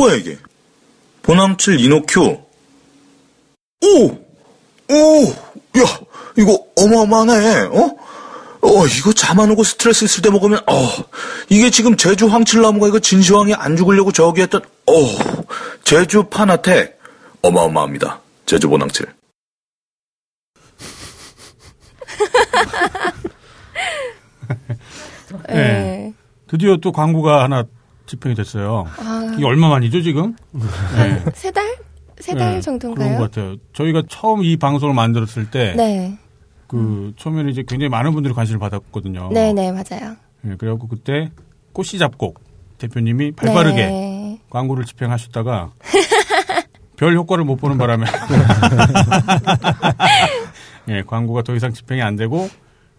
뭐야 이게? 보남칠 이노큐. 오! 오! 야, 이거 어마어마하네, 어? 어, 이거 잠안 오고 스트레스 있을 때 먹으면, 어, 이게 지금 제주 황칠나무가 이거 진시황이 안 죽으려고 저기 했던, 어, 제주 파나텍. 어마어마합니다. 제주 보낭칠. 네. 네. 드디어 또 광고가 하나 집행이 됐어요. 아, 이게 얼마 만이죠, 지금? 네. 세 달? 세달 네, 정도인가요? 그런 것 같아요. 저희가 처음 이 방송을 만들었을 때, 네. 그, 처음에는 이제 굉장히 많은 분들이 관심을 받았거든요. 네, 네, 맞아요. 네, 그래갖고 그때 꽃씨 잡곡 대표님이 발빠르게 네. 광고를 집행하셨다가 별 효과를 못 보는 바람에 예, 광고가 더 이상 집행이 안 되고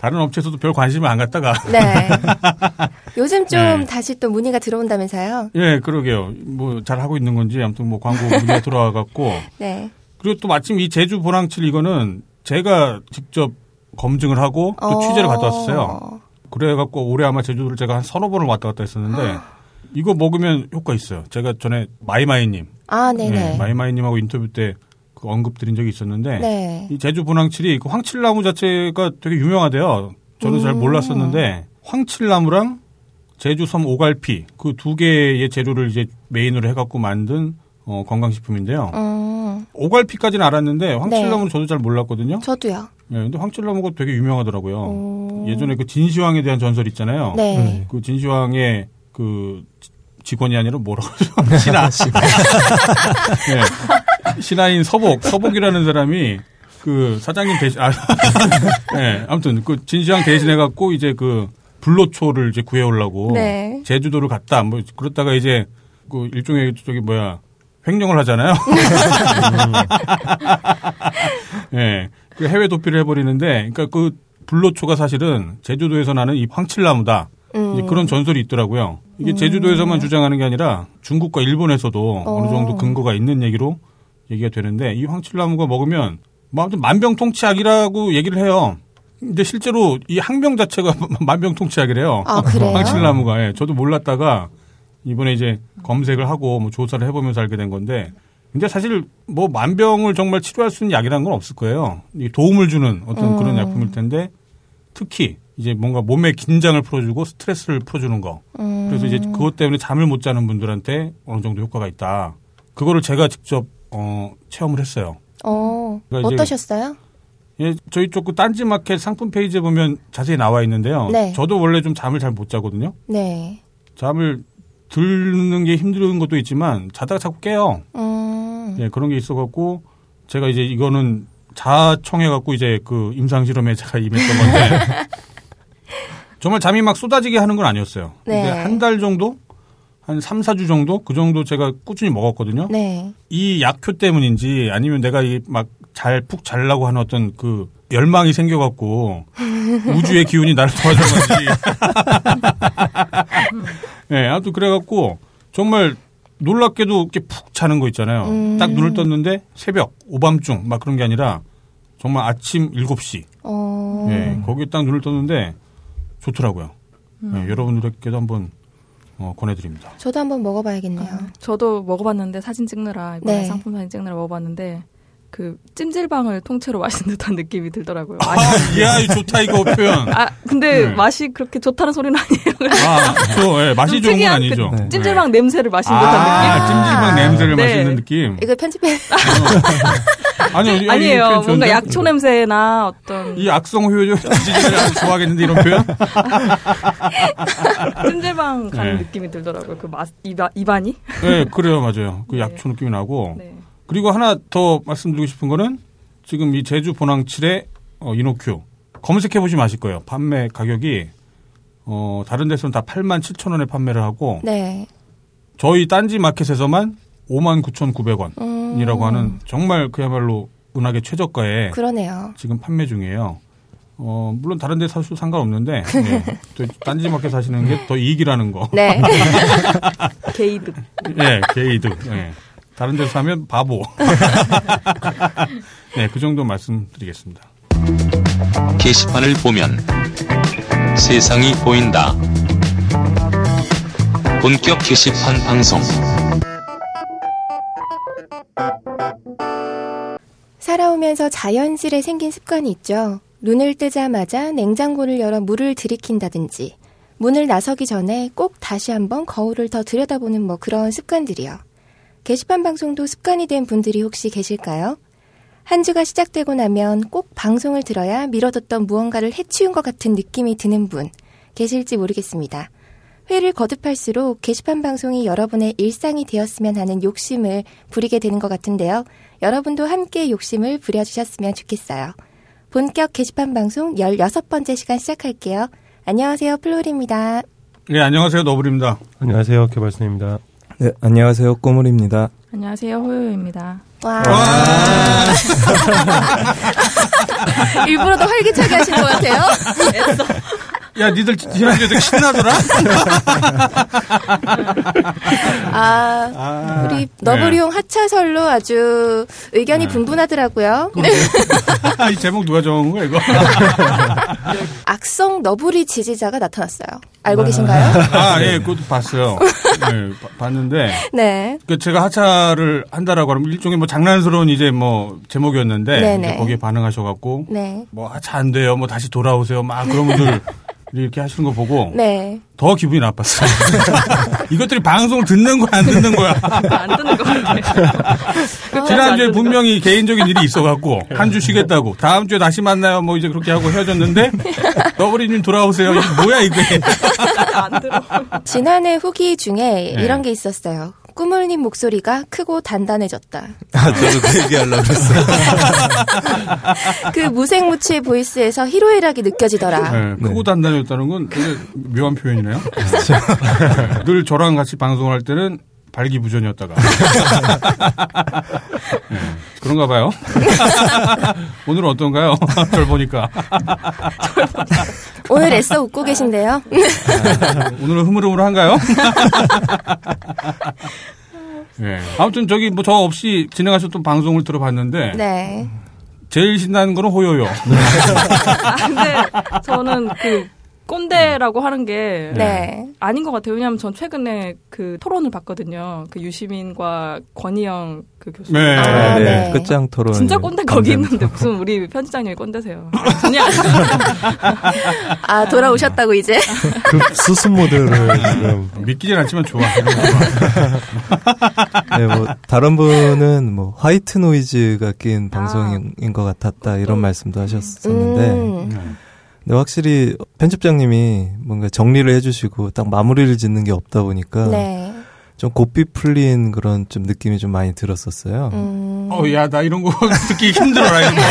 다른 업체에서도 별 관심을 안 갖다가 네. 요즘 좀 네. 다시 또 문의가 들어온다면서요? 예, 그러게요. 뭐 잘 하고 있는 건지 아무튼 뭐 광고 문의가 들어와 갖고 네. 그리고 또 마침 이 제주 보랑칠 이거는 제가 직접 검증을 하고 또 어. 취재를 갔다 왔어요. 그래 갖고 올해 아마 제주도를 제가 한 서너 번을 왔다 갔다 했었는데 이거 먹으면 효과 있어요. 제가 전에 마이마이님, 아, 네네. 예, 마이마이님하고 인터뷰 때 그 언급드린 적이 있었는데 네. 이 제주 분황칠이 그 황칠나무 자체가 되게 유명하대요. 저는 잘 음. 몰랐었는데 황칠나무랑 제주섬 오갈피 그 두 개의 재료를 이제 메인으로 해갖고 만든 어, 건강식품인데요. 음, 오갈피까지는 알았는데 황칠나무는 네. 저도 잘 몰랐거든요. 저도요. 예, 근데 황칠나무가 되게 유명하더라고요. 오. 예전에 그 진시황에 대한 전설 있잖아요. 네. 그 진시황의 그 지- 직원이 아니라 뭐라고 그러죠? 신하. 예. 신하인 서복, 서복이라는 사람이 그 사장님 대신, 아, 예. 아무튼 그 진시황 대신해갖고 이제 그 불로초를 이제 구해오려고 네. 제주도를 갔다. 뭐 그렇다가 이제 그 일종의 저기 뭐야 횡령을 하잖아요. 예. 그 해외 도피를 해버리는데, 그러니까 그 불로초가 사실은 제주도에서 나는 이 황칠나무다. 음. 이제 그런 전설이 있더라고요. 이게 제주도에서만 주장하는 게 아니라 중국과 일본에서도 어. 어느 정도 근거가 있는 얘기로 얘기가 되는데 이 황칠나무가 먹으면 뭐 아무튼 만병통치약이라고 얘기를 해요. 근데 실제로 이 학명 자체가 만병통치약이래요. 아, 그래요? 황칠나무가. 예. 저도 몰랐다가 이번에 이제 검색을 하고 뭐 조사를 해보면서 알게 된 건데 근데 사실 뭐 만병을 정말 치료할 수 있는 약이라는 건 없을 거예요. 도움을 주는 어떤 그런 음. 약품일 텐데 특히 이제 뭔가 몸의 긴장을 풀어주고 스트레스를 풀어주는 거. 음. 그래서 이제 그것 때문에 잠을 못 자는 분들한테 어느 정도 효과가 있다. 그거를 제가 직접 어, 체험을 했어요. 어, 그러니까 어떠셨어요? 예, 저희 쪽그 딴지 마켓 상품 페이지에 보면 자세히 나와 있는데요. 네. 저도 원래 좀 잠을 잘 못 자거든요. 네. 잠을 들는 게 힘든 것도 있지만 자다가 자꾸 깨요. 음. 예, 그런 게 있어갖고 제가 이제 이거는 자청해갖고 이제 그 임상 실험에 제가 임했던 건데 정말 잠이 막 쏟아지게 하는 건 아니었어요. 네. 근데 한 달 정도? 한 3, 4주 정도? 그 정도 제가 꾸준히 먹었거든요. 네. 이 약효 때문인지 아니면 내가 이 막 잘 푹 잘라고 하는 어떤 그 열망이 생겨갖고 우주의 기운이 나를 도와준 건지. 예, 아무튼 그래갖고 정말 놀랍게도 이렇게 푹 자는 거 있잖아요. 음. 딱 눈을 떴는데 새벽, 오밤중 막 그런 게 아니라 정말 아침 7시. 어. 예, 거기에 딱 눈을 떴는데 좋더라고요. 음. 예, 여러분들께도 한번 어, 권해드립니다. 저도 한번 먹어봐야겠네요. 저도 먹어봤는데 사진 찍느라 이번에 네. 상품 사진 찍느라 먹어봤는데 그 찜질방을 통째로 마신 듯한 느낌이 들더라고요. 아, 이야, 좋다, 이거 표현. 아 근데 네. 맛이 그렇게 좋다는 소리는 아니에요. 아, 저, 예, 맛이 좀 좋은 건 특이한 아니죠. 그 찜질방 냄새를 마신 듯한 아, 느낌. 찜질방 냄새를 네. 마시는 느낌. 이거 편집해. 아니요, 이- 이 아니에요. 뭔가 좋은데? 약초 냄새나 어떤 이 악성 효율 좋아하겠는데 이런 표현? 찜질방 가는 네. 느낌이 들더라고요. 그 맛, 입안, 입안이. 네, 그래요, 맞아요. 그 네. 약초 느낌이 나고. 네. 그리고 하나 더 말씀드리고 싶은 거는 지금 이 제주 보낭칠의 어, 이노큐 검색해 보시면 아실 거예요. 판매 가격이 어, 다른 데서는 다 8만 7천 원에 판매를 하고 네. 저희 딴지 마켓에서만 5만 9,900원이라고 음. 하는 정말 그야말로 은하계 최저가에 그러네요. 지금 판매 중이에요. 어, 물론 다른 데 사셔도 상관없는데, 예. 또 딴지 마켓 사시는 게 더 이익이라는 거. 네. 개이득. 예, 개이득. 예. 다른 데서 사면 바보. 네, 그 정도 말씀드리겠습니다. 게시판을 보면 세상이 보인다. 본격 게시판 방송 살아오면서 자연스레 생긴 습관이 있죠. 눈을 뜨자마자 냉장고를 열어 물을 들이킨다든지, 문을 나서기 전에 꼭 다시 한번 거울을 더 들여다보는 뭐 그런 습관들이요. 게시판 방송도 습관이 된 분들이 혹시 계실까요? 한 주가 시작되고 나면 꼭 방송을 들어야 미뤄뒀던 무언가를 해치운 것 같은 느낌이 드는 분 계실지 모르겠습니다. 회를 거듭할수록 게시판 방송이 여러분의 일상이 되었으면 하는 욕심을 부리게 되는 것 같은데요. 여러분도 함께 욕심을 부려주셨으면 좋겠어요. 본격 게시판 방송 16번째 시간 시작할게요. 안녕하세요. 플로리입니다. 네, 안녕하세요. 너블입니다. 안녕하세요. 개발선입니다. 네, 안녕하세요. 꼬물입니다. 안녕하세요. 호요입니다. 와. 일부러 더 활기차게 하신 것 같아요. 야, 니들 지난주에 되게 신나더라? 아, 아, 우리 너브리용 하차설로 아주 의견이 네. 분분하더라고요. 이 제목 누가 정한 거야, 이거? 악성 너브리 지지자가 나타났어요. 알고 계신가요? 아, 예, 그것도 봤어요. 네, 바- 봤는데. 네. 그 제가 하차를 한다라고 하면 일종의 뭐 장난스러운 이제 뭐 제목이었는데 네네. 이제 거기에 반응하셔갖고 네. 뭐 하차 안 돼요, 뭐 다시 돌아오세요, 막 그런 분들 이렇게 하시는 거 보고 네. 더 기분이 나빴어요. 이것들이 방송을 듣는 거야, 안 듣는 거야. 안 듣는 것 같아요. 지난주에 분명히 개인적인 일이 있어갖고 한 주 쉬겠다고 다음 주에 다시 만나요, 뭐 이제 그렇게 하고 헤어졌는데 너브리님 돌아오세요. 이게 뭐야 이게? 안 들어. 지난해 후기 중에 네. 이런 게 있었어요. 꾸물님 목소리가 크고 단단해졌다. 아, 저도 그 얘기 하려고 그랬어요. 그 무색무취의 보이스에서 희로애락이 느껴지더라. 네, 크고 단단했다는 건 되게 묘한 표현이네요. 늘 저랑 같이 방송을 할 때는 발기부전이었다가. 네, 그런가 봐요. 오늘은 어떤가요? 절 보니까. 오늘 애써 웃고 계신데요. 오늘은 흐물흐물한가요? 네. 아무튼 저기 뭐 저 없이 진행하셨던 방송을 들어봤는데 네. 제일 신나는 거는 호요요. 아, 근데 저는 그 꼰대라고 하는 게 네. 아닌 것 같아요. 왜냐하면 전 최근에 그 토론을 봤거든요. 그 유시민과 권희영 그 교수. 네. 아, 네, 네. 끝장 토론. 진짜 꼰대 거기 있는데 무슨 우리 편집장님이 꼰대세요. 전혀. 아, 돌아오셨다고 이제. 급 수습 모드를 지금 믿기진 않지만 좋아. 네, 뭐 다른 분은 뭐 화이트 노이즈가 낀 방송인 것 같았다 이런 말씀도 하셨었는데, 음. 근데 확실히 편집장님이 뭔가 정리를 해주시고 딱 마무리를 짓는 게 없다 보니까 네. 좀 고삐 풀린 그런 좀 느낌이 좀 많이 들었었어요. 음. 어, 야, 나 이런 거 듣기 힘들어라, 이런 거.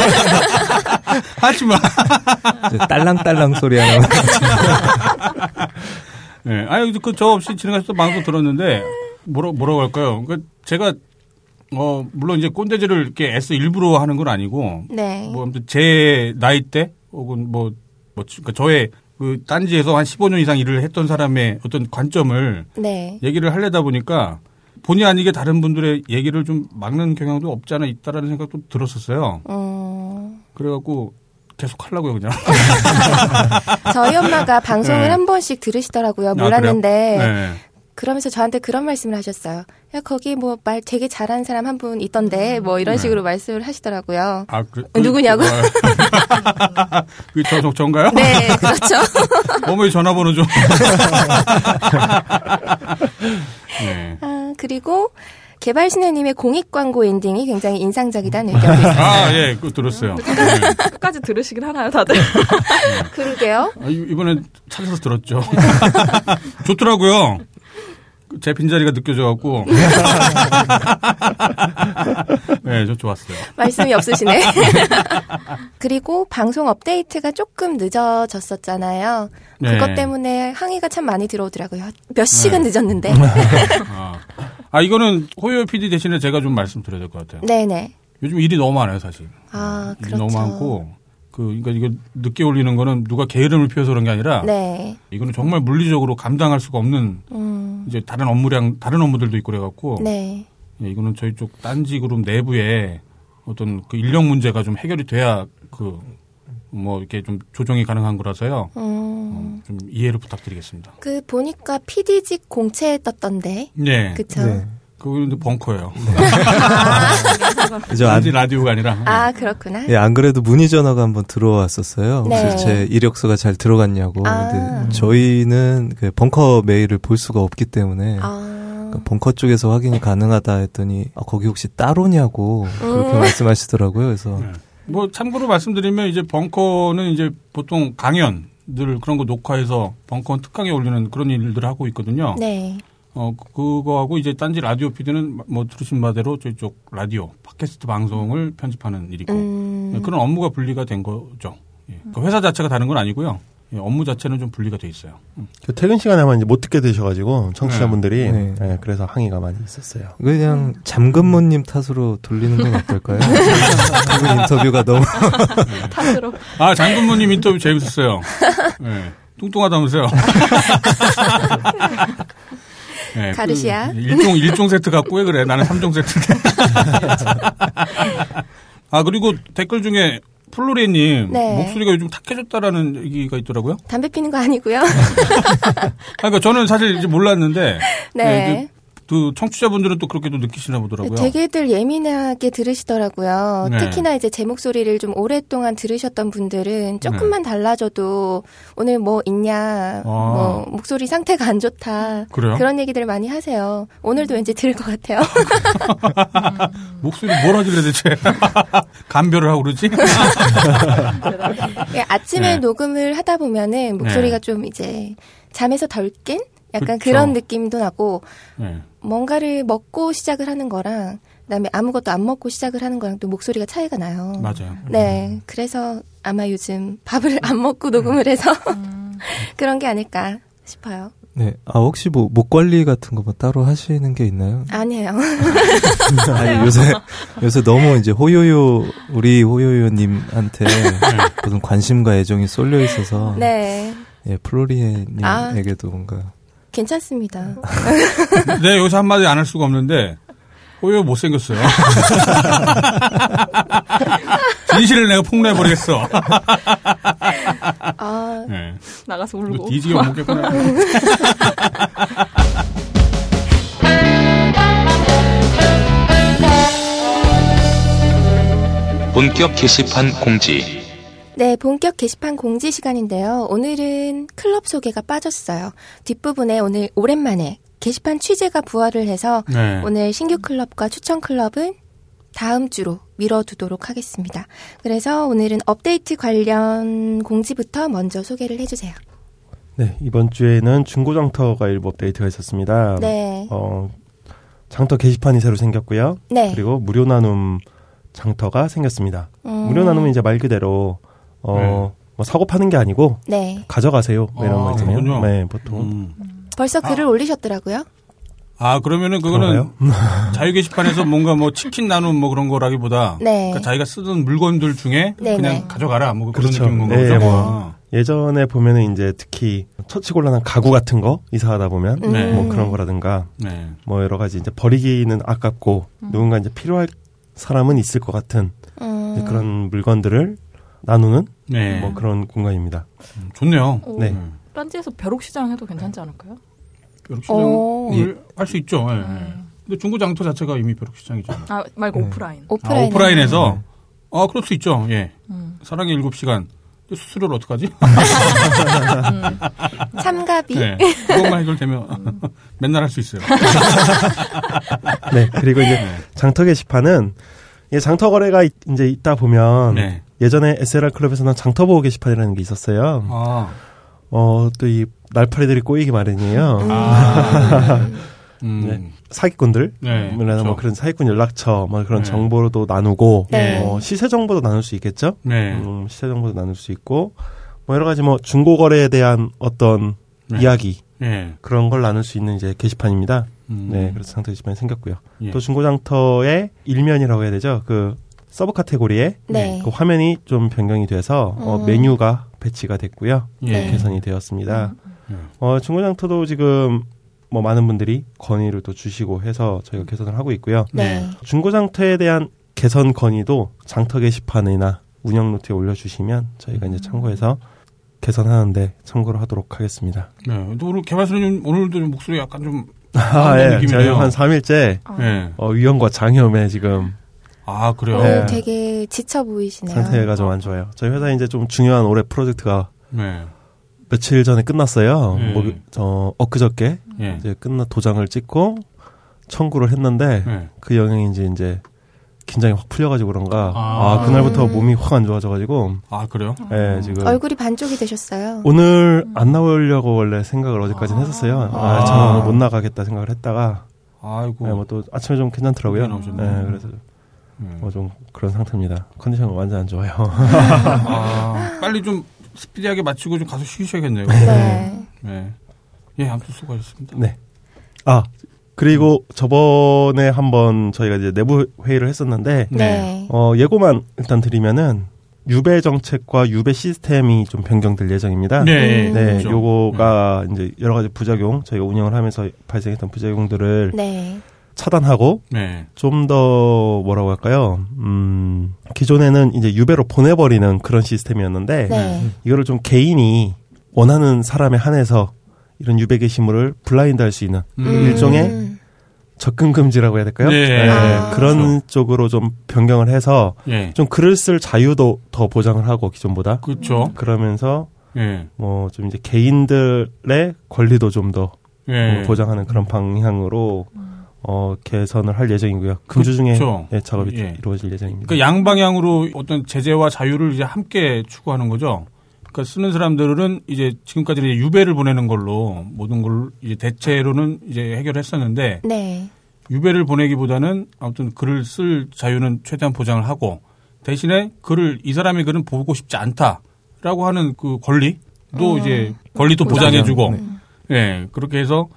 하지 마. 이제 딸랑딸랑 소리 하나. 예. 아니, 그, 저 없이 진행하셨던 방송 들었는데, 뭐라, 뭐라고 할까요? 그, 제가, 어, 물론 이제 꼰대질을 이렇게 애써 일부러 하는 건 아니고, 네. 뭐, 아무튼 제 나이 때, 혹은 뭐, 뭐, 그러니까 저의 그 딴지에서 한 15년 이상 일을 했던 사람의 어떤 관점을 네. 얘기를 하려다 보니까 본의 아니게 다른 분들의 얘기를 좀 막는 경향도 없지 않아 있다라는 생각도 들었었어요. 음. 그래갖고 계속 하려고요, 그냥. 저희 엄마가 방송을 네. 한 번씩 들으시더라고요. 아, 몰랐는데. 그래요? 네. 그러면서 저한테 그런 말씀을 하셨어요. 야, 거기 뭐 말 되게 잘하는 사람 한 분 있던데, 뭐 이런 네. 식으로 말씀을 하시더라고요. 아, 그, 누구냐고? 그, 저, 저, 전가요? 네, 그렇죠. 어머니 전화번호 좀. 네. 아, 그리고 개발신혜님의 공익 광고 엔딩이 굉장히 인상적이다는 의견도 있어요. 아, 예, 그거 들었어요. 네. 끝까지 들으시긴 하나요, 다들? 그러게요. 아, 이- 이번엔 찾아서 들었죠. 좋더라고요. 제 빈자리가 느껴져갖고. 네, 저 좋았어요. 말씀이 없으시네. 그리고 방송 업데이트가 조금 늦어졌었잖아요. 네. 그것 때문에 항의가 참 많이 들어오더라고요. 몇 시간 네. 늦었는데. 아, 아, 이거는 호요 PD 대신에 제가 좀 말씀드려야 될 것 같아요. 네네. 요즘 일이 너무 많아요, 사실. 아, 그렇죠. 너무 많고. 그, 그러니까 이거 늦게 올리는 거는 누가 게으름을 피워서 그런 게 아니라. 네. 이거는 정말 물리적으로 감당할 수가 없는 음. 이제 다른 업무량, 다른 업무들도 있고 그래갖고. 네. 예, 이거는 저희 쪽 딴지 그룹 내부에 어떤 그 인력 문제가 좀 해결이 돼야 그 뭐 이렇게 좀 조정이 가능한 거라서요. 음. 어, 좀 이해를 부탁드리겠습니다. 그 보니까 PD직 공채 떴던데. 네. 그쵸? 네. 그거 이제 벙커예요. 이제 안, 단지 라디오가 아니라. 아, 그렇구나. 예, 안 그래도 문의 전화가 한번 들어왔었어요. 네. 혹시 제 이력서가 잘 들어갔냐고. 아. 근데 저희는 그 벙커 메일을 볼 수가 없기 때문에 아, 그 벙커 쪽에서 확인이 가능하다 했더니 아, 거기 혹시 따로냐고 그렇게 음. 말씀하시더라고요. 그래서 네. 뭐 참고로 말씀드리면 이제 벙커는 이제 보통 강연들 그런 거 녹화해서 벙커 특강에 올리는 그런 일들을 하고 있거든요. 네. 어 그거하고 이제 딴지 라디오 피드는 뭐 들으신 바대로 저쪽 라디오 팟캐스트 방송을 편집하는 일이고 음, 예, 그런 업무가 분리가 된 거죠. 예. 그 회사 자체가 다른 건 아니고요. 예, 업무 자체는 좀 분리가 돼 있어요. 음. 그 퇴근 시간에 하면 이제 못 듣게 되셔가지고 청취자분들이 네. 네, 그래서 항의가 많이 있었어요. 그냥 잠근무님 탓으로 돌리는 건 어떨까요? 그분 인터뷰가 너무 탓으로. 아 장군모님 인터뷰 재밌었어요. 예, 뚱뚱하다면서요. 예, 가르시아. 그 일종 일종 세트 갖고 왜 그래? 나는 3종 세트인데. 아 그리고 댓글 중에 플로리님 네. 목소리가 요즘 탁해졌다라는 얘기가 있더라고요. 담배 피는 거 아니고요. 아, 그러니까 저는 사실 이제 몰랐는데 네. 네, 그 청취자분들은 또 그렇게도 느끼시나 보더라고요. 되게들 예민하게 들으시더라고요. 네. 특히나 이제 제 목소리를 좀 오랫동안 들으셨던 분들은 조금만 달라져도 오늘 뭐 있냐, 뭐 목소리 상태가 안 좋다. 아. 그래요? 그런 얘기들 많이 하세요. 오늘도 왠지 들을 것 같아요. 목소리 뭘 하지 그래 대체? 간별을 하고 그러지? 예, 아침에 네. 녹음을 하다 보면은 목소리가 좀 이제 잠에서 덜 깬? 약간 그쵸. 그런 느낌도 나고 네. 뭔가를 먹고 시작을 하는 거랑 그다음에 아무것도 안 먹고 시작을 하는 거랑 또 목소리가 차이가 나요. 맞아요. 네, 그래서 아마 요즘 밥을 안 먹고 녹음을 해서 그런 게 아닐까 싶어요. 네. 아 혹시 뭐 목 관리 같은 거 뭐 따로 하시는 게 있나요? 아니에요. 아니 요새 요새 너무 이제 호요요 우리 호요요님한테 무슨 관심과 애정이 쏠려 있어서 네, 예 플로리에님에게도 뭔가 괜찮습니다. 네, 여기서 한마디 안 할 수가 없는데, 호요 못생겼어요. 진실을 내가 폭로해버리겠어. 아, 네. 나가서 너 울고. 뒤지게 못 먹겠구나. 본격 게시판 공지. 네, 본격 게시판 공지 시간인데요. 오늘은 클럽 소개가 빠졌어요. 뒷부분에 오늘 오랜만에 게시판 취재가 부활을 해서 네. 오늘 신규 클럽과 추천 클럽은 다음 주로 미뤄두도록 하겠습니다. 그래서 오늘은 업데이트 관련 공지부터 먼저 소개를 해주세요. 네, 이번 주에는 중고장터가 일부 업데이트가 있었습니다. 네. 어, 장터 게시판이 새로 생겼고요. 네. 그리고 무료 나눔 장터가 생겼습니다. 음, 무료 나눔은 이제 말 그대로 어, 뭐 사고 파는 게 아니고 네. 가져가세요. 뭐 이런 아, 거 있잖아요. 그렇군요. 네, 보통. 음. 벌써 글을 올리셨더라고요. 아, 그러면은 그거는? 자유 게시판에서 뭔가 뭐 치킨 나눔 뭐 그런 거라기보다 네. 그러니까 자기가 쓰던 물건들 중에 네, 그냥 네. 가져가라 뭐 그런 그렇죠. 느낌인 건가 네, 보죠. 뭐. 아. 예전에 보면은 이제 특히 처치곤란한 가구 같은 거 이사하다 보면 음. 네. 뭐 그런 거라든가 네. 뭐 여러 가지 이제 버리기는 아깝고 누군가 이제 필요할 사람은 있을 것 같은 음, 그런 물건들을 나누는 네. 뭐 그런 공간입니다. 음, 좋네요. 오, 네. 딴지에서 벼룩시장 해도 괜찮지 않을까요? 오. 벼룩시장을 할 수 있죠. 예, 예. 근데 중고 장터 자체가 이미 벼룩시장이죠. 아 말고 네. 오프라인. 아, 오프라인. 오프라인에서 아 그럴 수 있죠. 예. 음. 사랑의 일곱 시간 수수료를 어떡하지? 참가비. 네. 그것만 해결되면 맨날 할 수 있어요. 네. 그리고 이제 장터 게시판은 이 장터 거래가 이- 이제 있다 보면 네. 예전에 SLR 클럽에서는 장터 보호 게시판이라는 게 있었어요. 아, 어, 또 이 날파리들이 꼬이기 마련이에요. 아, 음, 네. 사기꾼들, 네, 뭐 그렇죠. 그런 사기꾼 연락처, 뭐 그런 네. 정보도 나누고, 네. 어, 시세 정보도 나눌 수 있겠죠? 네. 음, 시세 정보도 나눌 수 있고, 뭐 여러 가지 뭐 중고 거래에 대한 어떤 네. 이야기 네. 그런 걸 나눌 수 있는 이제 게시판입니다. 음, 네, 그래서 장터 게시판이 생겼고요. 예. 또 중고장터의 일면이라고 해야 되죠. 그 서브 카테고리에 네. 그 화면이 좀 변경이 돼서 어, 음. 메뉴가 배치가 됐고요. 예. 네. 개선이 되었습니다. 음. 어, 중고장터도 지금 뭐 많은 분들이 건의를 또 주시고 해서 저희가 개선을 하고 있고요. 네. 중고장터에 대한 개선 건의도 장터 게시판이나 운영 노트에 올려주시면 저희가 이제 참고해서 개선하는데 참고를 하도록 하겠습니다. 네. 또 오늘 개발사님 오늘도 좀 목소리 약간 좀 아, 예. 느낌이네요. 제가 한 3일째 예. 어, 위험과 장염에 지금 아 그래요. 오, 네. 되게 지쳐 보이시네요. 상태가 좀 안 좋아요. 저희 회사에 이제 좀 중요한 올해 프로젝트가 네. 며칠 전에 끝났어요. 음. 뭐, 저, 엊그저께 예. 이제 끝나 도장을 찍고 청구를 했는데 예. 그 영향인지 이제 긴장이 확 풀려가지고 그런가. 아. 아, 그날부터 음. 몸이 확 안 좋아져가지고, 아 그래요. 예, 지금. 얼굴이 반쪽이 되셨어요. 오늘 안 나오려고 원래 생각을 어제까지는 했었어요. 아, 아. 저는 오늘 못 나가겠다 생각을 했다가, 아이고. 예, 뭐또 아침에 좀 괜찮더라고요. 네. 예, 그래서 음. 뭐 좀 그런 상태입니다. 컨디션은 완전 안 좋아요. 아, 빨리 좀 스피디하게 마치고 좀 가서 쉬셔야겠네요. 네. 네. 예, 아무튼 수고하셨습니다. 네. 아, 그리고 저번에 한번 저희가 이제 내부 회의를 했었는데, 네. 어, 예고만 일단 드리면은, 유배 정책과 유배 시스템이 좀 변경될 예정입니다. 네. 음. 네, 그렇죠. 요거가 이제 여러 가지 부작용, 저희가 운영을 하면서 발생했던 부작용들을 네. 차단하고 네. 좀더 뭐라고 할까요? 음, 기존에는 이제 유배로 보내버리는 그런 시스템이었는데 네. 이거를 좀 개인이 원하는 사람에 한해서 이런 유배 게시물을 블라인드 할 수 있는 음. 일종의 음. 접근 금지라고 해야 될까요? 네. 아. 그런 그렇죠. 쪽으로 좀 변경을 해서 예. 좀 글을 쓸 자유도 더 보장을 하고 기존보다 그렇죠. 그러면서 예. 뭐좀 이제 개인들의 권리도 좀더 예. 보장하는 그런 방향으로 어 개선을 할 예정이고요. 금주 중에 그렇죠. 예, 작업이 예. 이루어질 예정입니다. 그러니까 양방향으로 어떤 제재와 자유를 이제 함께 추구하는 거죠. 그러니까 쓰는 사람들은 이제 지금까지는 이제 유배를 보내는 걸로 모든 걸 이제 대체로는 이제 해결했었는데 네. 유배를 보내기보다는 아무튼 글을 쓸 자유는 최대한 보장을 하고 대신에 글을 이 사람의 글은 보고 싶지 않다라고 하는 그 권리도 이제 권리도 보장해주고 예 그렇게 해서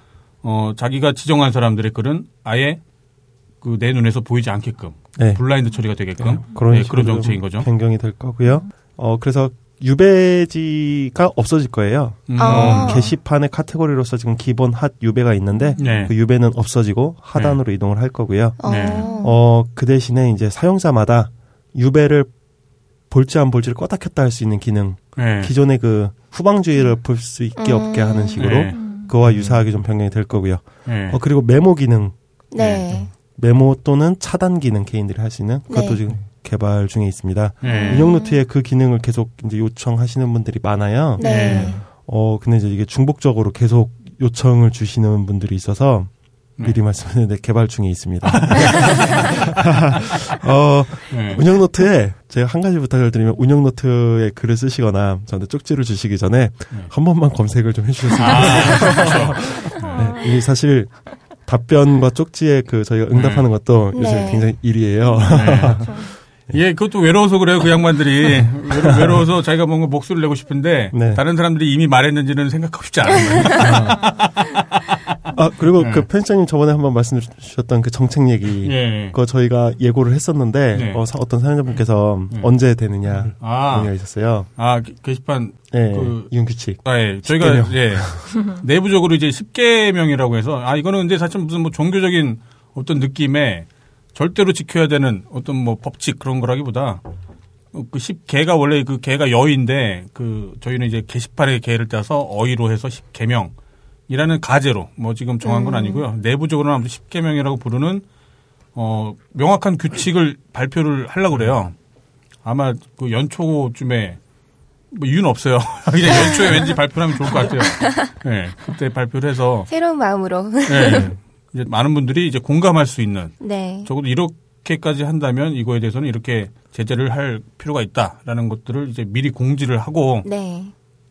어 자기가 지정한 사람들의 글은 아예 그 내 눈에서 보이지 않게끔 네. 블라인드 처리가 되게끔 그런 예, 식으로 그런 좀 정책인 거죠. 변경이 될 거고요. 어 그래서 유배지가 없어질 거예요. 음. 아. 게시판의 카테고리로서 지금 기본 핫 유배가 있는데 네. 그 유배는 없어지고 하단으로 이동을 할 거고요. 어. 네. 어 그 대신에 이제 사용자마다 유배를 볼지 안 볼지를 껐다 켰다 할 수 있는 기능 네. 기존의 그 후방주의를 볼 수 있게 음. 없게 하는 식으로 네. 그와 유사하게 좀 변경이 될 거고요. 네. 어 그리고 메모 기능 네. 메모 또는 차단 기능 개인들이 할수 있는 그것도 네. 지금 개발 중에 있습니다. 네. 운영 노트에 그 기능을 계속 이제 요청하시는 분들이 많아요. 네. 어 근데 이제 이게 중복적으로 계속 요청을 주시는 분들이 있어서 네. 미리 말씀드렸는데 개발 중에 있습니다. 어 네. 운영 노트에 제가 한 가지 부탁을 드리면 운영 노트에 글을 쓰시거나 저한테 쪽지를 주시기 전에 네. 한 번만 검색을 좀 해주셨으면 아, 좋겠어요. 네, 이게 사실 답변과 쪽지에 그 저희가 응답하는 것도 요새 네. 굉장히 일이에요. 예, 그것도 외로워서 그래요, 그 양반들이. 외로, 외로워서 자기가 뭔가 목소리를 내고 싶은데, 네. 다른 사람들이 이미 말했는지는 생각하고 싶지 않은 거예요. 아 그리고 네. 그 편집장님 저번에 한번 말씀 주셨던 그 정책 얘기 예. 그거 저희가 예고를 했었는데 네. 어, 사- 어떤 사연자분께서 네. 언제 되느냐 아, 문의가 있었어요. 아, 게- 게시판, 네, 그- 이윤 규칙. 아, 예. 저희가, 10개명. 예. 내부적으로 이제 10개명이라고 해서, 아, 이거는 근데 사실 무슨 뭐 종교적인 어떤 느낌에 절대로 지켜야 되는 어떤 뭐 법칙 그런 거라기보다, 어, 그 10개가 원래 그 개가 여인데, 그, 저희는 이제 게시판에 개를 따서 어휘로 해서 10개명. 이라는 가제로 뭐 지금 정한 건 아니고요. 내부적으로는 아무튼 10개명이라고 부르는 어 명확한 규칙을 발표를 하려고 그래요. 아마 그 연초쯤에 뭐 이유는 없어요. 그냥 연초에 왠지 발표를 하면 좋을 것 같아요. 네, 그때 발표를 해서 새로운 마음으로. 네, 이제 많은 분들이 이제 공감할 수 있는 네. 적어도 이렇게까지 한다면 이거에 대해서는 이렇게 제재를 할 필요가 있다라는 것들을 이제 미리 공지를 하고 네.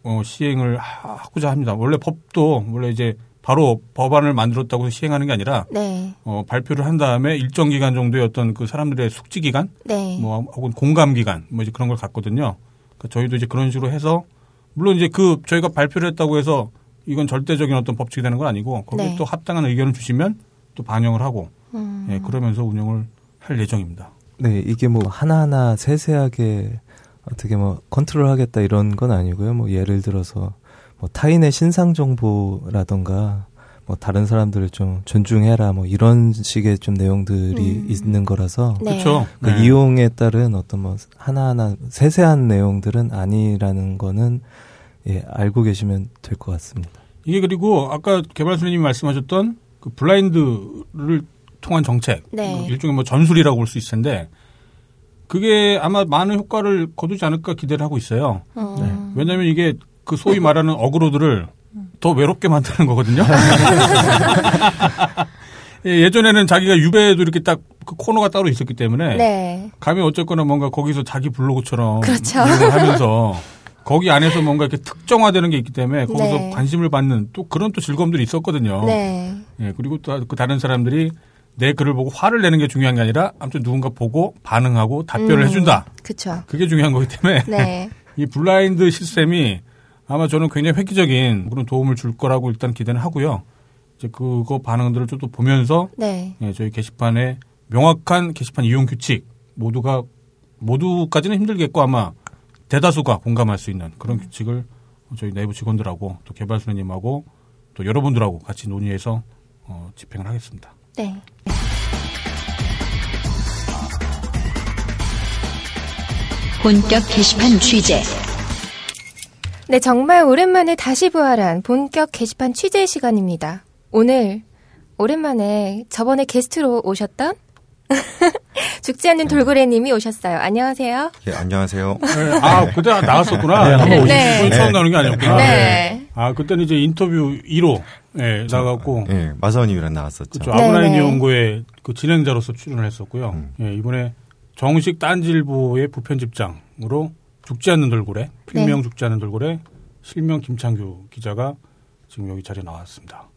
어, 시행을 하- 하고자 합니다. 원래 법도 원래 이제 바로 법안을 만들었다고 해서 시행하는 게 아니라 네. 어, 발표를 한 다음에 일정 기간 정도의 어떤 그 사람들의 숙지 기간, 네. 뭐 혹은 공감 기간, 뭐 이제 그런 걸 갖거든요. 그러니까 저희도 이제 그런 식으로 해서 물론 이제 그 저희가 발표를 했다고 해서 이건 절대적인 어떤 법칙이 되는 건 아니고 거기에 네. 또 합당한 의견을 주시면 또 반영을 하고 음. 예, 그러면서 운영을 할 예정입니다. 네, 이게 뭐 하나하나 세세하게 어떻게 뭐 컨트롤 하겠다 이런 건 아니고요. 뭐 예를 들어서 뭐 타인의 신상 정보라던가 뭐 다른 사람들을 좀 존중해라 뭐 이런 식의 좀 내용들이 음. 있는 거라서 네. 그렇죠. 그 이용에 따른 어떤 뭐 하나하나 세세한 내용들은 아니라는 거는 예, 알고 계시면 될 것 같습니다. 이게 그리고 아까 개발수님이 말씀하셨던 그 블라인드를 통한 정책, 네. 일종의 뭐 전술이라고 볼 수 있을 텐데 그게 아마 많은 효과를 거두지 않을까 기대를 하고 있어요. 어. 왜냐하면 이게 그 소위 말하는 어그로들을 더 외롭게 만드는 거거든요. 예, 예전에는 자기가 유배도 이렇게 딱 그 코너가 따로 있었기 때문에 네. 가면 어쨌거나 뭔가 거기서 자기 블로그처럼 그렇죠. 하면서 거기 안에서 뭔가 이렇게 특정화되는 게 있기 때문에 거기서 네. 관심을 받는 또 그런 또 즐거움들이 있었거든요. 네. 예, 그리고 또 그 다른 사람들이 내 글을 보고 화를 내는 게 중요한 게 아니라 아무튼 누군가 보고 반응하고 답변을 음. 해준다. 그쵸. 그게 중요한 거기 때문에 네. 이 블라인드 시스템이 아마 저는 굉장히 획기적인 그런 도움을 줄 거라고 일단 기대는 하고요. 이제 그거 반응들을 좀 또 보면서 네. 예, 저희 게시판에 명확한 게시판 이용 규칙 모두가 모두까지는 힘들겠고 아마 대다수가 공감할 수 있는 그런 규칙을 저희 내부 직원들하고 또 개발수님하고 또 여러분들하고 같이 논의해서 어, 집행을 하겠습니다. 네. 본격 게시판 취재. 네, 정말 오랜만에 다시 부활한 본격 게시판 취재 시간입니다. 오늘 오랜만에 저번에 게스트로 오셨던 죽지 않는 돌고래님이 오셨어요. 안녕하세요. 예, 안녕하세요. 네, 아 그때 나왔었구나. 네, 한번 네. 이번에 처음 나오는 게 아니었구나. 네. 아 그때는 이제 인터뷰 1호 예, 나갔고 예, 마사오님이랑 나왔었죠. 그렇죠. 네, 아브라인 네. 연구의 그 진행자로서 출연을 했었고요. 음. 예, 이번에 정식 딴지일보의 부편집장으로 죽지 않는 돌고래, 필명 네. 죽지 않는 돌고래, 실명 김창규 기자가 지금 여기 자리에 나왔습니다.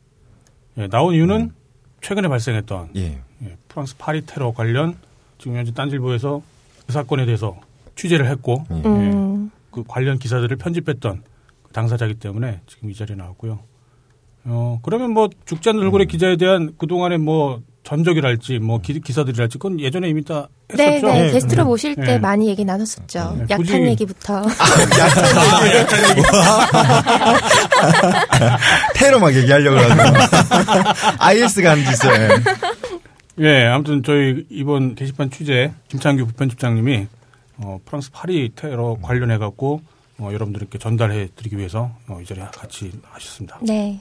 예, 나온 이유는 최근에 발생했던 예, 예, 프랑스 파리 테러 관련 지금 현재 딴지일보에서 그 사건에 대해서 취재를 했고 예. 음, 그 관련 기사들을 편집했던 그 당사자이기 때문에 지금 이 자리에 나왔고요. 어, 그러면 뭐 죽지 않는 돌고래 기자에 대한 그동안의 뭐 전적이랄지 뭐 기, 기사들이랄지 그건 예전에 이미 다 네, 했었죠. 네. 예, 게스트로 음. 모실 때 예. 많이 얘기 나눴었죠. 네, 약한 굳이- 얘기부터. 테러 막 얘기하려고 하고 IS가 한 짓을. 예, 아무튼 저희 이번 게시판 취재 김창규 부편집장님이 어, 프랑스 파리 테러 관련해 갖고 어, 여러분들께 전달해 드리기 위해서 어, 이 자리에 같이 하셨습니다. 네.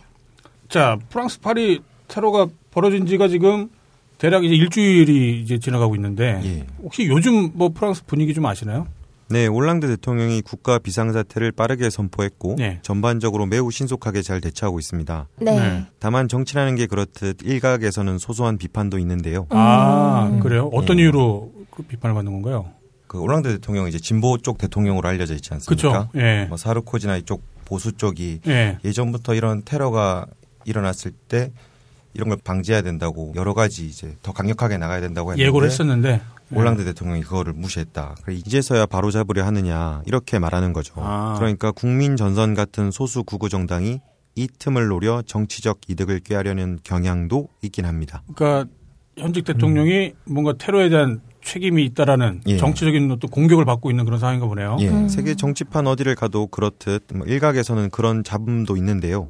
자, 프랑스 파리 테러가 벌어진 지가 지금 대략 이제 일주일이 이제 지나가고 있는데 예. 혹시 요즘 뭐 프랑스 분위기 좀 아시나요? 네, 올랑드 대통령이 국가 비상사태를 빠르게 선포했고 네. 전반적으로 매우 신속하게 잘 대처하고 있습니다. 네. 네. 다만 정치라는 게 그렇듯 일각에서는 소소한 비판도 있는데요. 아, 음. 그래요? 어떤 예. 이유로 그 비판을 받는 건가요? 그 올랑드 대통령은 이제 진보 쪽 대통령으로 알려져 있지 않습니까? 그렇죠. 예. 뭐 사르코지나 이쪽 보수 쪽이 예. 예전부터 이런 테러가 일어났을 때 이런 걸 방지해야 된다고 여러 가지 이제 더 강력하게 나가야 된다고 했는데 예고를 했었는데 올랑드 대통령이 그거를 무시했다. 그래, 이제서야 바로 잡으려 하느냐 이렇게 말하는 거죠. 아. 그러니까 국민 전선 같은 소수 구구 정당이 이 틈을 노려 정치적 이득을 꾀하려는 경향도 있긴 합니다. 그러니까 현직 대통령이 뭔가 테러에 대한 책임이 있다라는 예. 정치적인 어떤 공격을 받고 있는 그런 상황인가 보네요. 예, 음. 세계 정치판 어디를 가도 그렇듯 뭐 일각에서는 그런 잡음도 있는데요.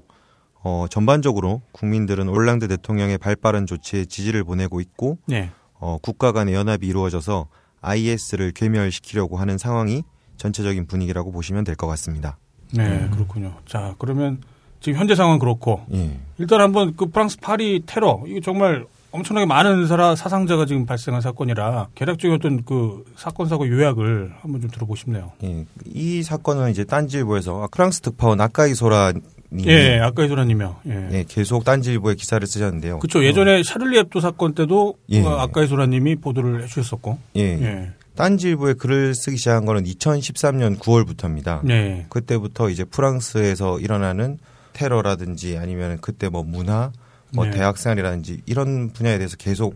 어, 전반적으로 국민들은 올랑드 대통령의 발빠른 조치에 지지를 보내고 있고 예. 어, 국가 간의 연합이 이루어져서 IS를 괴멸시키려고 하는 상황이 전체적인 분위기라고 보시면 될 것 같습니다. 네, 그렇군요. 자, 그러면 지금 현재 상황 그렇고 예. 일단 한번 그 프랑스 파리 테러 이거 정말 엄청나게 많은 사라, 사상자가 지금 발생한 사건이라 개략적인 어떤 그 사건 사고 요약을 한번 좀 들어보고 싶네요. 예. 이 사건은 이제 딴지일보에서 아, 프랑스 특파원 아까이소라님이 예, 아까 이소라님이요. 예. 예, 계속 딴지일보에 기사를 쓰셨는데요. 그렇죠. 예전에 샤를리 앱도 사건 때도 예. 어, 아까 이소라님이 보도를 해주셨었고. 예. 예. 딴지일보에 글을 쓰기 시작한 거는 2013년 9월부터입니다. 네. 그때부터 이제 프랑스에서 일어나는 테러라든지 아니면 그때 뭐 문화, 뭐 네. 대학생활이라든지 이런 분야에 대해서 계속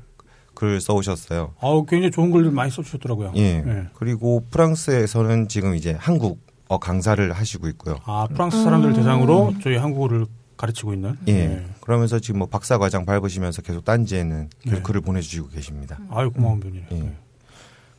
글을 써오셨어요. 아우 굉장히 좋은 글들 많이 써주셨더라고요. 예. 예. 그리고 프랑스에서는 지금 이제 한국 어 강사를 하시고 있고요. 아 프랑스 사람들 을 대상으로 저희 한국어를 가르치고 있는. 예. 그러면서 지금 뭐 박사 과정 밟으시면서 계속 딴지에는 네. 글을 보내주시고 계십니다. 아유 고마운 분이네. 예.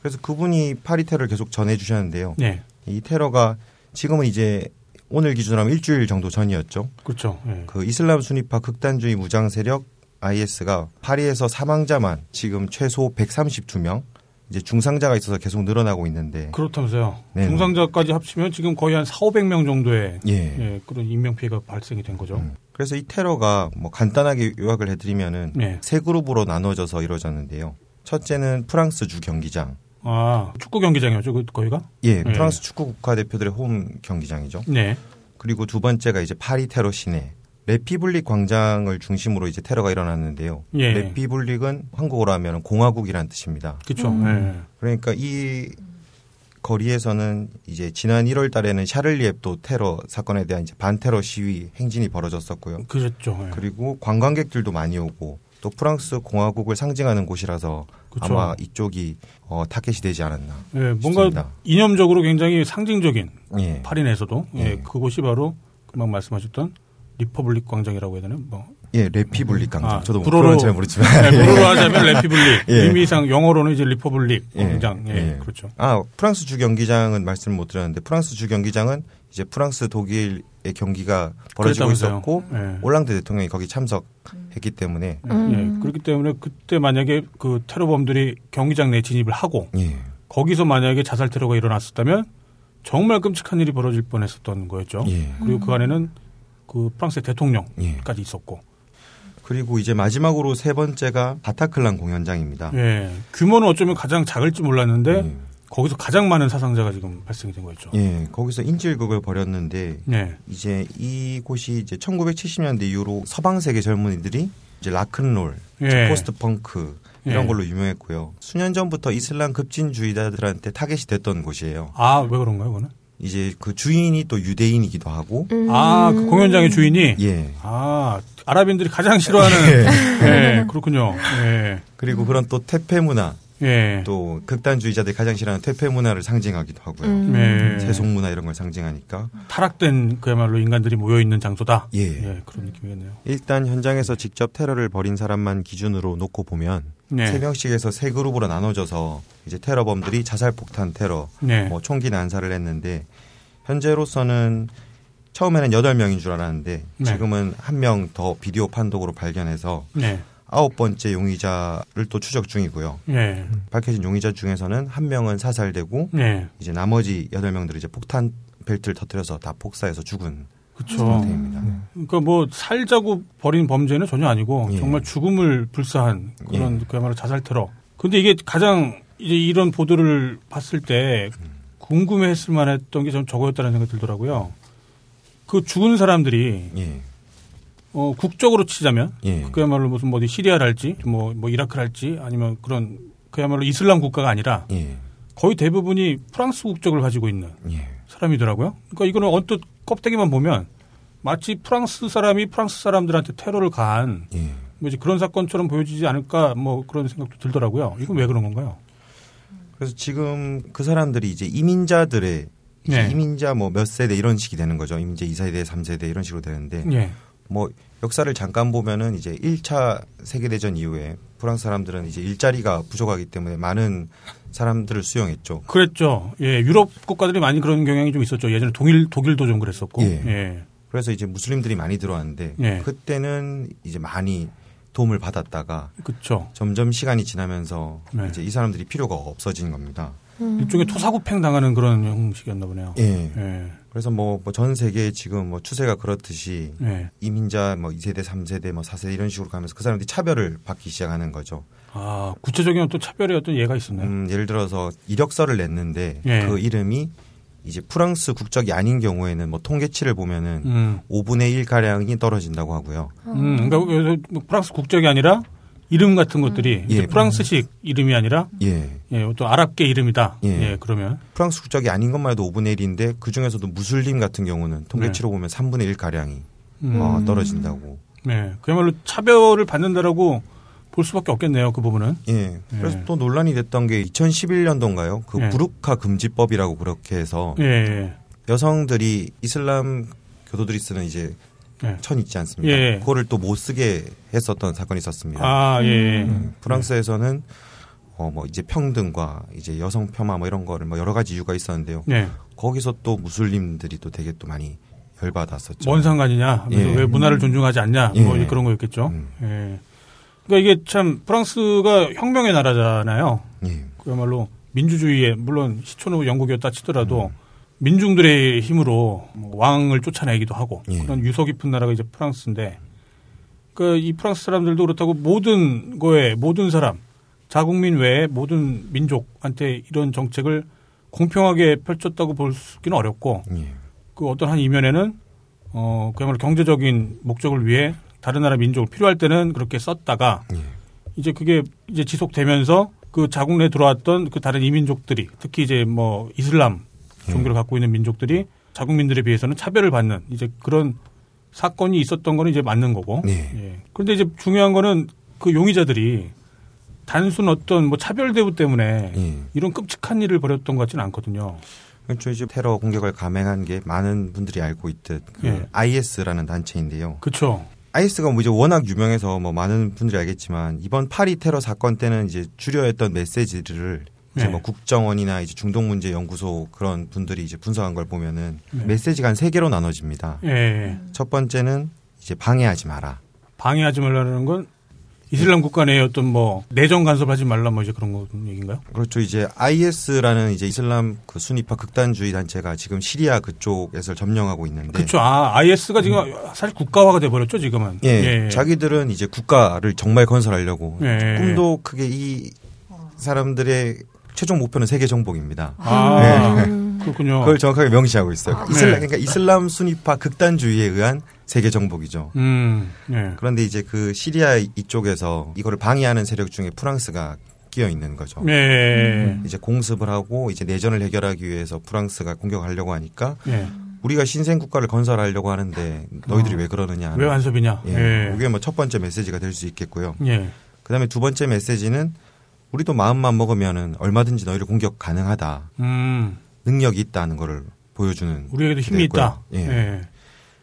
그래서 그분이 파리 테러를 계속 전해주셨는데요. 네. 이 테러가 지금은 이제 오늘 기준으로 하면 일주일 정도 전이었죠. 그렇죠. 예. 그 이슬람 순위파 극단주의 무장 세력 IS가 파리에서 사망자만 지금 최소 132명, 이제 중상자가 있어서 계속 늘어나고 있는데 그렇다면서요. 네. 중상자까지 합치면 지금 거의 한 4, 500명 정도의 예. 예, 그런 인명 피해가 발생이 된 거죠. 음. 그래서 이 테러가 뭐 간단하게 요약을 해 드리면은 네. 세 그룹으로 나눠져서 이루어졌는데요. 첫째는 프랑스 주 경기장. 아, 축구 경기장이었죠, 그 거기가? 예, 네. 프랑스 축구 국가 대표들의 홈 경기장이죠. 네. 그리고 두 번째가 이제 파리 테러 시내. République 광장을 중심으로 이제 테러가 일어났는데요. 예. République은 한국어로 하면 공화국이라는 뜻입니다. 그쵸. 음. 예. 그러니까 이 거리에서는 이제 지난 1월 달에는 Charlie Hebdo 테러 사건에 대한 이제 반테러 시위 행진이 벌어졌었고요. 그랬죠. 예. 그리고 관광객들도 많이 오고 또 프랑스 공화국을 상징하는 곳이라서 그쵸. 아마 이쪽이 어, 타겟이 되지 않았나. 예, 뭔가 싶습니다. 이념적으로 굉장히 상징적인 예. 파리 내에서도 예, 예. 그곳이 바로 금방 말씀하셨던 Republic 광장이라고 해야 되나? 뭐 예, République 광장. 아, 저도 뭐 불어로- 잘 모르지만. 네, 불어로 하자면 République. 예. 의미상 영어로는 이제 Republic 예, 광장. 예, 예. 그렇죠. 아, 프랑스 주 경기장은 말씀 못 드렸는데 프랑스 주 경기장은 이제 프랑스 독일의 경기가 벌어지고 그랬다면서요. 있었고 예. 올랑드 대통령이 거기 참석했기 때문에 음. 예, 그렇기 때문에 그때 만약에 그 테러범들이 경기장 내 진입을 하고 예. 거기서 만약에 자살 테러가 일어났었다면 정말 끔찍한 일이 벌어질 뻔했었던 거였죠. 예. 그리고 그 안에는 그 프랑스의 대통령까지 예. 있었고, 그리고 이제 마지막으로 세 번째가 바타클란 공연장입니다. 예, 규모는 어쩌면 가장 작을지 몰랐는데 예. 거기서 가장 많은 사상자가 지금 발생이 된 거였죠. 예, 거기서 인질극을 벌였는데 예, 이제 이곳이 이제 1970년대 이후로 서방 세계 젊은이들이 이제 락큰롤, 예. post punk 이런 예. 걸로 유명했고요. 수년 전부터 이슬람 급진주의자들한테 타겟이 됐던 곳이에요. 아, 왜 그런가요, 그거는? 이제 그 주인이 또 유대인이기도 하고 음. 아, 그 공연장의 주인이 예. 아, 아랍인들이 가장 싫어하는 예, 그렇군요. 예. 그리고 그런 또 퇴폐 문화, 예. 또 극단주의자들이 가장 싫어하는 퇴폐 문화를 상징하기도 하고요. 음. 예. 세속 문화 이런 걸 상징하니까 타락된 그야말로 인간들이 모여 있는 장소다. 예. 그런 느낌이겠네요. 일단 현장에서 직접 테러를 벌인 사람만 기준으로 놓고 보면 네. 세 명씩에서 세 그룹으로 나눠져서 이제 테러범들이 자살 폭탄 테러, 네. 뭐 총기 난사를 했는데 현재로서는 처음에는 여덟 명인 줄 알았는데 네. 지금은 한 명 더 비디오 판독으로 발견해서 네. 아홉 번째 용의자를 또 추적 중이고요. 네. 밝혀진 용의자 중에서는 한 명은 사살되고 네. 이제 나머지 여덟 명들이 이제 폭탄 벨트를 터뜨려서 다 폭사해서 죽은 그렇죠. 상태입니다. 그러니까 뭐 살자고 벌인 범죄는 전혀 아니고 예. 정말 죽음을 불사한 그런 그야말로 자살 테러. 근데 이게 가장 이제 이런 보도를 봤을 때 궁금해했을 만했던 게좀 저거였다는 생각이 들더라고요. 그 죽은 사람들이 예. 어, 국적으로 치자면 예. 그야말로 무슨 뭐 시리아랄지 뭐, 뭐 이라크랄지 아니면 그런 그야말로 이슬람 국가가 아니라 예. 거의 대부분이 프랑스 국적을 가지고 있는 예. 사람이더라고요. 그러니까 이거는 언뜻 껍데기만 보면 마치 프랑스 사람이 프랑스 사람들한테 테러를 가한 예. 뭐 이제 그런 사건처럼 보여지지 않을까 뭐 그런 생각도 들더라고요. 이건 왜 그런 건가요? 그래서 지금 그 사람들이 이제 이민자들의 이제 네. 이민자 뭐 몇 세대 이런 식이 되는 거죠. 이민자 2세대, 3세대 이런 식으로 되는데 예. 뭐 역사를 잠깐 보면은 이제 1차 세계대전 이후에 프랑스 사람들은 이제 일자리가 부족하기 때문에 많은 사람들을 수용했죠. 그랬죠. 예, 유럽 국가들이 많이 그런 경향이 좀 있었죠. 예전에 독일 독일도 좀 그랬었고. 예. 예. 그래서 이제 무슬림들이 많이 들어왔는데 예. 그때는 이제 많이 도움을 받았다가 그렇죠. 점점 시간이 지나면서 네. 이제 이 사람들이 필요가 없어진 겁니다. 일종의 토사구팽 당하는 그런 형식이었나 보네요. 예. 예. 그래서 뭐 전 세계에 지금 뭐 추세가 그렇듯이 예. 이민자 뭐 2세대, 3세대, 뭐 4세대 이런 식으로 가면서 그 사람들이 차별을 받기 시작하는 거죠. 아, 구체적인 어떤 차별의 어떤 예가 있었네요. 음, 예를 들어서 이력서를 냈는데 예. 그 이름이 이제 프랑스 국적이 아닌 경우에는 뭐 통계치를 보면은 음. 5분의 1 가량이 떨어진다고 하고요. 음, 그러니까 뭐 프랑스 국적이 아니라 이름 같은 것들이 이제 예. 프랑스식 이름이 아니라 예. 예, 또 아랍계 이름이다. 예. 예, 그러면 프랑스 국적이 아닌 것만 해도 5분의 1인데 그 중에서도 무슬림 같은 경우는 통계치로 보면 3분의 1 가량이 네. 음. 어, 떨어진다고. 네, 그야말로 차별을 받는다라고 볼 수밖에 없겠네요. 그 부분은. 예. 그래서 예. 또 논란이 됐던 게 2011년도인가요? 그 예. 부르카 금지법이라고 그렇게 해서 예, 예. 여성들이 이슬람 교도들이 쓰는 이제 예. 천 있지 않습니까? 예. 그거를 또 못 쓰게 했었던 사건이 있었습니다. 아, 예. 예. 음, 프랑스에서는 어 뭐 이제 평등과 이제 여성 폄하 뭐 이런 거를 뭐 여러 가지 이유가 있었는데요. 네. 거기서 또 무슬림들이 또 되게 또 많이 열받았었죠. 뭔 상관이냐? 예. 왜 문화를 존중하지 않냐? 뭐 예. 그런 거였겠죠. 음. 예. 그러니까 이게 참 프랑스가 혁명의 나라잖아요. 예. 그야말로 민주주의의 물론 시초노 영국이었다 치더라도 민중들의 힘으로 뭐 왕을 쫓아내기도 하고 예. 그런 유서 깊은 나라가 이제 프랑스인데 그이 프랑스 사람들도 그렇다고 모든 거에 모든 사람 자국민 외에 모든 민족한테 이런 정책을 공평하게 펼쳤다고 볼 수는 어렵고 예. 그 어떤 한 이면에는 어 그야말로 경제적인 목적을 위해 다른 나라 민족을 필요할 때는 그렇게 썼다가 예. 이제 그게 이제 지속되면서 그 자국 내에 들어왔던 그 다른 이민족들이 특히 이제 뭐 이슬람 종교를 갖고 있는 민족들이 자국민들에 비해서는 차별을 받는 이제 그런 사건이 있었던 거는 이제 맞는 거고. 네. 예. 그런데 이제 중요한 거는 그 용의자들이 단순 어떤 뭐 차별 대우 때문에 예. 이런 끔찍한 일을 벌였던 것 같지는 않거든요. 그렇죠. 이제 테러 공격을 감행한 게 많은 분들이 알고 있듯 그 예. IS라는 단체인데요. 그렇죠. IS가 뭐 이제 워낙 유명해서 뭐 많은 분들이 알겠지만 이번 파리 테러 사건 때는 이제 주려 했던 메시지를 이제 네. 뭐 국정원이나 이제 중동 문제 연구소 그런 분들이 이제 분석한 걸 보면은 네. 메시지가 한 세 개로 나눠집니다. 예. 첫 번째는 이제 방해하지 마라. 방해하지 말라는 건 이슬람 국가 내에 어떤 뭐 내정 간섭하지 말라 뭐 이제 그런 거 얘기인가요? 그렇죠. 이제 IS라는 이제 이슬람 그 순위파 극단주의 단체가 지금 시리아 그쪽에서 점령하고 있는데 그렇죠. 아, IS가 지금 사실 국가화가 돼 버렸죠, 지금은. 예, 자기들은 이제 국가를 정말 건설하려고 예. 꿈도 크게 이 사람들의 최종 목표는 세계 정복입니다. 아, 네. 그렇군요. 그걸 정확하게 명시하고 있어요. 네. 이슬람, 그러니까 이슬람 순위파 극단주의에 의한 세계 정복이죠. 음, 예. 그런데 이제 그 시리아 이쪽에서 이거를 방해하는 세력 중에 프랑스가 끼어 있는 거죠. 예. 이제 공습을 하고 이제 내전을 해결하기 위해서 프랑스가 공격하려고 하니까 예. 우리가 신생 국가를 건설하려고 하는데 너희들이 어. 왜 그러느냐. 왜 간섭이냐? 예. 예. 이게 뭐 첫 번째 메시지가 될 수 있겠고요. 예. 그다음에 두 번째 메시지는 우리도 마음만 먹으면은 얼마든지 너희를 공격 가능하다. 음, 능력이 있다는 거를 보여주는 우리에게도 힘이. 있다. 예. 예.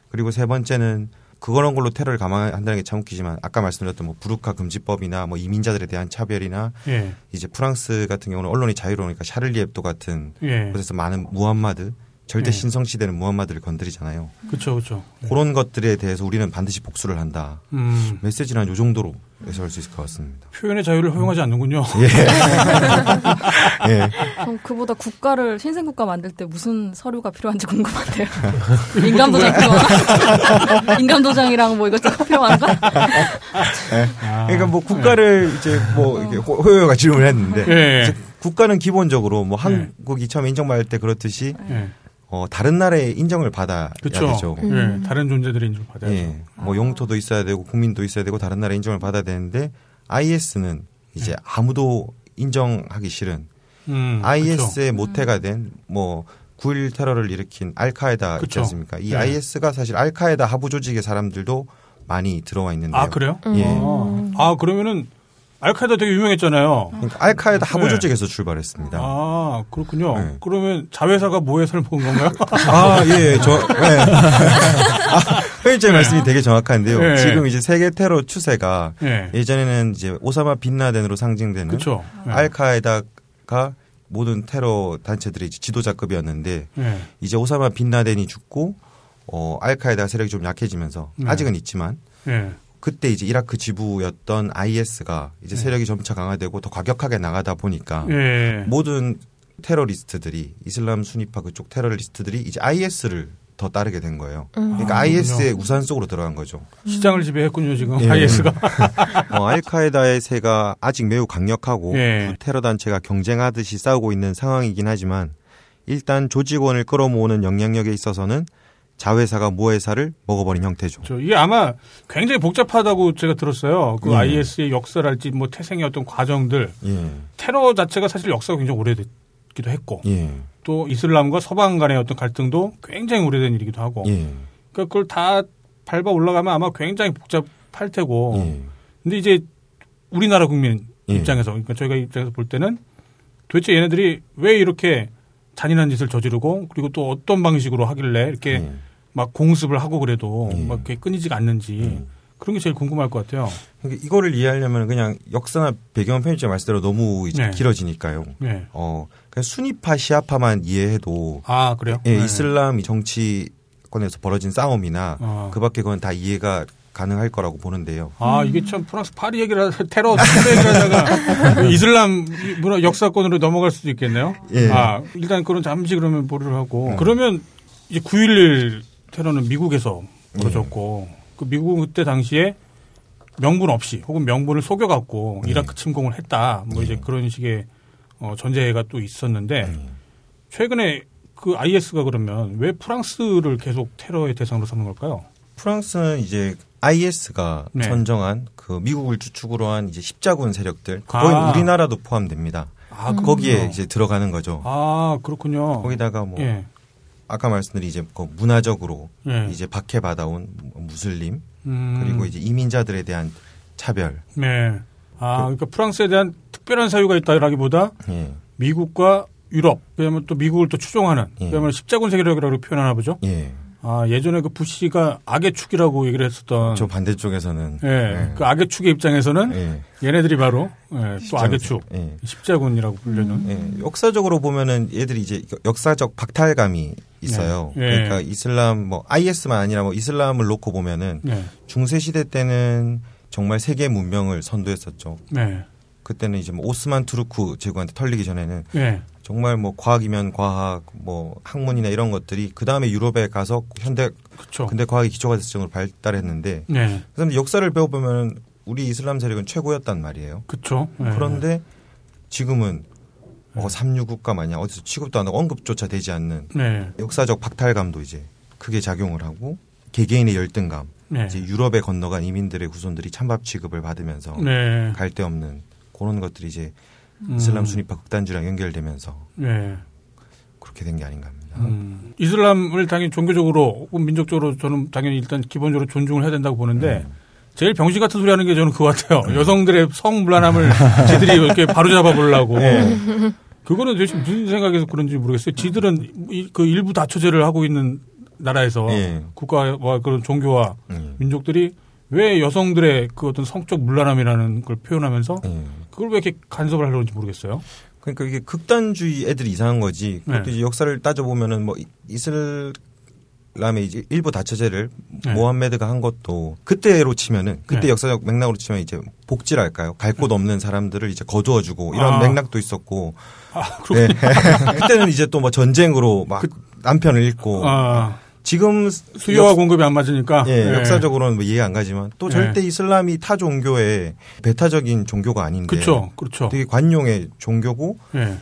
그리고 세 번째는 그런 걸로 테러를 감안한다는 게 참 웃기지만 아까 말씀드렸던 뭐 부르카 금지법이나 뭐 이민자들에 대한 차별이나 예. 이제 프랑스 같은 경우는 언론이 자유로우니까 샤를리 앱도 같은 예. 곳에서 많은 무함마드 절대 예. 신성시되는 무함마드를 건드리잖아요. 그렇죠, 그렇죠. 그런 것들에 대해서 우리는 반드시 복수를 한다. 음, 메시지는 요 정도로 해석할 수 있을 것 같습니다. 표현의 자유를 허용하지 않는군요. 예. 전 그보다 국가를 신생 국가 만들 때 무슨 서류가 필요한지 궁금한데요. 인감 도장 필요한가? 인감 도장이랑 뭐 이것저것 필요한가? 아, 그러니까 뭐 국가를 이제 뭐 이렇게 호- 호요가 질문을 했는데 예. 이제 국가는 기본적으로 뭐 한국이 처음 인정받을 때 그렇듯이 예. 어, 다른 나라의 인정을 받아야 그렇죠. 되죠. 예. 다른 존재들의 인정을 받아야죠. 예. 뭐 용토도 있어야 되고 국민도 있어야 되고 다른 나라 인정을 받아야 되는데 IS는 이제 아무도 인정하기 싫은 음, IS의 모태가 된 뭐 9.1 테러를 일으킨 알카에다 있지 그쵸. 않습니까? 이 네. IS가 사실 알카에다 하부 조직의 사람들도 많이 들어와 있는데요. 아, 그래요? 예. 아, 아, 그러면은 알카에다 되게 유명했잖아요. 그러니까 알카에다 하부 네. 조직에서 출발했습니다. 아, 그렇군요. 네. 그러면 자회사가 뭐해서를 본 건가요? 아, 예, 예, 저, 예. 아, 회장님 말씀이 되게 정확한데요. 네. 지금 이제 세계 테러 추세가 예. 예전에는 이제 오사마 빈라덴으로 상징되는 그쵸. 예. 알카에다가 모든 테러 단체들의 지도자급이었는데 예. 이제 오사마 빈라덴이 죽고 어, 알카에다 세력이 좀 약해지면서 네. 아직은 있지만 예. 그때 이제 이라크 지부였던 IS가 이제 네. 세력이 점차 강화되고 더 과격하게 나가다 보니까 예. 모든 테러리스트들이 이슬람 순위파 그쪽 테러리스트들이 이제 IS를 더 따르게 된 거예요. 그러니까 아, IS의. 우산 속으로 들어간 거죠. 시장을 지배했군요, 지금. 예. IS가. 어, 알카에다의 세가 아직 매우 강력하고 예. 두 테러 단체가 경쟁하듯이 싸우고 있는 상황이긴 하지만 일단 조직원을 끌어모으는 영향력에 있어서는 자회사가 모회사를 먹어버린 형태죠. 저 이게 아마 굉장히 복잡하다고 제가 들었어요. 그 예. IS의 역사랄지 뭐 태생의 어떤 과정들. 예, 테러 자체가 사실 역사가 굉장히 오래됐기도 했고 예, 또 이슬람과 서방 간의 어떤 갈등도 굉장히 오래된 일이기도 하고 예, 그러니까 그걸 다 밟아 올라가면 아마 굉장히 복잡할 테고 예. 근데 이제 우리나라 국민 예. 입장에서 그러니까 저희가 입장에서 볼 때는 도대체 얘네들이 왜 이렇게 잔인한 짓을 저지르고 그리고 또 어떤 방식으로 하길래 이렇게 예. 막 공습을 하고 그래도 예. 막 이렇게 끊이지가 않는지 그런 게 제일 궁금할 것 같아요. 그러니까 이거를 이해하려면 그냥 역사나 배경 편집자 말씀대로 너무 이제 네. 길어지니까요. 네. 어, 그냥 순위파 시아파만 이해해도 아 그래요? 예, 네. 이슬람 이 정치권에서 벌어진 싸움이나 어. 그밖에 그건 다 이해가 가능할 거라고 보는데요. 아 이게 참 프랑스 파리 얘기를 하, 테러 테러 얘기를 하다가 이슬람 문화 역사권으로 넘어갈 수도 있겠네요. 예. 아 일단 그런 잠시 그러면 보류를 하고 음. 그러면 이제 9.11 테러는 미국에서 벌어졌고 그 미국은 그때 당시에 명분 없이 혹은 명분을 속여갖고 예. 이라크 침공을 했다. 뭐 이제 그런 식의 어, 전제가 또 있었는데 예. 최근에 그 IS가 그러면 왜 프랑스를 계속 테러의 대상으로 삼는 걸까요? 프랑스는 이제 IS가 네. 선정한 그 미국을 주축으로 한 이제 십자군 세력들 거의 아. 우리나라도 포함됩니다. 아, 거기에. 이제 들어가는 거죠. 아 그렇군요. 거기다가 뭐 예. 아까 말씀드린 이제 그 문화적으로 예. 이제 박해받아온 무슬림 음. 그리고 이제 이민자들에 대한 차별. 네. 아, 그러니까 프랑스에 대한 특별한 사유가 있다라기보다 예. 미국과 유럽, 그다음에 또 미국을 또 추종하는, 예. 그다음에 십자군 세력이라고 표현하나 보죠. 예. 아, 예전에 그 부시가 악의 축이라고 얘기를 했었던. 저 반대쪽에서는 예. 예. 그 악의 축의 입장에서는 예. 얘네들이 바로 예, 또 악의 축, 예. 십자군이라고 불리는. 예, 역사적으로 보면은 얘들이 이제 역사적 박탈감이 있어요. 네. 예. 그러니까 이슬람 뭐 IS만 아니라 뭐 이슬람을 놓고 보면은 네. 중세 시대 때는 정말 세계 문명을 선도했었죠. 네. 그때는 이제 뭐 오스만 투르크 제국한테 털리기 전에는 네. 정말 뭐 과학이면 과학, 뭐 학문이나 이런 것들이 그 다음에 유럽에 가서 현대 그렇죠. 근대 과학이 기초가 됐을 정도로 발달했는데 네. 그런데 역사를 배워보면 우리 이슬람 세력은 최고였단 말이에요. 그렇죠. 네. 그런데 지금은 뭐 삼류 국가 마냥 어디서 취급도 안 하고 언급조차 되지 않는 네. 역사적 박탈감도 이제 크게 작용을 하고 개개인의 열등감, 네. 이제 유럽에 건너간 이민들의 후손들이 찬밥 취급을 받으면서 네. 갈데 없는 그런 것들이 이제 음. 이슬람 순위파 극단주의랑 연결되면서 네. 그렇게 된 게 아닌가 합니다. 음, 이슬람을 당연히 종교적으로 혹은 민족적으로 저는 당연히 일단 기본적으로 존중을 해야 된다고 보는데 음. 제일 병신 같은 소리 하는 게 저는 그거 같아요. 여성들의 성불안함을 지들이 이렇게 바로 잡아 보려고. 네. 그거는 도대체 무슨 생각에서 그런지 모르겠어요. 지들은 이- 그 일부 다처제를 하고 있는 나라에서 예. 국가와 그런 종교와 음. 민족들이 왜 여성들의 그 어떤 성적 문란함이라는 걸 표현하면서 예. 그걸 왜 이렇게 간섭을 하려고 하는지 모르겠어요. 그러니까 이게 극단주의 애들이 이상한 거지. 그것도 네. 이제 역사를 따져보면은 뭐 이- 이슬 람의 이제 일부 다처제를 네. 모함메드가 한 것도 그때로 치면은 그때 네. 역사적 맥락으로 치면 이제 복지랄까요? 갈 곳 없는 사람들을 이제 거두어주고 이런 아. 맥락도 있었고. 아, 그렇군요. 네. 그때는 이제 또 뭐 전쟁으로 막 남편을 잃고 아, 지금 수요와 역- 공급이 안 맞으니까. 예, 네. 역사적으로는 뭐 이해 안 가지만 또 네. 절대 이슬람이 타 종교의 배타적인 종교가 아닌데 그렇죠. 그렇죠. 되게 관용의 종교고 예.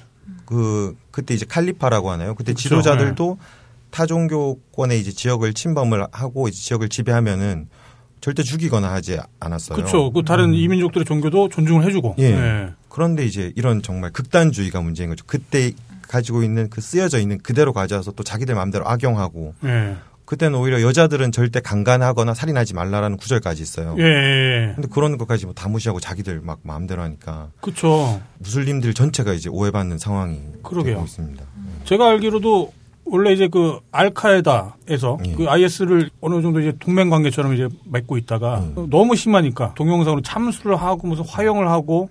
그 그때 이제 칼리파라고 하나요? 그때 그렇죠. 지도자들도 타 종교권의 이제 지역을 침범을 하고 이제 지역을 지배하면은 절대 죽이거나 하지 않았어요. 그렇죠. 그 다른 이민족들의 종교도 존중을 해주고. 예. 예. 그런데 이제 이런 정말 극단주의가 문제인 거죠. 그때 가지고 있는 그 쓰여져 있는 그대로 가져와서 또 자기들 마음대로 악용하고 예. 그때는 오히려 여자들은 절대 강간하거나 살인하지 말라라는 구절까지 있어요. 예. 예. 근데 그런 것까지 뭐 다 무시하고 자기들 막 마음대로 하니까 그렇죠. 무슬림들 전체가 이제 오해받는 상황이 그러게요. 되고 있습니다. 제가 알기로도 원래 이제 그 알카에다에서 예. 그 IS를 어느 정도 이제 동맹 관계처럼 이제 맺고 있다가 음. 너무 심하니까 동영상으로 참수를 하고 무슨 화형을 하고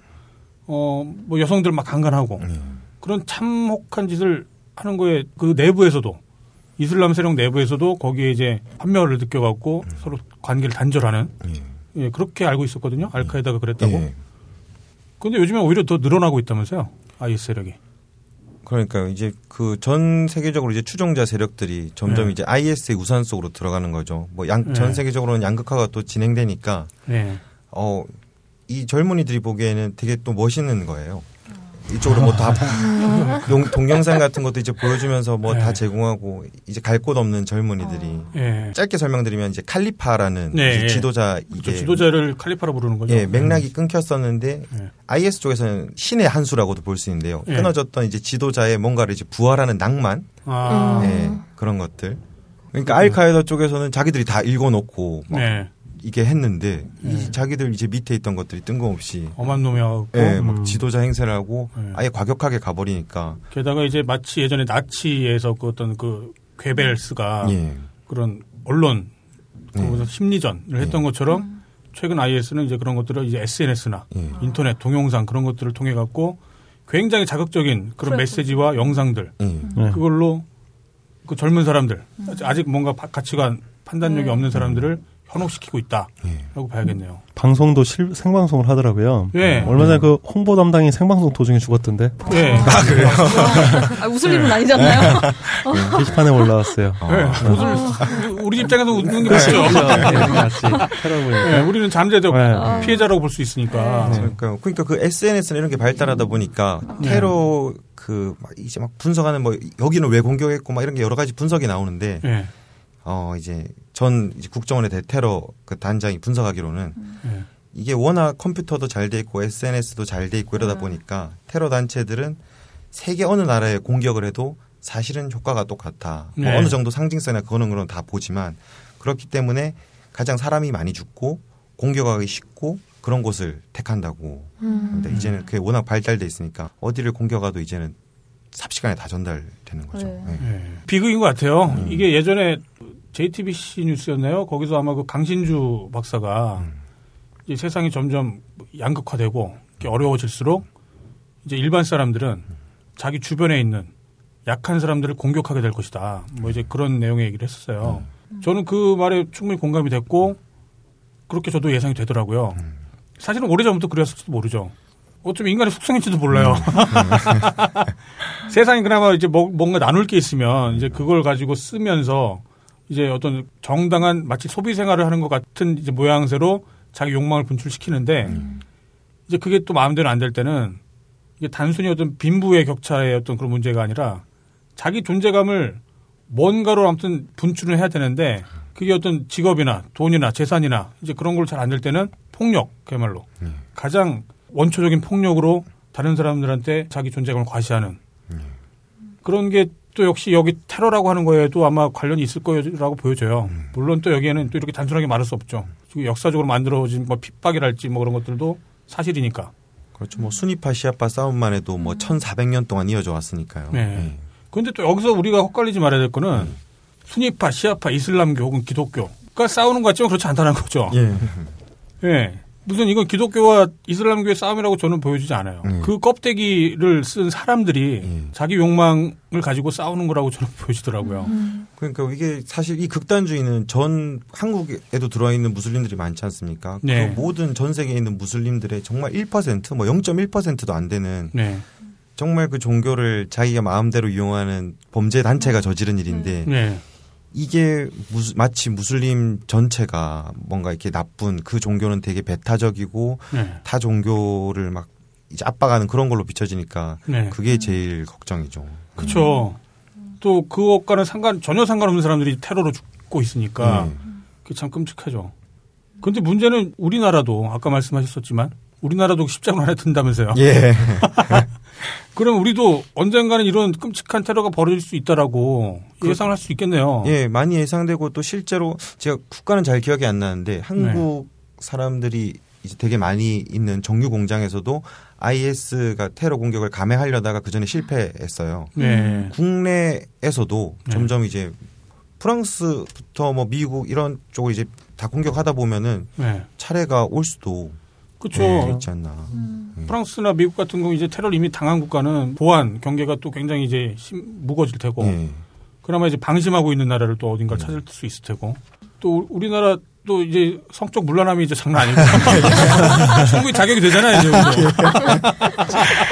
어 뭐 여성들 막 강간하고 음. 그런 참혹한 짓을 하는 거에 그 내부에서도 이슬람 세력 내부에서도 거기에 이제 판멸을 느껴갖고 서로 관계를 단절하는 예. 예, 그렇게 알고 있었거든요. 알카에다가 그랬다고. 예. 근데 요즘에 오히려 더 늘어나고 있다면서요. IS 세력이. 그러니까 이제 그 전 세계적으로 이제 추종자 세력들이 점점 네. 이제 IS의 우산 속으로 들어가는 거죠. 뭐 양전 네. 세계적으로는 양극화가 또 진행되니까 예. 어이 젊은이들이 보기에는 되게 또 멋있는 거예요. 이쪽으로 뭐 다 동영상 같은 것도 이제 보여주면서 뭐다 네. 제공하고 이제 갈 곳 없는 젊은이들이 예. 짧게 설명드리면 이제 칼리파라는 네, 이제 예. 지도자 그 이게 지도자를 칼리파로 부르는 거죠. 예, 맥락이 끊겼었는데 예. IS 쪽에서는 신의 한 수라고도 볼 수 있는데요. 예. 끊어졌던 이제 지도자의 뭔가를 이제 부활하는 낭만, 아. 예, 그런 것들. 그러니까 알카에다 쪽에서는 자기들이 다 읽어놓고 막 네. 이게 했는데 예. 이 자기들 이제 밑에 있던 것들이 뜬금없이 엄한 놈이하고 예, 음. 막 지도자 행세를 하고 예. 아예 과격하게 가버리니까 게다가 이제 마치 예전에 나치에서 그 어떤 그 괴벨스가 예, 그런 언론 예. 거기서 심리전을 했던 것처럼 최근 IS는 이제 그런 것들을 이제 SNS나 예. 인터넷 동영상 그런 것들을 통해 갖고 굉장히 자극적인 그런 프레스. 메시지와 영상들 예. 네. 그걸로 그 젊은 사람들 아직 뭔가 바- 가치관 판단력이 네. 없는 사람들을 현혹시키고 있다라고 봐야겠네요. 방송도 실, 생방송을 하더라고요. 예. 얼마 전에 그 홍보 담당이 생방송 도중에 죽었던데. 예. 아, 웃을 일은 아니잖아요. 네, 게시판에 올라왔어요. 예. 웃을, 우리 입장에서 웃는 게 그렇죠. 맞죠. 네. 예, 우리는 잠재적 네. 피해자라고 볼 수 있으니까. 그러니까, 그러니까 그 SNS나 이런 게 발달하다 보니까 테러 그 막 이제 막 분석하는 뭐 여기는 왜 공격했고 막 이런 게 여러 가지 분석이 나오는데 예. 어 이제 전 이제 국정원의 대테러 그 단장이 분석하기로는 예. 이게 워낙 컴퓨터도 잘 돼 있고 SNS도 잘 돼 있고 이러다 보니까 테러 단체들은 세계 어느 나라에 공격을 해도 사실은 효과가 똑같아. 뭐 네. 어느 정도 상징성이나 그거는 그런 다 보지만 그렇기 때문에 가장 사람이 많이 죽고 공격하기 쉽고 그런 곳을 택한다고. 근데 이제는 그게 워낙 발달돼 있으니까 어디를 공격하도 이제는 삽시간에 다 전달되는 거죠. 네. 네. 예. 비극인 것 같아요. 이게 예전에 JTBC 뉴스였나요? 거기서 아마 그 강신주 박사가 이제 세상이 점점 양극화되고 어려워질수록 이제 일반 사람들은 자기 주변에 있는 약한 사람들을 공격하게 될 것이다. 뭐 이제 그런 내용의 얘기를 했었어요. 저는 그 말에 충분히 공감이 됐고 그렇게 저도 예상이 되더라고요. 사실은 오래전부터 그랬을지도 모르죠. 어쩌면 인간의 속성인지도 몰라요. 세상에 그나마 이제 뭐- 뭔가 나눌 게 있으면 이제 그걸 가지고 쓰면서 이제 어떤 정당한 마치 소비 생활을 하는 것 같은 이제 모양새로 자기 욕망을 분출시키는데 이제 그게 또 마음대로 안 될 때는 이게 단순히 어떤 빈부의 격차의 어떤 그런 문제가 아니라 자기 존재감을 뭔가로 아무튼 분출을 해야 되는데 그게 어떤 직업이나 돈이나 재산이나 이제 그런 걸 잘 안 될 때는 폭력 그야말로 가장 원초적인 폭력으로 다른 사람들한테 자기 존재감을 과시하는 그런 게 또 역시 여기 테러라고 하는 거에도 아마 관련이 있을 거라고 보여져요. 물론 또 여기에는 또 이렇게 단순하게 말할 수 없죠. 역사적으로 만들어진 뭐 핍박이랄지 뭐 그런 것들도 사실이니까. 그렇죠. 뭐 순위파 시아파 싸움만 해도 뭐 1400년 동안 이어져 왔으니까요. 네. 그런데 또 여기서 우리가 헛갈리지 말아야 될 거는 순위파, 시아파, 이슬람교 혹은 기독교가 싸우는 것 같지만 그렇지 않다는 거죠. 예. 예. 무슨 이건 기독교와 이슬람교의 싸움이라고 저는 보여지지 않아요. 네. 그 껍데기를 쓴 사람들이 예. 자기 욕망을 가지고 싸우는 거라고 저는 보여지더라고요. 그러니까 이게 사실 이 극단주의는 전 한국에도 들어와 있는 무슬림들이 많지 않습니까? 네. 그 모든 전 세계에 있는 무슬림들의 정말 1%, 뭐 0.1%도 안 되는 네. 정말 그 종교를 자기가 마음대로 이용하는 범죄 단체가 저지른 일인데 네. 이게 무스- 마치 무슬림 전체가 뭔가 이렇게 나쁜 그 종교는 되게 배타적이고 네. 타 종교를 막 이제 압박하는 그런 걸로 비춰지니까 네. 그게 제일 걱정이죠. 그렇죠. 또 그것과는 상관 전혀 상관없는 사람들이 테러로 죽고 있으니까 네. 그게 참 끔찍하죠. 그런데 문제는 우리나라도 아까 말씀하셨었지만 우리나라도 십자군 안에 든다면서요. 예. 그럼 우리도 언젠가는 이런 끔찍한 테러가 벌어질 수 있다라고 예상을 할수 있겠네요. 예, 많이 예상되고 또 실제로 제가 국가는 잘 기억이 안 나는데 한국 사람들이 이제 되게 많이 있는 정유 공장에서도 IS가 테러 공격을 감행하려다가 그 전에 실패했어요. 네. 국내에서도 네. 점점 이제 프랑스부터 뭐 미국 이런 쪽을 이제 다 공격하다 보면은 네. 차례가 올 수도 그렇죠. 예, 있지 않나. 프랑스나 미국 같은 경우 이제 테러를 이미 당한 국가는 보안 경계가 또 굉장히 이제 심- 무거워질 테고 예. 그나마 이제 방심하고 있는 나라를 또 어딘가 찾을 수 있을 테고 또 우- 우리나라 또 이제 성적 문란함이 이제 장난 아니고 충분히 자격이 되잖아요 이제 우리도.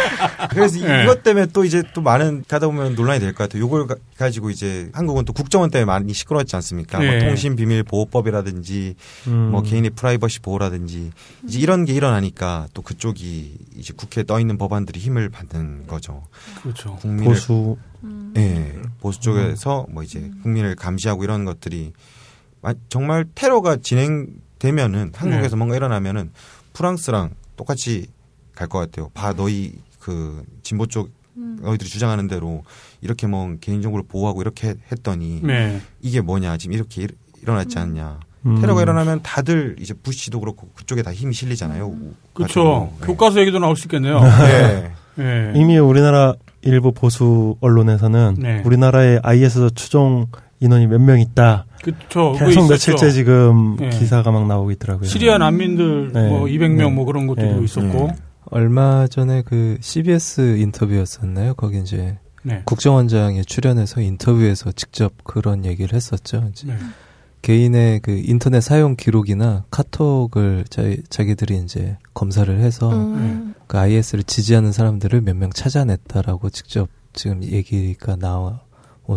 그래서 예. 이것 때문에 또 이제 또 많은 가다 보면 논란이 될 것 같아요. 요걸 가- 가지고 이제 한국은 또 국정원 때문에 많이 시끄러웠지 않습니까? 뭐 예. 통신 비밀 보호법이라든지 음. 뭐 개인의 프라이버시 보호라든지 이제 이런 게 일어나니까 또 그쪽이 이제 국회에 떠 있는 법안들이 힘을 받는 거죠. 그렇죠. 국민을 보수 예, 보수 쪽에서 뭐 이제 국민을 감시하고 이런 것들이 마- 정말 테러가 진행되면은 한국에서 네. 뭔가 일어나면은 프랑스랑 똑같이 갈 것 같아요. 봐 너희 그 진보 쪽 너희들이 주장하는 대로 이렇게 뭐 개인정보를 보호하고 이렇게 했더니 네. 이게 뭐냐 지금 이렇게 일, 일어났지 않냐. 음. 테러가 일어나면 다들 이제 부시도 그렇고 그쪽에 다 힘이 실리잖아요. 그렇죠. 가지고. 네. 교과서 얘기도 나올 수 있겠네요. 네. 네. 이미 우리나라 일부 보수 언론에서는 네. 우리나라에 IS 추종 인원이 몇 명 있다. 그렇죠. 그거 계속. 며칠째 지금 네. 기사가 막 나오고 있더라고요. 시리아 난민들 네. 뭐 200명 네. 뭐 그런 것들도 네. 있었고. 네. 얼마 전에 그 CBS 인터뷰였었나요? 거기 이제 네. 국정원장이 출연해서 인터뷰에서 직접 그런 얘기를 했었죠. 이제 네. 개인의 그 인터넷 사용 기록이나 카톡을 자, 자기들이 이제 검사를 해서 음. 그 IS를 지지하는 사람들을 몇 명 찾아냈다라고 직접 지금 얘기가 나온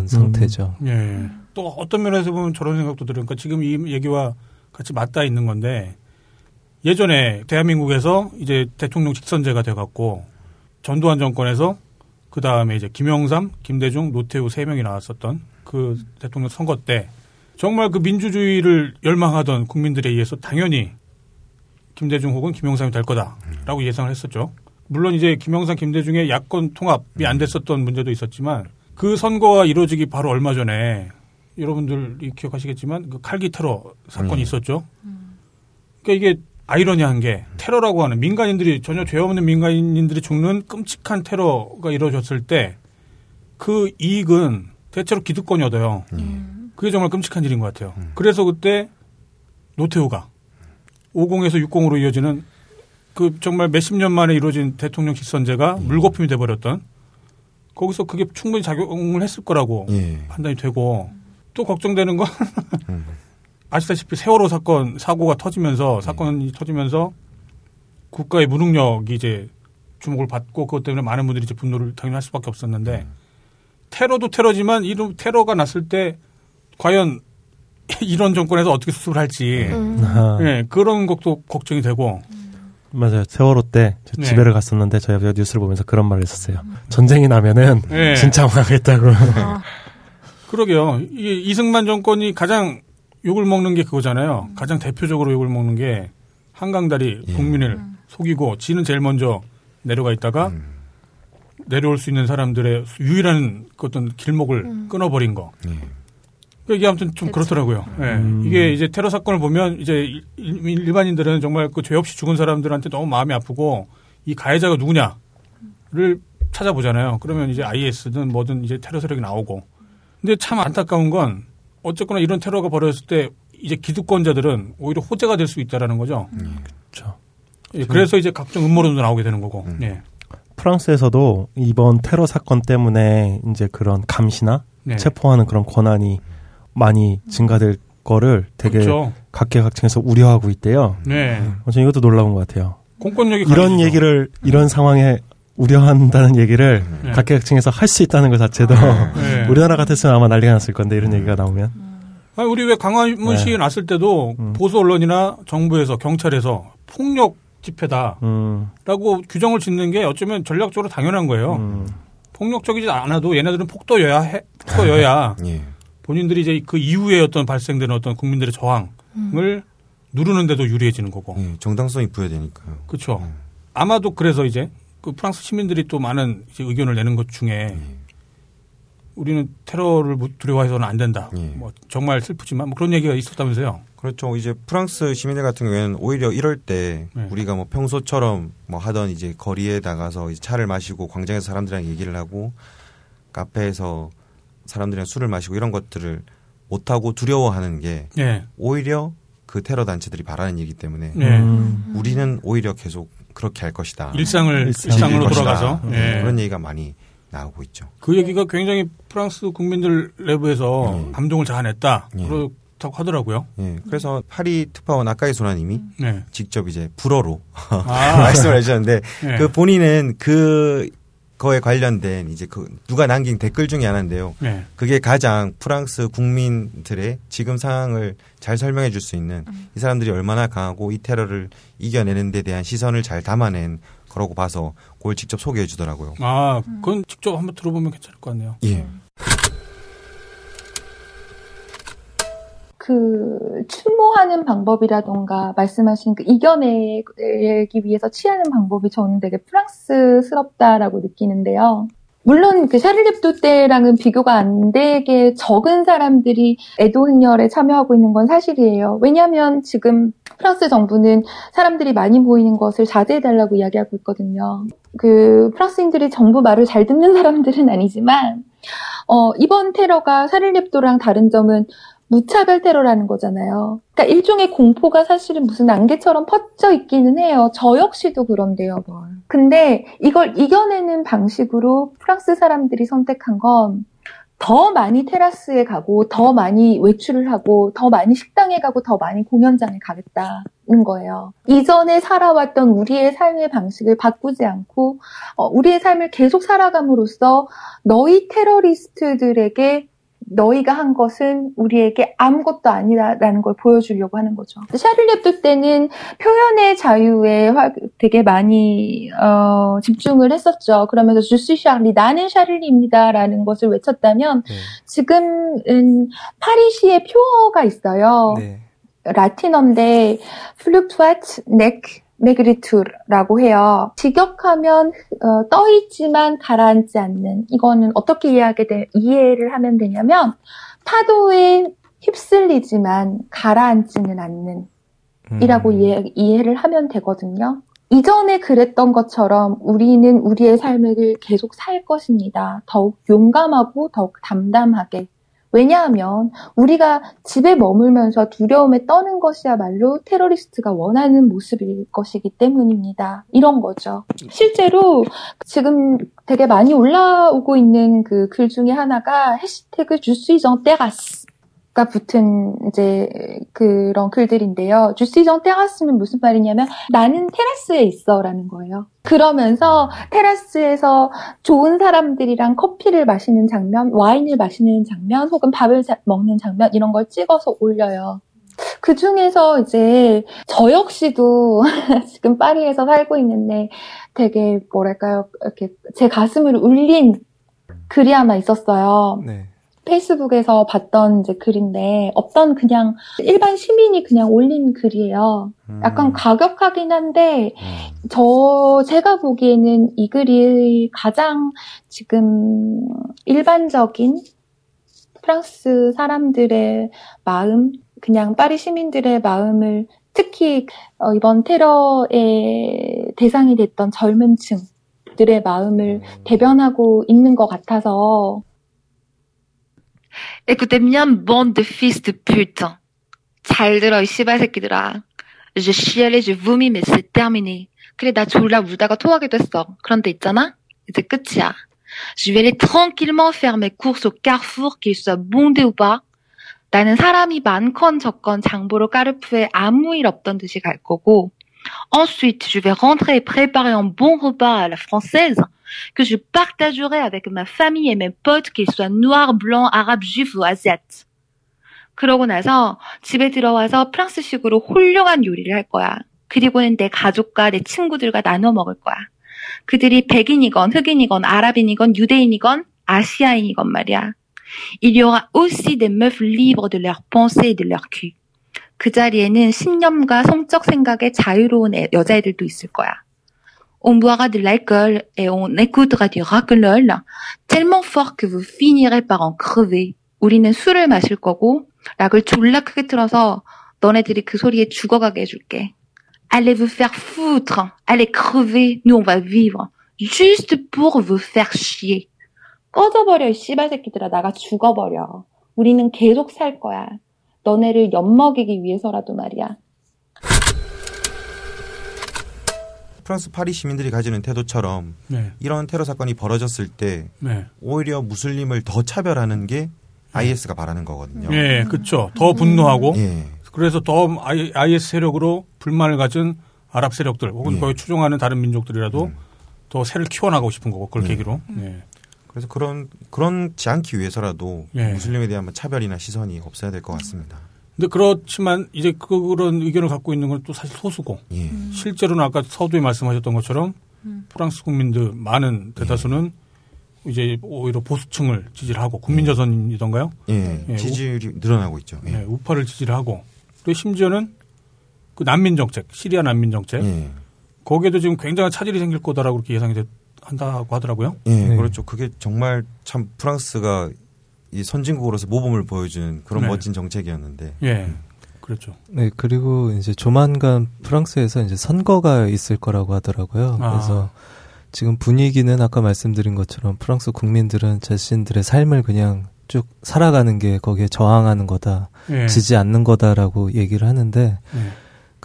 상태죠. 예. 또 어떤 면에서 보면 저런 생각도 들으니까 그러니까 지금 이 얘기와 같이 맞닿아 있는 건데 예전에 대한민국에서 이제 대통령 직선제가 돼갖고 전두환 정권에서 그 다음에 이제 김영삼, 김대중, 노태우 세 명이 나왔었던 그 대통령 선거 때 정말 그 민주주의를 열망하던 국민들에 의해서 당연히 김대중 혹은 김영삼이 될 거다라고 예상을 했었죠. 물론 이제 김영삼, 김대중의 야권 통합이 안 됐었던 문제도 있었지만 그 선거가 이루어지기 바로 얼마 전에 여러분들이 기억하시겠지만 그 칼기 테러 사건이 음. 있었죠. 그러니까 이게 아이러니한 게 테러라고 하는 민간인들이 전혀 죄 없는 민간인들이 죽는 끔찍한 테러가 이루어졌을 때 그 이익은 대체로 기득권이 얻어요. 그게 정말 끔찍한 일인 것 같아요. 그래서 그때 노태우가 50에서 60으로 이어지는 그 정말 몇십 년 만에 이루어진 대통령 직선제가 물거품이 돼버렸던 거기서 그게 충분히 작용을 했을 거라고 예. 판단이 되고 또 걱정되는 건 아시다시피 세월호 사건 사고가 터지면서 사건이 터지면서 국가의 무능력이 이제 주목을 받고 그것 때문에 많은 분들이 이제 분노를 당연히 할 수밖에 없었는데 테러도 테러지만 이런 테러가 났을 때 과연 이런 정권에서 어떻게 수습을 할지 음. 아, 예, 그런 것도 걱정이 되고 맞아요. 세월호 때저 네. 집에를 갔었는데 저희 아버지가 뉴스를 보면서 그런 말을 했었어요. 전쟁이 나면은 예. 진짜 망하겠다고. 그러게요. 이게 이승만 정권이 가장 욕을 먹는 게 그거잖아요. 가장 대표적으로 욕을 먹는 게 한강다리 예. 국민을 속이고 지는 제일 먼저 내려가 있다가 내려올 수 있는 사람들의 유일한 그 어떤 길목을 끊어버린 거. 예. 그 이게 아무튼 좀 그렇더라고요. 예. 음. 이게 이제 테러 사건을 보면 이제 일반인들은 정말 그 죄 없이 죽은 사람들한테 너무 마음이 아프고 이 가해자가 누구냐를 찾아보잖아요. 그러면 이제 IS든 뭐든 이제 테러 세력이 나오고. 근데 참 안타까운 건 어쨌거나 이런 테러가 벌어졌을 때 이제 기득권자들은 오히려 호재가 될 수 있다라는 거죠. 그렇죠. 예, 그래서 이제 각종 음모론도 나오게 되는 거고. 음. 예. 프랑스에서도 이번 테러 사건 때문에 이제 그런 감시나 네. 체포하는 그런 권한이 많이 증가될 거를 되게 그렇죠. 각계각층에서 우려하고 있대요. 네. 어, 저는 이것도 놀라운 것 같아요. 공권력이 이런 강해지죠. 얘기를 이런 상황에 우려한다는 얘기를 네. 각계각층에서 할 수 있다는 것 자체도 네. 우리나라 같았으면 아마 난리가 났을 건데 이런 얘기가 나오면 아니, 우리 왜 강화문 네. 시위 났을 때도 음. 보수 언론이나 정부에서 경찰에서 폭력 집회다라고 음, 규정을 짓는 게 어쩌면 전략적으로 당연한 거예요. 음, 폭력적이지 않아도 얘네들은 폭도여야 해, 폭도여야 예. 본인들이 이제 그 이후에 어떤 발생되는 어떤 국민들의 저항을 누르는데도 유리해지는 거고. 예. 정당성이 부여되니까요. 그렇죠. 아마도 그래서 이제 그 프랑스 시민들이 또 많은 이제 의견을 내는 것 중에 예. 우리는 테러를 두려워해서는 안 된다. 예. 뭐 정말 슬프지만 뭐 그런 얘기가 있었다면서요. 그렇죠. 이제 프랑스 시민들 같은 경우에는 오히려 이럴 때 네. 우리가 뭐 평소처럼 뭐 하던 이제 거리에 나가서 이제 차를 마시고 광장에서 사람들이랑 얘기를 하고 카페에서 사람들이랑 술을 마시고 이런 것들을 못 하고 두려워하는 게 예. 오히려 그 테러 단체들이 바라는 일이기 때문에 예. 음, 우리는 오히려 계속 그렇게 할 것이다. 일상을 일상. 것이다. 돌아가서 네, 예. 그런 얘기가 많이 나오고 있죠. 그 얘기가 굉장히 프랑스 국민들 내부에서 네. 감동을 자아냈다. 네. 그렇다고 하더라고요. 예. 그래서 파리 특파원 아까이 소나님이 네. 직접 이제 불어로 아, 말씀을 해주셨는데 네. 그 본인은 그 거에 관련된 이제 그 누가 남긴 댓글 중에 하나인데요. 네. 그게 가장 프랑스 국민들의 지금 상황을 잘 설명해 줄 수 있는 이 사람들이 얼마나 강하고 이 테러를 이겨내는 데 대한 시선을 잘 담아낸 거라고 봐서 그걸 직접 소개해 주더라고요. 아, 그건 직접 한번 들어보면 괜찮을 것 같네요. 예. 그 추모하는 방법이라던가 말씀하신 그 이겨내기 위해서 취하는 방법이 저는 되게 프랑스스럽다라고 느끼는데요. 물론 그 샤를렙도 때랑은 비교가 안 되게 적은 사람들이 애도 행렬에 참여하고 있는 건 사실이에요. 왜냐하면 지금 프랑스 정부는 사람들이 많이 모이는 것을 자제해달라고 이야기하고 있거든요. 그 프랑스인들이 정부 말을 잘 듣는 사람들은 아니지만 어, 이번 테러가 샤를렙도랑 다른 점은 무차별 테러라는 거잖아요. 그러니까 일종의 공포가 사실은 무슨 안개처럼 퍼져 있기는 해요. 저 역시도 그런데요, 뭘. 근데 이걸 이겨내는 방식으로 프랑스 사람들이 선택한 건 더 많이 테라스에 가고 더 많이 외출을 하고 더 많이 식당에 가고 더 많이 공연장에 가겠다는 거예요. 이전에 살아왔던 우리의 삶의 방식을 바꾸지 않고 어, 우리의 삶을 계속 살아감으로써 너희 테러리스트들에게 너희가 한 것은 우리에게 아무것도 아니다라는 걸 보여주려고 하는 거죠. 샤를리 앱도 때는 표현의 자유에 되게 많이 어, 집중을 했었죠. 그러면서 주스 샤를리 나는 샤를리입니다라는 것을 외쳤다면 네. 지금은 파리시의 표어가 있어요. 네. 라틴어인데 Fluctuat nec mergitur라고 해요. 직역하면 어, 떠 있지만 가라앉지 않는 이거는 어떻게 이해하게 돼, 이해를 하면 되냐면 파도에 휩쓸리지만 가라앉지는 않는 이라고 음. 이해, 이해를 하면 되거든요. 이전에 그랬던 것처럼 우리는 우리의 삶을 계속 살 것입니다. 더욱 용감하고 더욱 담담하게 왜냐하면 우리가 집에 머물면서 두려움에 떠는 것이야말로 테러리스트가 원하는 모습일 것이기 때문입니다. 이런 거죠. 실제로 지금 되게 많이 올라오고 있는 그 글 중에 하나가 해시태그 주스이정 테라스 가 붙은 이제 그런 글들인데요. 주시정 테라스는 무슨 말이냐면 나는 테라스에 있어라는 거예요. 그러면서 테라스에서 좋은 사람들이랑 커피를 마시는 장면, 와인을 마시는 장면, 혹은 밥을 먹는 장면 이런 걸 찍어서 올려요. 그 중에서 이제 저 역시도 지금 파리에서 살고 있는데 되게 뭐랄까요 이렇게 제 가슴을 울린 글이 하나 있었어요. 네. 페이스북에서 봤던 이제 글인데 어떤 그냥 일반 시민이 그냥 올린 글이에요. 음. 약간 가격하긴 한데 음. 저 제가 보기에는 이 글이 가장 지금 일반적인 프랑스 사람들의 마음, 그냥 파리 시민들의 마음을 특히 어, 이번 테러의 대상이 됐던 젊은 층들의 마음을 음. 대변하고 있는 것 같아서 Écoutez bien, bande de fils de pute. 잘 들어, 이 씨발 새끼들아. Je chialais, je vomis, mais c'est terminé. 그래, 나 졸라 울다가 토하기도 했어. 그런데 있잖아? 이제 끝이야. Je vais aller tranquillement faire mes courses au carrefour, qu'il soit bondé ou pas. 나는 사람이 많건 적건 장보러 까르푸에 아무 일 없던 듯이 갈 거고, Ensuite, je vais rentrer et préparer un bon repas à la française que je partagerai avec ma famille et mes potes, qu'ils soient noirs, blancs, arabes, juifs ou asiates. 그러고 나서 집에 들어와서 프랑스식으로 훌륭한 요리를 할 거야. 그리고는 내 가족과 내 친구들과 나눠 먹을 거야. 그들이 백인이건 흑인이건 아랍인이건 유대인이건 아시아인이건 말이야. Il y aura aussi des meufs libres de leurs pensées et de leur cul. 그 자리에는 신념과 성적 생각에 자유로운 애, 여자애들도 있을 거야. On boira de l'alcool et on écoutera du rock'n'roll tellement fort que vous finirez par en crever. 우리는 술을 마실 거고 락을 졸라 크게 틀어서 너네들이 그 소리에 죽어가게 해줄게. Allez vous faire foutre. Allez crever. Nous on va vivre. Juste pour vous faire chier. 꺼져버려, 이 씨발 새끼들아. 나가 죽어버려. 우리는 계속 살 거야. 너네를 엿먹이기 위해서라도 말이야. 프랑스 파리 시민들이 가지는 태도처럼 네. 이런 테러 사건이 벌어졌을 때 네. 오히려 무슬림을 더 차별하는 게 IS가 바라는 거거든요. 예, 그렇죠. 더 분노하고 예. 그래서 더 IS 세력으로 불만을 가진 아랍 세력들 혹은 예. 거기 추종하는 다른 민족들이라도 음. 더 새를 키워나가고 싶은 거고 그걸 예. 계기로. 예. 그래서 그런 그런지 않기 위해서라도 예. 무슬림에 대한 차별이나 시선이 없어야 될 것 같습니다. 근데 그렇지만 이제 그런 의견을 갖고 있는 건 또 사실 소수고 예. 실제로는 아까 서두에 말씀하셨던 것처럼 음. 프랑스 국민들 많은 대다수는 예. 이제 오히려 보수층을 지지를 하고 국민저선이던가요? 예, 예. 지지율이 우, 늘어나고 있죠. 예. 예. 우파를 지지를 하고 또 심지어는 그 난민 정책, 시리아 난민 정책 예. 거기에도 지금 굉장한 차질이 생길 거다라고 그렇게 예상이 됐, 한다고 하더라고요. 예, 네. 그렇죠. 그게 정말 참 프랑스가 이 선진국으로서 모범을 보여주는 그런 네. 멋진 정책이었는데. 예. 그렇죠. 네, 그리고 이제 조만간 프랑스에서 이제 선거가 있을 거라고 하더라고요. 아. 그래서 지금 분위기는 아까 말씀드린 것처럼 프랑스 국민들은 자신들의 삶을 그냥 쭉 살아가는 게 거기에 저항하는 거다, 예. 지지 않는 거다라고 얘기를 하는데, 예.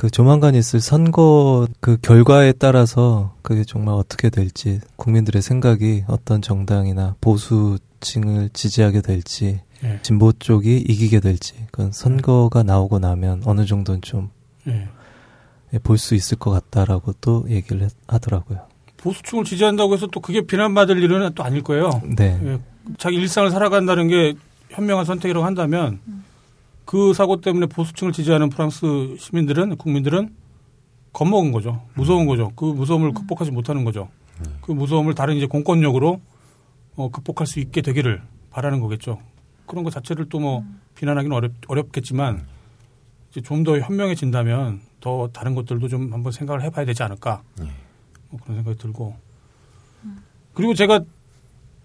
그 조만간 있을 선거 그 결과에 따라서 그게 정말 어떻게 될지 국민들의 생각이 어떤 정당이나 보수층을 지지하게 될지 예. 진보 쪽이 이기게 될지 그건 선거가 나오고 나면 어느 정도는 좀 예. 볼수 있을 것 같다라고 또 얘기를 했- 하더라고요. 보수층을 지지한다고 해서 또 그게 비난받을 일은 또 아닐 거예요. 네. 예, 자기 일상을 살아간다는 게 현명한 선택이라고 한다면 그 사고 때문에 보수층을 지지하는 프랑스 시민들은 국민들은 겁먹은 거죠. 무서운 거죠. 그 무서움을 극복하지 못하는 거죠. 그 무서움을 다른 이제 공권력으로 어, 극복할 수 있게 되기를 바라는 거겠죠. 그런 것 자체를 또 뭐 비난하기는 어렵, 어렵겠지만 이제 좀 더 현명해진다면 더 다른 것들도 좀 한번 생각을 해봐야 되지 않을까 뭐 그런 생각이 들고 그리고 제가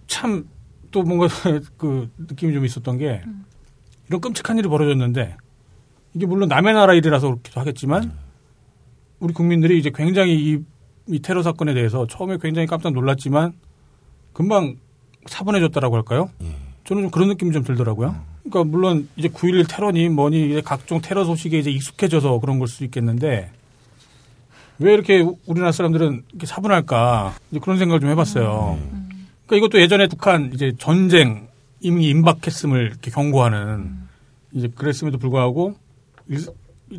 참 또 뭔가 그 느낌이 좀 있었던 게 이런 끔찍한 일이 벌어졌는데 이게 물론 남의 나라 일이라서 그렇기도 하겠지만 우리 국민들이 이제 굉장히 이, 이 테러 사건에 대해서 처음에 굉장히 깜짝 놀랐지만 금방 사분해졌다라고 할까요? 저는 좀 그런 느낌이 좀 들더라고요. 그러니까 물론 이제 9.11 테러니 뭐니 이제 각종 테러 소식에 이제 익숙해져서 그런 걸수 있겠는데 왜 이렇게 우- 우리나라 사람들은 이렇게 사분할까 이제 그런 생각을 좀 해봤어요. 그러니까 이것도 예전에 북한 이제 전쟁 이미 임박했음을 이렇게 경고하는 이제 그랬음에도 불구하고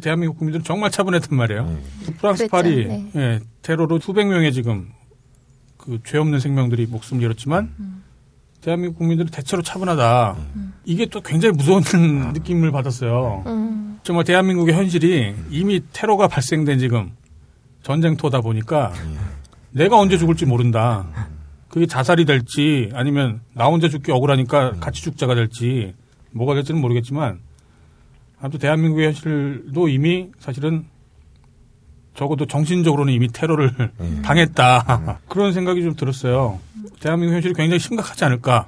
대한민국 국민들은 정말 차분했단 말이에요. 프랑스 그랬죠. 파리 네. 예, 테러로 수백 명의 지금 그 죄 없는 생명들이 목숨을 잃었지만 대한민국 국민들은 대체로 차분하다. 이게 또 굉장히 무서운 느낌을 받았어요. 음. 정말 대한민국의 현실이 이미 테러가 발생된 지금 전쟁터다 보니까 내가 언제 죽을지 모른다. 그게 자살이 될지 아니면 나 혼자 죽기 억울하니까 같이 죽자가 될지 뭐가 될지는 모르겠지만 아무튼 대한민국의 현실도 이미 사실은 적어도 정신적으로는 이미 테러를 당했다. 그런 생각이 좀 들었어요. 대한민국 현실이 굉장히 심각하지 않을까.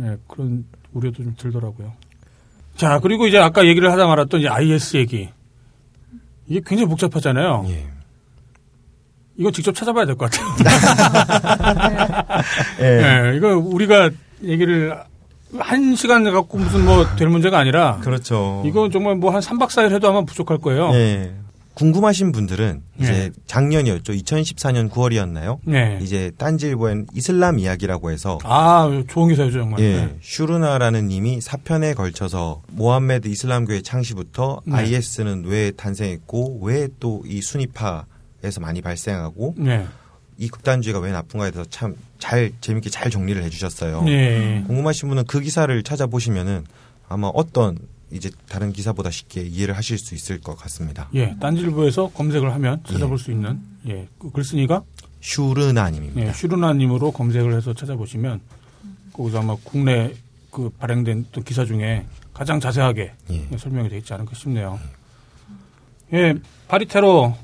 예, 그런 우려도 좀 들더라고요. 자, 그리고 이제 아까 얘기를 하다 말았던 이제 IS 얘기. 이게 굉장히 복잡하잖아요. 이거 직접 찾아봐야 될 것 같아요. 예, 이거 우리가 얘기를 한 시간 갖고 무슨 뭐 될 문제가 아니라. 그렇죠. 이건 정말 뭐 한 3박 4일 해도 아마 부족할 거예요. 예. 궁금하신 분들은 이제 네. 작년이었죠. 2014년 9월이었나요? 네. 이제 딴지일보엔 이슬람 이야기라고 해서 아, 좋은 기사죠, 정말. 예, 네. 슈르나라는 님이 사편에 걸쳐서 모함메드 이슬람교회 창시부터 네. IS는 왜 탄생했고 왜 또 이 순위파에서 많이 발생하고 네. 이 극단주의가 왜 나쁜가에 대해서 참 잘 재밌게 잘 정리를 해주셨어요. 네. 궁금하신 분은 그 기사를 찾아보시면은 아마 어떤 이제 다른 기사보다 쉽게 이해를 하실 수 있을 것 같습니다. 예, 딴질보에서 검색을 하면 찾아볼 수 있는 예, 그 글쓴이가 슈르나님입니다. 예, 슈르나님으로 검색을 해서 찾아보시면 거기서 아마 국내 그 발행된 또 기사 중에 가장 자세하게 예. 설명이 되어 있지 않을까 싶네요. 예, 파리 테러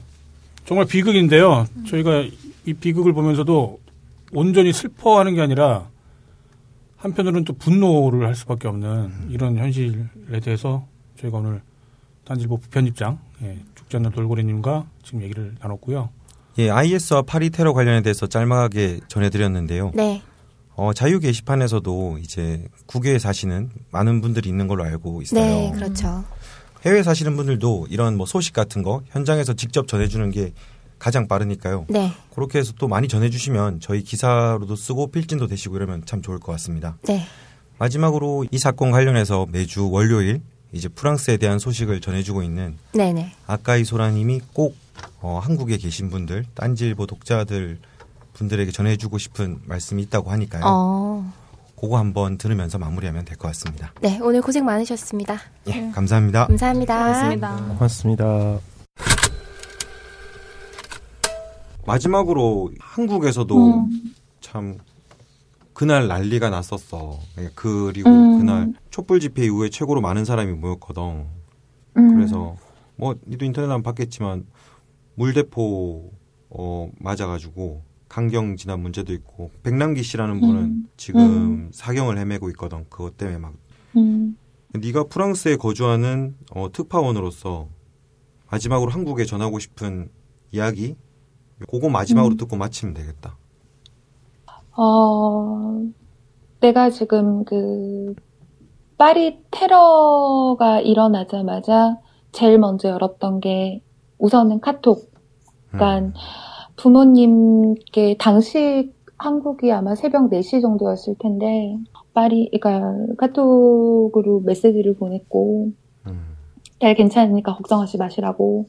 정말 비극인데요. 저희가 이 비극을 보면서도 온전히 슬퍼하는 게 아니라 한편으로는 또 분노를 할 수밖에 없는 이런 현실에 대해서 저희가 오늘 단질보 부편집장 예, 죽지 않는 돌고래님과 지금 얘기를 나눴고요. 예, IS와 파리 테러 관련에 대해서 짤막하게 전해드렸는데요. 네. 어, 자유 게시판에서도 이제 국외에 사시는 많은 분들이 있는 걸로 알고 있어요. 네, 그렇죠. 해외에 사시는 분들도 이런 뭐 소식 같은 거 현장에서 직접 전해주는 게 가장 빠르니까요. 네. 그렇게 해서 또 많이 전해주시면 저희 기사로도 쓰고 필진도 되시고 이러면 참 좋을 것 같습니다. 네. 마지막으로 이 사건 관련해서 매주 월요일 이제 프랑스에 대한 소식을 전해주고 있는 네네. 아까이 소라님이 꼭 어, 한국에 계신 분들, 딴지일보 독자들 분들에게 전해주고 싶은 말씀이 있다고 하니까요. 어. 그거 한번 들으면서 마무리하면 될 것 같습니다. 네, 오늘 고생 많으셨습니다. 예, 감사합니다. 감사합니다. 고맙습니다. 고맙습니다. 마지막으로 한국에서도 음. 참 그날 난리가 났었어. 예, 그리고 음. 그날 촛불 집회 이후에 최고로 많은 사람이 모였거든. 음. 그래서 뭐 니도 인터넷 안 봤겠지만 물대포 어 맞아가지고 강경 진압 문제도 있고 백남기 씨라는 분은 음. 지금 음. 사경을 헤매고 있거든. 그것 때문에 막 음. 네가 프랑스에 거주하는 어, 특파원으로서 마지막으로 한국에 전하고 싶은 이야기 그거 마지막으로 음. 듣고 마치면 되겠다. 어, 내가 지금 그, 파리 테러가 일어나자마자 제일 먼저 열었던 게 우선은 카톡. 그러니까 음. 부모님께 당시 한국이 아마 새벽 4시 정도였을 텐데 파리 그러니까 카톡으로 메시지를 보냈고 음. 딸 괜찮으니까 걱정하지 마시라고.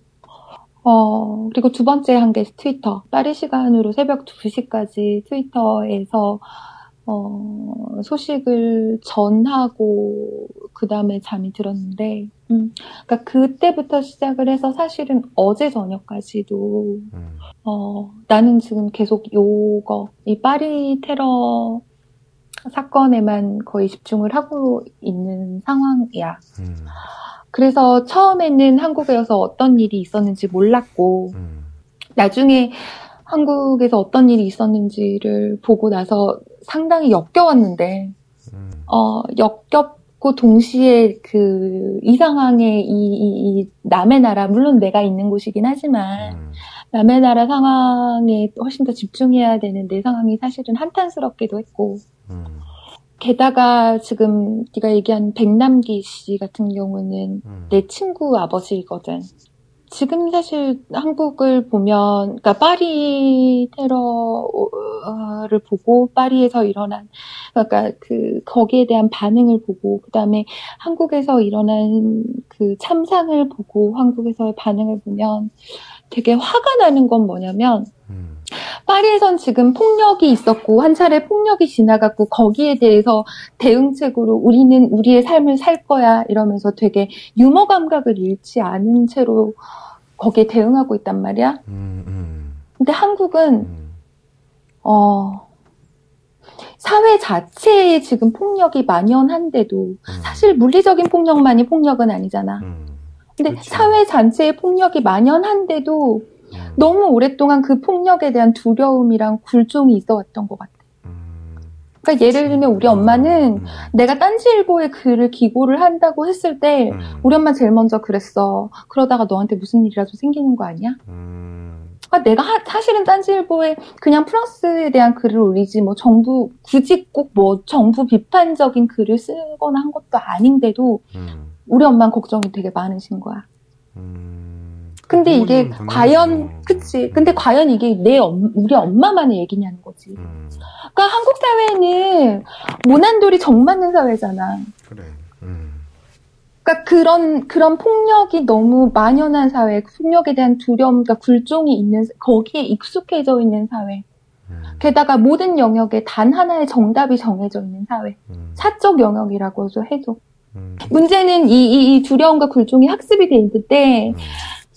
어, 그리고 두 번째 한 게 트위터. 파리 시간으로 새벽 2시까지 트위터에서 어, 소식을 전하고 그 다음에 잠이 들었는데, 음, 그러니까 그때부터 시작을 해서 사실은 어제 저녁까지도 음. 어, 나는 지금 계속 요거, 이 파리 테러 사건에만 거의 집중을 하고 있는 상황이야. 음. 그래서 처음에는 한국에서 어떤 일이 있었는지 몰랐고, 음. 나중에 한국에서 어떤 일이 있었는지를 보고 나서 상당히 역겨웠는데, 음. 어, 역겹고 동시에 그, 이 상황에 이, 이, 이 남의 나라, 물론 내가 있는 곳이긴 하지만, 음. 남의 나라 상황에 훨씬 더 집중해야 되는 내 상황이 사실은 한탄스럽기도 했고, 음. 게다가 지금 네가 얘기한 백남기 씨 같은 경우는 음. 내 친구 아버지거든. 지금 사실 한국을 보면, 그러니까 파리 테러를 보고 파리에서 일어난, 그러니까 그 거기에 대한 반응을 보고, 그 다음에 한국에서 일어난 그 참상을 보고 한국에서의 반응을 보면 되게 화가 나는 건 뭐냐면 음. 파리에선 지금 폭력이 있었고 한 차례 폭력이 지나갔고 거기에 대해서 대응책으로 우리는 우리의 삶을 살 거야 이러면서 되게 유머 감각을 잃지 않은 채로 거기에 대응하고 있단 말이야. 음. 음. 근데 한국은 음. 어 사회 자체에 지금 폭력이 만연한데도 사실 물리적인 폭력만이 폭력은 아니잖아. 음. 근데 그렇죠. 사회 전체에 폭력이 만연한데도 음. 너무 오랫동안 그 폭력에 대한 두려움이랑 굴종이 있어 왔던 것 같아. 음. 그러니까 예를 들면 우리 엄마는 음. 내가 딴지일보에 글을 기고를 한다고 했을 때 음. 우리 엄마 제일 먼저 그랬어. 그러다가 너한테 무슨 일이라도 생기는 거 아니야? 음. 아, 내가 하- 사실은 딴지일보에 그냥 프랑스에 대한 글을 올리지 뭐 정부 굳이 꼭 뭐 정부 비판적인 글을 쓰거나 한 것도 아닌데도 음. 우리 엄마는 걱정이 되게 많으신 거야. 음. 근데 이게 과연 당연하죠. 그치? 근데 과연 이게 내 엄- 우리 엄마만의 얘기냐는 거지. 음. 그러니까 한국 사회는 모난돌이 정맞는 사회잖아. 그래. 음. 그러니까 그런 그런 폭력이 너무 만연한 사회, 폭력에 대한 두려움과 굴종이 있는 거기에 익숙해져 있는 사회. 음. 게다가 모든 영역에 단 하나의 정답이 정해져 있는 사회. 음. 사적 영역이라고 해도 음. 문제는 이, 이, 이 두려움과 굴종이 학습이 돼 있는데 음.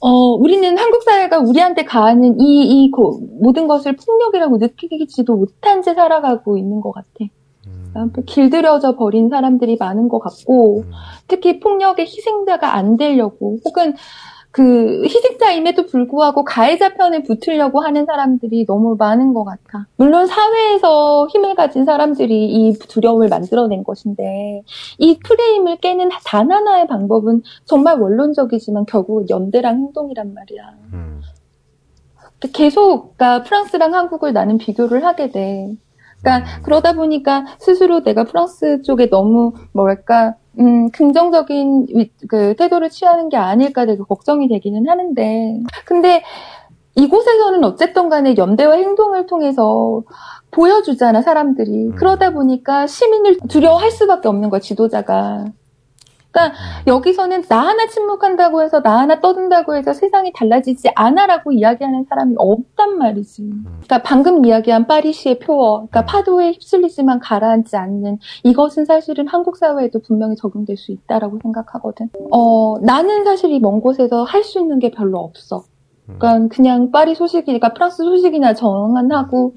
어, 우리는 한국 사회가 우리한테 가하는 이, 이 고- 모든 것을 폭력이라고 느끼지도 못한 채 살아가고 있는 것 같아. 음. 길들여져 버린 사람들이 많은 것 같고, 음. 특히 폭력의 희생자가 안 되려고, 혹은 그 희생자임에도 불구하고 가해자 편에 붙으려고 하는 사람들이 너무 많은 것 같아. 물론 사회에서 힘을 가진 사람들이 이 두려움을 만들어낸 것인데, 이 프레임을 깨는 단 하나의 방법은 정말 원론적이지만 결국은 연대랑 행동이란 말이야. 음. 계속, 그러니까 프랑스랑 한국을 나는 비교를 하게 돼. 그러니까 그러다 보니까 스스로 내가 프랑스 쪽에 너무 뭐랄까 음 긍정적인 위- 그 태도를 취하는 게 아닐까 되게 걱정이 되기는 하는데. 근데 이곳에서는 어쨌든 간에 연대와 행동을 통해서 보여주잖아 사람들이. 음. 그러다 보니까 시민을 두려워할 수밖에 없는 거야 지도자가 그러니까 여기서는 나 하나 침묵한다고 해서 나 하나 떠든다고 해서 세상이 달라지지 않아라고 이야기하는 사람이 없단 말이지. 그러니까 방금 이야기한 파리시의 표어, 그러니까 파도에 휩쓸리지만 가라앉지 않는 이것은 사실은 한국 사회에도 분명히 적용될 수 있다라고 생각하거든. 어, 나는 사실 이 먼 곳에서 할 수 있는 게 별로 없어. 그러니까 그냥 파리 소식이, 그러니까 프랑스 소식이나 전환하고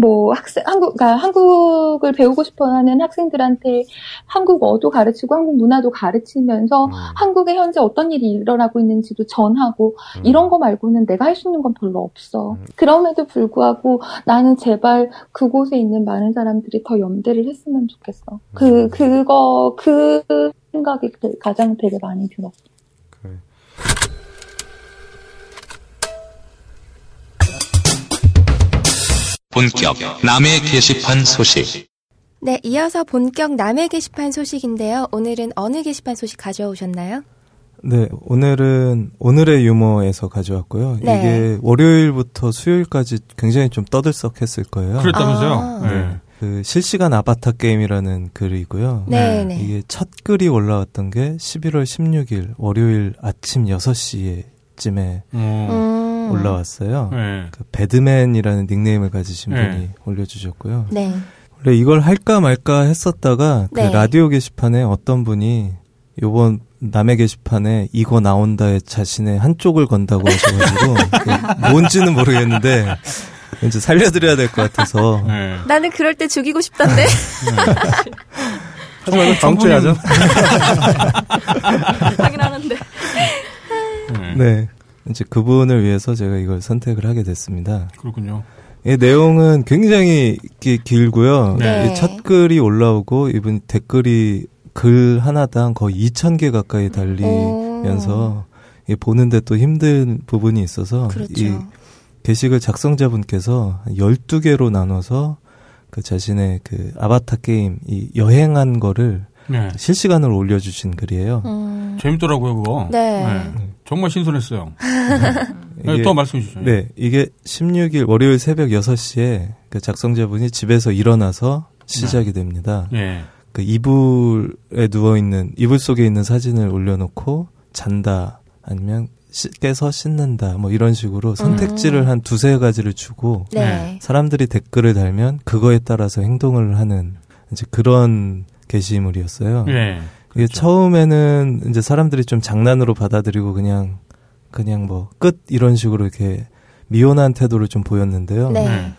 뭐 학생 한국, 그러니까 한국을 배우고 싶어하는 학생들한테 한국어도 가르치고 한국 문화도 가르치면서 음. 한국에 현재 어떤 일이 일어나고 있는지도 전하고 이런 거 말고는 내가 할 수 있는 건 별로 없어. 그럼에도 불구하고 나는 제발 그곳에 있는 많은 사람들이 더 연대를 했으면 좋겠어. 그 그거 그 생각이 그- 가장 되게 많이 들어. 본격 남의 게시판 소식. 네, 이어서 본격 남의 게시판 소식인데요. 오늘은 어느 게시판 소식 가져오셨나요? 네, 오늘은 오늘의 유머에서 가져왔고요. 네. 이게 월요일부터 수요일까지 굉장히 좀 떠들썩했을 거예요. 그랬다면서요? 아. 네. 그 실시간 아바타 게임이라는 글이고요. 네, 네. 이게 첫 글이 올라왔던 게 11월 16일 월요일 아침 6시에쯤에 음. 올라왔어요. 네. 그 배드맨이라는 닉네임을 가지신 네. 분이 올려주셨고요. 네. 원래 이걸 할까 말까 했었다가 그 네. 라디오 게시판에 어떤 분이 요번 남의 게시판에 이거 나온다에 자신의 한쪽을 건다고 하셔가지고 그 뭔지는 모르겠는데 왠지 살려드려야 될 것 같아서 네. 나는 그럴 때 죽이고 싶던데. 하지 말고 다음 주에 하죠. 하긴 하는데. 네. 이제 그분을 위해서 제가 이걸 선택을 하게 됐습니다. 그렇군요. 이 내용은 굉장히 기- 길고요. 네. 이첫 글이 올라오고 이분 댓글이 글 하나당 거의 2,000개 가까이 달리면서 이 보는데 또 힘든 부분이 있어서 그렇죠. 이 게시글 작성자분께서 12개로 나눠서 그 자신의 그 아바타 게임 이 여행한 거를 네. 실시간으로 올려주신 글이에요. 음. 재밌더라고요, 그거. 네. 정말 신선했어요. 네, 이게- 더 말씀해 주시죠. 네, 이게 16일 월요일 새벽 6시에 그 작성자분이 집에서 일어나서 시작이 됩니다. 예. 그 이불에 누워 있는 이불 속에 있는 사진을 올려놓고 잔다 아니면 씻- 깨서 씻는다 뭐 이런 식으로 선택지를 한 두세 가지를 주고 네. 사람들이 댓글을 달면 그거에 따라서 행동을 하는 이제 그런 게시물이었어요. 예. 이게 처음에는 이제 사람들이 좀 장난으로 받아들이고 그냥 그냥 뭐 끝 이런 식으로 이렇게 미온한 태도를 좀 보였는데요. 네. 네.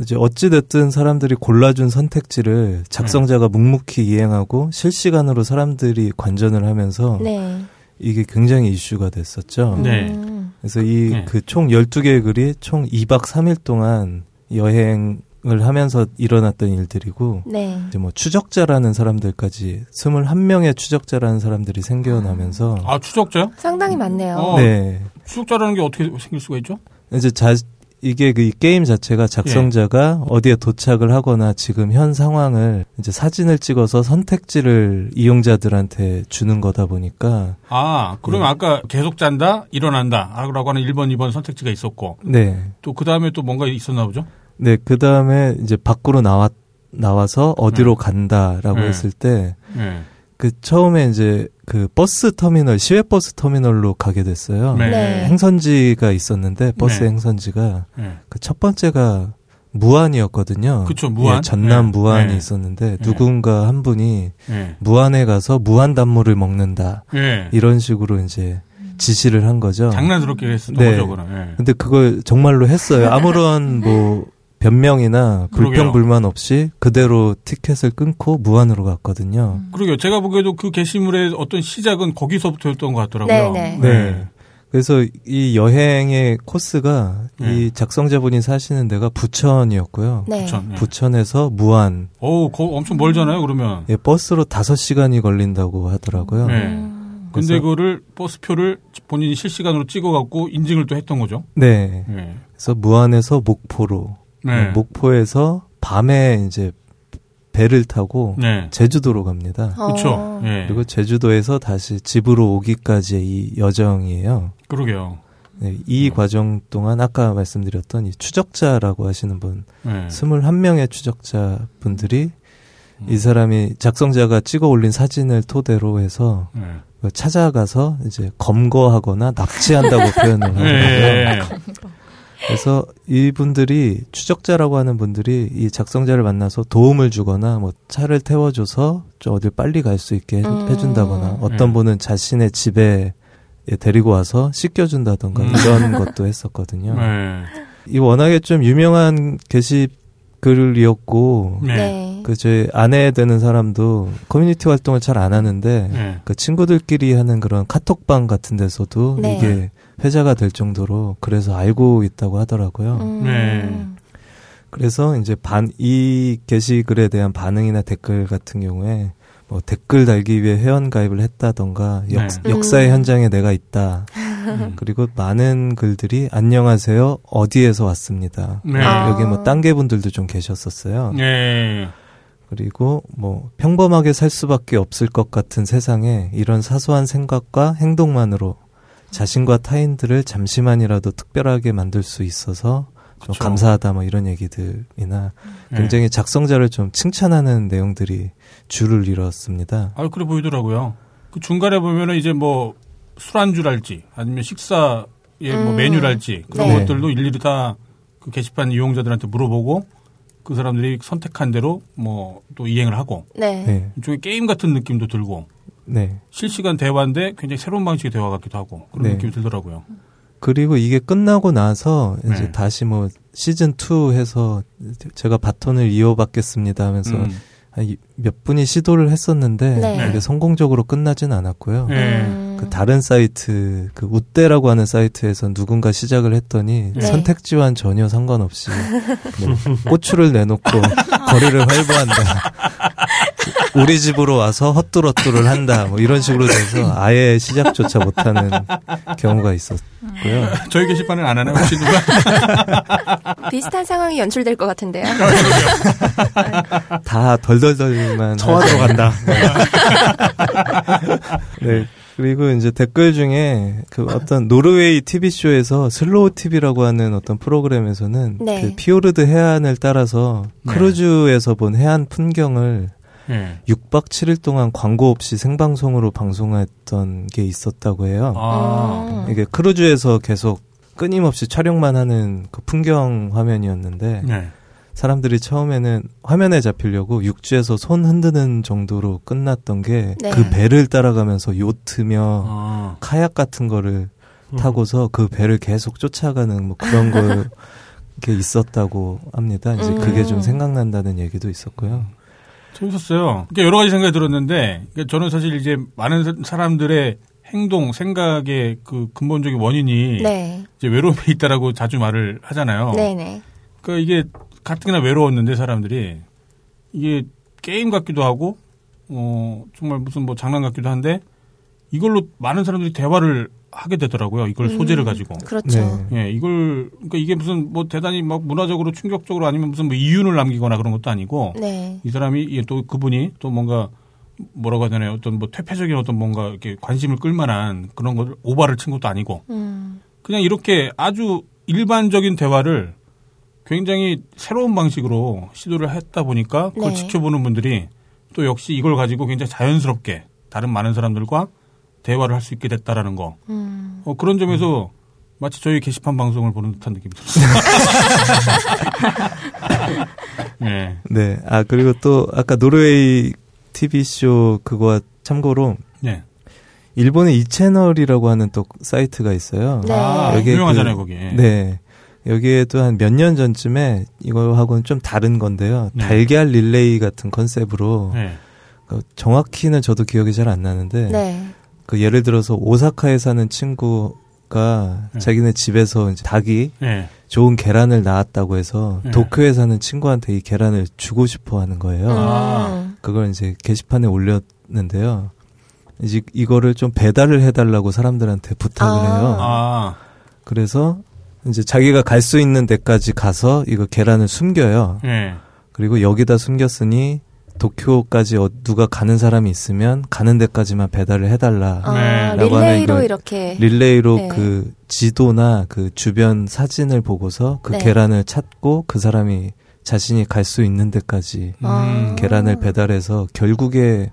이제 어찌 됐든 사람들이 골라준 선택지를 작성자가 묵묵히 이행하고 실시간으로 사람들이 관전을 하면서 네. 이게 굉장히 이슈가 됐었죠. 네. 음. 그래서 이 네. 그총 12개의 글이 총 2박 3일 동안 여행 을 하면서 일어났던 일들이고 네. 이제 뭐 추적자라는 사람들까지 21명의 추적자라는 사람들이 생겨나면서 아, 추적자요? 상당히 많네요. 어. 네. 추적자라는 게 어떻게 생길 수가 있죠? 이제 자 이게 그이 게임 자체가 작성자가 어디에 도착을 하거나 지금 현 상황을 이제 사진을 찍어서 선택지를 이용자들한테 주는 거다 보니까 아, 그러면 네. 아까 계속 잔다, 일어난다, 라고 하는 1번, 2번 선택지가 있었고, 네. 또 그 다음에 또 뭔가 있었나 보죠? 네, 그 다음에 이제 밖으로 나왔 나와서 어디로 간다라고 네. 했을 때 예. 그 처음에 이제 그 버스 터미널 시외 버스 터미널로 가게 됐어요. 네. 네. 행선지가 있었는데 버스 네. 행선지가 예. 그첫 번째가 무안이었거든요. 그쵸, 무안. 예, 전남 네. 무안이 네. 있었는데 네. 누군가 한 분이 예. 무안에 가서 무안 단물을 먹는다. 예. 이런 식으로 이제 지시를 한 거죠. 장난스럽게 했었던 네. 거죠, 그는. 예. 근데 그걸 정말로 했어요. 아무런 뭐 변명이나 불평. 불만 없이 그대로 티켓을 끊고 무안으로 갔거든요. 그러게요. 제가 보기에도 그 게시물의 어떤 시작은 거기서부터였던 것 같더라고요. 네, 네. 그래서 이 여행의 코스가 네. 이 작성자분이 사시는 데가 부천이었고요. 네. 부천. 예. 부천에서 무안. 어우, 거 엄청 멀잖아요, 그러면. 예, 버스로 5시간이 걸린다고 하더라고요. 네. 음. 근데 그래서- 그거를 버스표를 본인이 실시간으로 찍어갖고 인증을 또 했던 거죠. 네. 예. 그래서 무안에서 목포로. 네. 목포에서 밤에 이제 배를 타고 네. 제주도로 갑니다. 어. 그렇죠. 예. 그리고 제주도에서 다시 집으로 오기까지의 이 여정이에요. 그러게요. 네, 이 과정 동안 아까 말씀드렸던 이 추적자라고 하시는 분, 네. 21명의 추적자 분들이 음. 이 사람이 작성자가 찍어 올린 사진을 토대로 해서 네. 그 찾아가서 이제 검거하거나 납치한다고 표현을 하더라고요. 예. 그래서 이분들이 추적자라고 하는 분들이 이 작성자를 만나서 도움을 주거나 뭐 차를 태워줘서 좀 어딜 빨리 갈 수 있게 해- 음. 해준다거나 어떤 음. 분은 자신의 집에 데리고 와서 씻겨준다던가 음. 이런 것도 했었거든요. 네. 이 워낙에 좀 유명한 게시글이었고 네. 네. 그제 아내 되는 사람도 커뮤니티 활동을 잘 안 하는데 네. 그 친구들끼리 하는 그런 카톡방 같은 데서도 네. 이게 회자가 될 정도로 그래서 알고 있다고 하더라고요. 음. 네. 그래서 이제 반 이 게시글에 대한 반응이나 댓글 같은 경우에 뭐 댓글 달기 위해 회원 가입을 했다던가 역, 네. 역사의 음. 현장에 내가 있다. 음. 그리고 많은 글들이 안녕하세요 어디에서 왔습니다. 네. 아. 여기 뭐 딴개 분들도 좀 계셨었어요. 네. 그리고 뭐 평범하게 살 수밖에 없을 것 같은 세상에 이런 사소한 생각과 행동만으로 자신과 타인들을 잠시만이라도 특별하게 만들 수 있어서 좀 그쵸. 감사하다 뭐 이런 얘기들이나 네. 굉장히 작성자를 좀 칭찬하는 내용들이 줄을 이뤘습니다. 아, 그래 보이더라고요. 그 중간에 보면은 이제 뭐 술안주랄지 아니면 식사의 뭐 음. 메뉴랄지 그런 네. 것들도 일일이 다 그 게시판 이용자들한테 물어보고 그 사람들이 선택한 대로 뭐 또 이행을 하고 네. 네, 일종의 게임 같은 느낌도 들고 네. 실시간 대화인데 굉장히 새로운 방식의 대화 같기도 하고 그런 네. 느낌이 들더라고요. 그리고 이게 끝나고 나서 이제 네. 다시 뭐 시즌 2 해서 제가 바톤을 이어받겠습니다 하면서 음. 몇 분이 시도를 했었는데 네. 이게 성공적으로 끝나진 않았고요. 네. 음. 그 다른 사이트 그 우대라고 하는 사이트에서 누군가 시작을 했더니 네. 선택지와는 전혀 상관없이 뭐 고추를 내놓고 거리를 활보한다. 우리 집으로 와서 헛뚜러뚜를 한다. 뭐 이런 식으로 돼서 아예 시작조차 못하는 경우가 있었고요. 저희 게시판은 안 하나요? 혹시 누가? 비슷한 상황이 연출될 것 같은데요. 다 덜덜덜만 하죠. 들어간다. 네. 그리고 이제 댓글 중에 그 어떤 노르웨이 TV 쇼에서 slow TV라고 하는 어떤 프로그램에서는 네. 그 피오르드 해안을 따라서 네. 크루즈에서 본 해안 풍경을 네. 6박 7일 동안 광고 없이 생방송으로 방송했던 게 있었다고 해요. 아. 음. 이게 크루즈에서 계속 끊임없이 촬영만 하는 그 풍경 화면이었는데 네. 사람들이 처음에는 화면에 잡히려고 육지에서 손 흔드는 정도로 끝났던 게그 네. 배를 따라가면서 요트며 아. 카약 같은 거를 음. 타고서 그 배를 계속 쫓아가는 뭐 그런 거 게 있었다고 합니다. 이제 그게 좀 음. 생각난다는 얘기도 있었고요. 재밌었어요. 그러니까 여러 가지 생각이 들었는데 그러니까 저는 사실 이제 많은 사- 사람들의 행동, 생각의 그 근본적인 원인이 네. 이제 외로움에 있다라고 자주 말을 하잖아요. 네네. 그러니까 이게 가뜩이나 외로웠는데 사람들이 이게 게임 같기도 하고 어 정말 무슨 뭐 장난 같기도 한데 이걸로 많은 사람들이 대화를 하게 되더라고요. 이걸 소재를 가지고. 그렇죠. 네. 예, 이걸 그러니까 이게 무슨 뭐 대단히 막 문화적으로 충격적으로 아니면 무슨 뭐 이윤을 남기거나 그런 것도 아니고 네. 이 사람이 이게 또 그분이 또 뭔가 뭐라고 해야 되나요? 어떤 뭐 퇴폐적인 어떤 뭔가 이렇게 관심을 끌만한 그런 걸 오바를 친 것도 아니고 음. 그냥 이렇게 아주 일반적인 대화를 굉장히 새로운 방식으로 시도를 했다 보니까 그걸 네. 지켜보는 분들이 또 역시 이걸 가지고 굉장히 자연스럽게 다른 많은 사람들과 대화를 할 수 있게 됐다라는 거. 음. 어, 그런 점에서 마치 저희 게시판 방송을 보는 듯한 느낌이 들었어요. 네. 네. 아 그리고 또 아까 노르웨이 TV 쇼 그거와 참고로 네. 일본의 이 채널이라고 하는 또 사이트가 있어요. 네. 아, 여기에 유명하잖아요, 그- 거기. 네. 여기에도 한 몇 년 전쯤에 이거하고는 좀 다른 건데요. 네. 달걀 릴레이 같은 컨셉으로 네. 그 정확히는 저도 기억이 잘 안 나는데 네. 그 예를 들어서 오사카에 사는 친구가 네. 자기네 집에서 이제 닭이 네. 좋은 계란을 낳았다고 해서 네. 도쿄에 사는 친구한테 이 계란을 주고 싶어 하는 거예요. 아. 음. 그걸 이제 게시판에 올렸는데요. 이제 이거를 좀 배달을 해달라고 사람들한테 부탁을 아. 해요. 아. 그래서 이제 자기가 갈 수 있는 데까지 가서 이거 계란을 숨겨요. 네. 그리고 여기다 숨겼으니 도쿄까지 어- 누가 가는 사람이 있으면 가는 데까지만 배달을 해달라. 아, 네. 라고 하는 릴레이로 그 이렇게. 릴레이로 네. 그 지도나 그 주변 사진을 보고서 그 네. 계란을 찾고 그 사람이 자신이 갈 수 있는 데까지 아. 음. 계란을 배달해서 결국에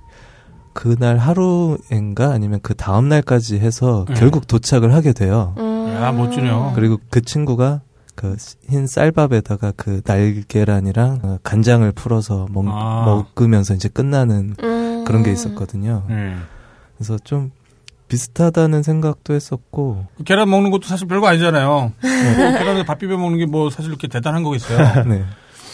그날 하루인가 아니면 그 다음 날까지 해서 네. 결국 도착을 하게 돼요. 음. 야, 멋지네요. 그리고 그 친구가 그 흰 쌀밥에다가 그 날계란이랑 어, 간장을 풀어서 먹, 아. 먹으면서 이제 끝나는 음. 그런 게 있었거든요. 네. 그래서 좀 비슷하다는 생각도 했었고 그 계란 먹는 것도 사실 별거 아니잖아요. 뭐 계란에 밥 비벼 먹는 게 뭐 사실 이렇게 대단한 거겠어요. 네.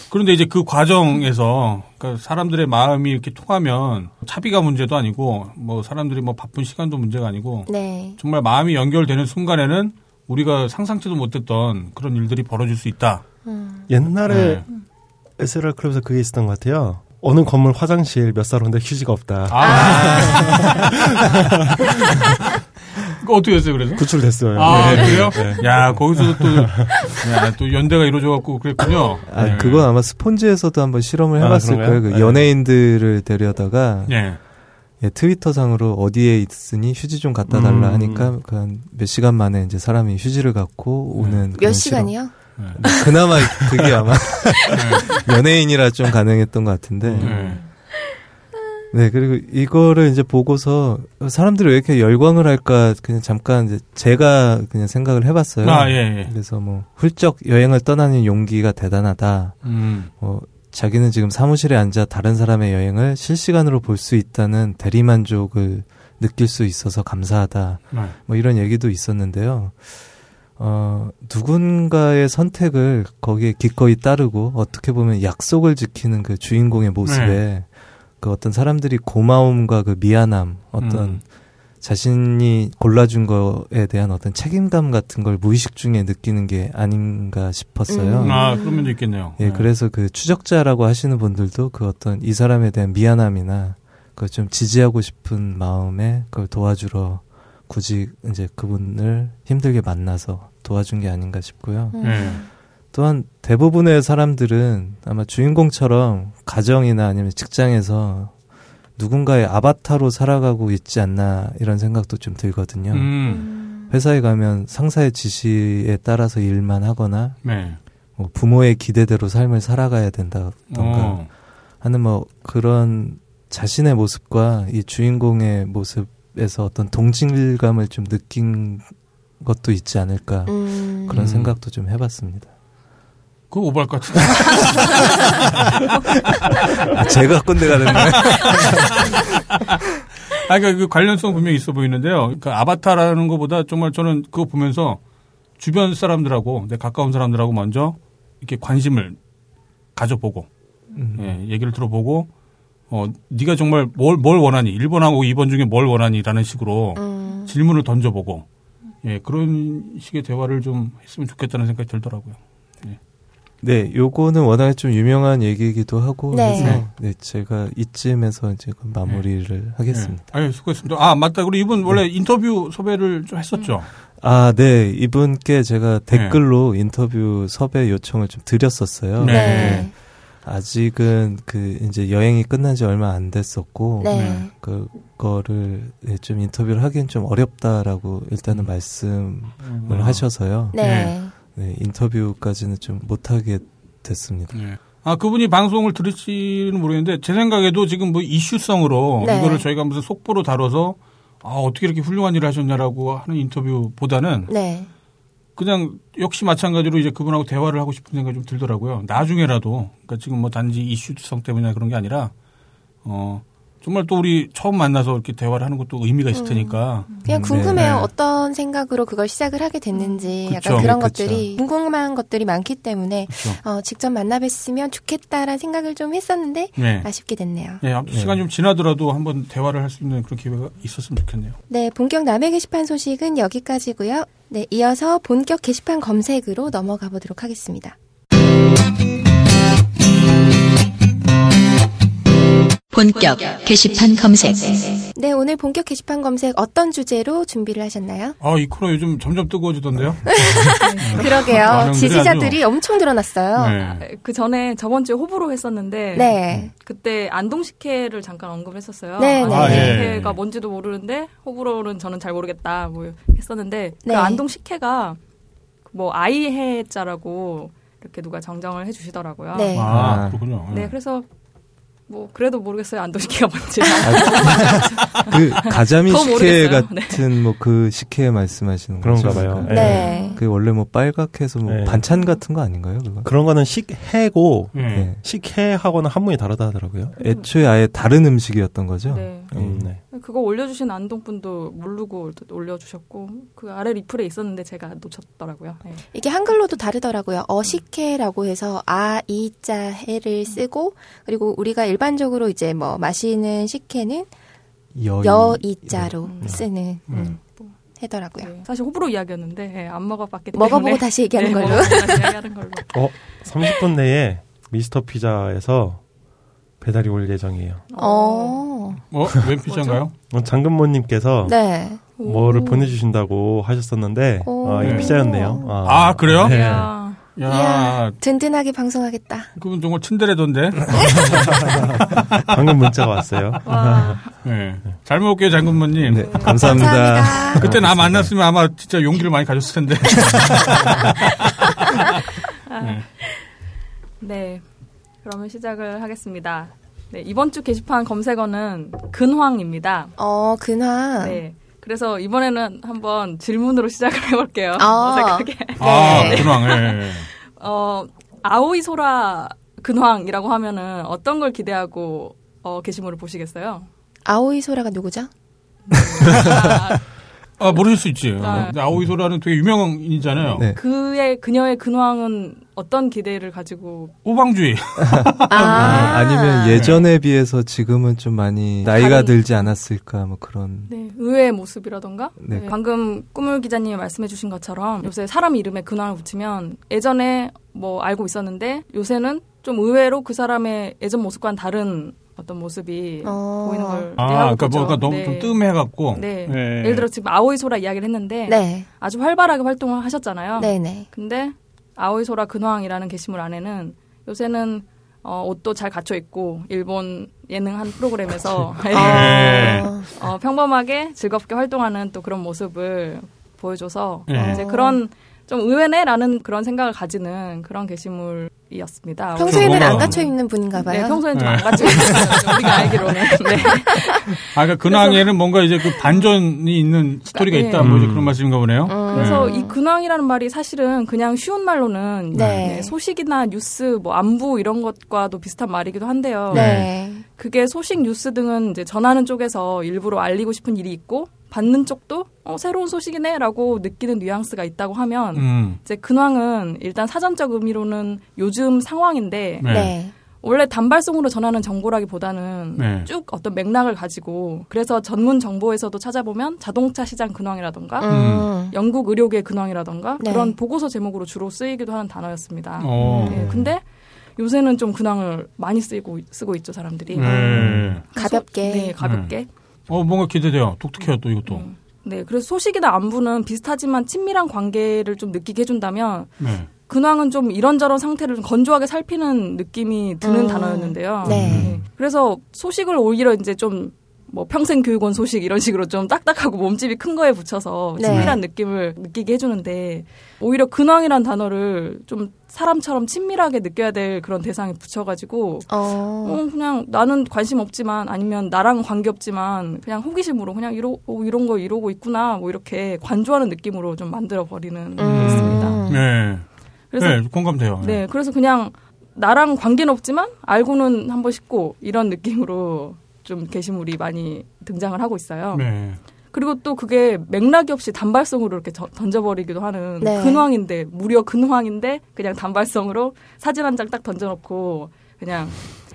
그런데 이제 그 과정에서 그러니까 사람들의 마음이 이렇게 통하면 차비가 문제도 아니고 뭐 사람들이 뭐 바쁜 시간도 문제가 아니고 네. 정말 마음이 연결되는 순간에는 우리가 상상치도 못했던 그런 일들이 벌어질 수 있다. 음. 옛날에 네. SLR 클럽에서 그게 있었던 것 같아요. 어느 건물 화장실 몇살 혼데 휴지가 없다. 아. 그러니까 그 어떻게 됐어요, 그래서? 구출됐어요. 아, 네. 그래요? 네. 야, 거기서도 또, 야, 또 연대가 이루어져갖고 그랬군요. 아, 네. 그건 아마 스폰지에서도 한번 실험을 아, 해봤을 그런가요? 거예요. 그 네. 연예인들을 데려다가 예. 예, 트위터상으로 어디에 있으니 휴지 좀 갖다 달라 음. 하니까 그한몇 시간 만에 이제 사람이 휴지를 갖고 오는 몇. 시간이요? 네. 뭐 그나마 그게 아마 연예인이라 좀 가능했던 것 같은데. 네. 네, 그리고 이거를 이제 보고서 사람들이 왜 이렇게 열광을 할까 그냥 잠깐 이제 제가 그냥 생각을 해봤어요. 아, 예, 예. 그래서 뭐 훌쩍 여행을 떠나는 용기가 대단하다. 음. 뭐 자기는 지금 사무실에 앉아 다른 사람의 여행을 실시간으로 볼 수 있다는 대리만족을 느낄 수 있어서 감사하다. 네. 뭐 이런 얘기도 있었는데요. 어, 누군가의 선택을 거기에 기꺼이 따르고 어떻게 보면 약속을 지키는 그 주인공의 모습에 네. 그 어떤 사람들이 고마움과 그 미안함, 어떤 음. 자신이 골라준 거에 대한 어떤 책임감 같은 걸 무의식 중에 느끼는 게 아닌가 싶었어요. 음. 아, 그런 면도 있겠네요. 예, 그래서 그 추적자라고 하시는 분들도 그 어떤 이 사람에 대한 미안함이나 그걸 좀 지지하고 싶은 마음에 그걸 도와주러 굳이 이제 그분을 힘들게 만나서 도와준 게 아닌가 싶고요. 음. 예. 또한 대부분의 사람들은 아마 주인공처럼 가정이나 아니면 직장에서 누군가의 아바타로 살아가고 있지 않나 이런 생각도 좀 들거든요. 음. 회사에 가면 상사의 지시에 따라서 일만 하거나 네. 뭐 부모의 기대대로 삶을 살아가야 된다던가 어. 하는 뭐 그런 자신의 모습과 이 주인공의 모습에서 어떤 동질감을 좀 느낀 것도 있지 않을까 음. 그런 음. 생각도 좀 해봤습니다. 그거 오버할 것 같은데. 아, 제가 꼰대가 된 거예요? 아, 그러니까 그 관련성 분명히 있어 보이는데요. 그러니까 아바타라는 것보다 정말 저는 그거 보면서 주변 사람들하고 내 가까운 사람들하고 먼저 이렇게 관심을 가져보고 음. 예, 얘기를 들어보고 어 네가 정말 뭘 뭘 원하니 1번하고 2번 중에 뭘 원하니라는 식으로 음. 질문을 던져보고 예 그런 식의 대화를 좀 했으면 좋겠다는 생각이 들더라고요. 네, 요거는 워낙에 좀 유명한 얘기이기도 하고 네. 해서 네, 제가 이쯤에서 이제 그 마무리를 하겠습니다. 예. 아유 수고했습니다. 아 맞다. 우리 이분 원래 인터뷰 섭외를 좀 했었죠. 아, 네. 이분께 제가 댓글로 인터뷰 섭외 요청을 좀 드렸었어요. 네. 네. 아직은 그 이제 여행이 끝난 지 얼마 안 됐었고 네. 그거를 네, 좀 인터뷰를 하기엔 좀 어렵다라고 일단은 말씀을 음. 하셔서요. 네. 네, 인터뷰까지는 좀 못하게 됐습니다. 예. 아, 그분이 방송을 들으시는 모르겠는데, 제 생각에도 지금 뭐 이슈성으로 네. 이거를 저희가 무슨 속보로 다뤄서, 아, 어떻게 이렇게 훌륭한 일을 하셨냐라고 하는 인터뷰보다는, 네. 그냥 역시 마찬가지로 이제 그분하고 대화를 하고 싶은 생각이 좀 들더라고요. 나중에라도, 그러니까 지금 뭐 단지 이슈성 때문이나 그런 게 아니라, 어, 정말 또 우리 처음 만나서 이렇게 대화를 하는 것도 의미가 있을 테니까. 그냥 음, 궁금해요. 네. 어떤 생각으로 그걸 시작을 하게 됐는지 그쵸. 약간 그런 네, 그쵸. 것들이 궁금한 것들이 많기 때문에. 어, 직접 만나뵀으면 좋겠다라는 생각을 좀 했었는데 네. 아쉽게 됐네요. 예, 아무튼 시간이 좀 지나더라도 한번 대화를 할 수 있는 그런 기회가 있었으면 좋겠네요. 네, 본격 남의 게시판 소식은 여기까지고요. 네, 이어서 본격 게시판 검색으로 넘어가 보도록 하겠습니다. 본격 게시판 검색. 네, 오늘 본격 게시판 검색 어떤 주제로 준비를 하셨나요? 아, 이 코너 요즘 점점 뜨거워지던데요? 그러게요. 반응들이 지지자들이 엄청 늘어났어요. 네. 그 전에 저번 주에 호불호 했었는데 네. 그때 안동식혜를 잠깐 언급을 했었어요. 네, 네. 안동식혜가 아, 예. 뭔지도 모르는데 호불호는 저는 잘 모르겠다 뭐 했었는데 네. 그 안동식혜가 뭐 아이해자라고 이렇게 누가 정정을 해주시더라고요. 네. 아, 아. 그렇군요. 네, 그래서 뭐 그래도 모르겠어요 안동식혜가 뭔지. 그 가자미 더 식혜. 네. 같은 뭐그 식혜 말씀하시는 거죠? 그런가 봐요. 그러니까 네. 그 원래 뭐 빨갛게서 뭐 네. 반찬 같은 거 아닌가요? 그거? 그런 거는 식해고 예. 네. 식해하고는 한문이 다르다 하더라고요. 애초에 아예 다른 음식이었던 거죠. 네. 음, 네. 그거 올려주신 안동분도 모르고 올려주셨고 그 아래 리플에 있었는데 제가 놓쳤더라고요. 네. 이게 한글로도 다르더라고요. 어식혜라고 해서 아, 이 자 해를 쓰고 그리고 우리가 일반적으로 이제 뭐 마시는 식혜는. 여이 자로 음. 쓰는 음. 음, 해더라고요. 네. 사실 호불호 이야기였는데 네, 안 먹어봤기 때문에 먹어보고 다시 얘기하는 네, 걸로. 먹어보고 다시 얘기하는 걸로. 어, 30분 내에 미스터 피자에서 배달이 올 예정이에요. 어. 어, 웬 피자인가요? 어, 장근모님께서 네. 뭐를 보내주신다고 하셨었는데 오. 아, 이 네. 피자였네요. 아, 그래요? 네. 이야. 야, 이야, 든든하게 방송하겠다. 그분 정말 츤데레던데. 방금 문자가 왔어요. 와. 네. 잘 먹을게요, 장군모님. 네, 감사합니다. 감사합니다. 그때 나 만났으면 아마 진짜 용기를 많이 가졌을 텐데. 네. 네. 그러면 시작을 하겠습니다. 네, 이번 주 게시판 검색어는 근황입니다. 어, 근황. 네. 그래서 이번에는 한번 질문으로 시작을 해볼게요. 아. 어색하게. 아, 네. 근황, 예. 어, 아오이 소라 근황이라고 하면은 어떤 걸 기대하고 어, 게시물을 보시겠어요? 아오이 소라가 누구죠? 아, 아, 모르실 수 있지. 아. 근데 아오이 소라는 되게 유명인이잖아요. 네. 그의 그녀의 근황은 어떤 기대를 가지고 오방주의. 아, 아, 니면 예전에 비해서 지금은 좀 많이 나이가 다른- 들지 않았을까 뭐 그런 네, 의외의 모습이라던가 네. 네, 방금 꾸물 기자님이 말씀해주신 것처럼 요새 사람 이름에 근황을 붙이면 예전에 뭐 알고 있었는데 요새는 좀 의외로 그 사람의 예전 모습과는 다른 어떤 모습이 어. 보이는 걸 아, 그러니까 보죠. 뭔가 너무 네. 좀 뜸해갖고. 네. 예. 예를 들어 지금 아오이 소라 이야기를 했는데 네. 아주 활발하게 활동을 하셨잖아요. 네네. 근데 아오이 소라 근황이라는 게시물 안에는 요새는 어, 옷도 잘 갖춰 입고 일본 예능 한 프로그램에서 네. 어, 어, 평범하게 즐겁게 활동하는 또 그런 모습을 보여줘서 네. 이제 그런 좀 의외네라는 그런 생각을 가지는 그런 게시물이었습니다. 평소에는 뭔가- 안 갇혀 있는 분인가 봐요. 네, 평소에는 좀안 네. 갖춰 있어요. 우리가 알기로는. 네. 아, 그러니까 근황에는 뭔가 이제 그 반전이 있는 스토리가 네. 있다. 뭐 이제 음. 그런 말씀인가 보네요. 음. 그래서 네. 이 근황이라는 말이 사실은 그냥 쉬운 말로는 네. 네, 소식이나 뉴스, 뭐 안부 이런 것과도 비슷한 말이기도 한데요. 네. 그게 소식 뉴스 등은 이제 전하는 쪽에서 일부러 알리고 싶은 일이 있고 받는 쪽도 어, 새로운 소식이네라고 느끼는 뉘앙스가 있다고 하면 음. 이제 근황은 일단 사전적 의미로는 요즘 상황인데 네. 네. 원래 단발성으로 전하는 정보라기보다는 네. 쭉 어떤 맥락을 가지고 그래서 전문 정보에서도 찾아보면 자동차 시장 근황이라던가 음. 영국 의료계 근황이라던가 네. 그런 보고서 제목으로 주로 쓰이기도 하는 단어였습니다. 어. 네, 근데 요새는 좀 근황을 많이 쓰고 쓰고 있죠 사람들이. 네. 가볍게. 네, 가볍게. 어, 뭔가 기대돼요. 독특해요, 또 이것도. 음. 네, 그래서 소식이나 안부는 비슷하지만 친밀한 관계를 좀 느끼게 해준다면 네. 근황은 좀 이런저런 상태를 좀 건조하게 살피는 느낌이 드는 음. 단어였는데요. 네. 그래서 소식을 오히려 이제 좀 뭐 평생 교육원 소식 이런 식으로 좀 딱딱하고 몸집이 큰 거에 붙여서 네. 친밀한 느낌을 느끼게 해주는데 오히려 근황이란 단어를 좀 사람처럼 친밀하게 느껴야 될 그런 대상에 붙여가지고 어. 어, 그냥 나는 관심 없지만 아니면 나랑 관계 없지만 그냥 호기심으로 그냥 이러, 어, 이런 거 이러고 있구나 뭐 이렇게 관조하는 느낌으로 좀 만들어 버리는 게 음. 있습니다. 네. 그래서 네, 공감돼요. 네, 그래서 그냥 나랑 관계는 없지만 알고는 한 번 싶고 이런 느낌으로 좀 게시물이 많이 등장을 하고 있어요. 네. 그리고 또 그게 맥락이 없이 단발성으로 이렇게 저- 던져버리기도 하는 네. 근황인데 무려 근황인데 그냥 단발성으로 사진 한 장 딱 던져놓고 그냥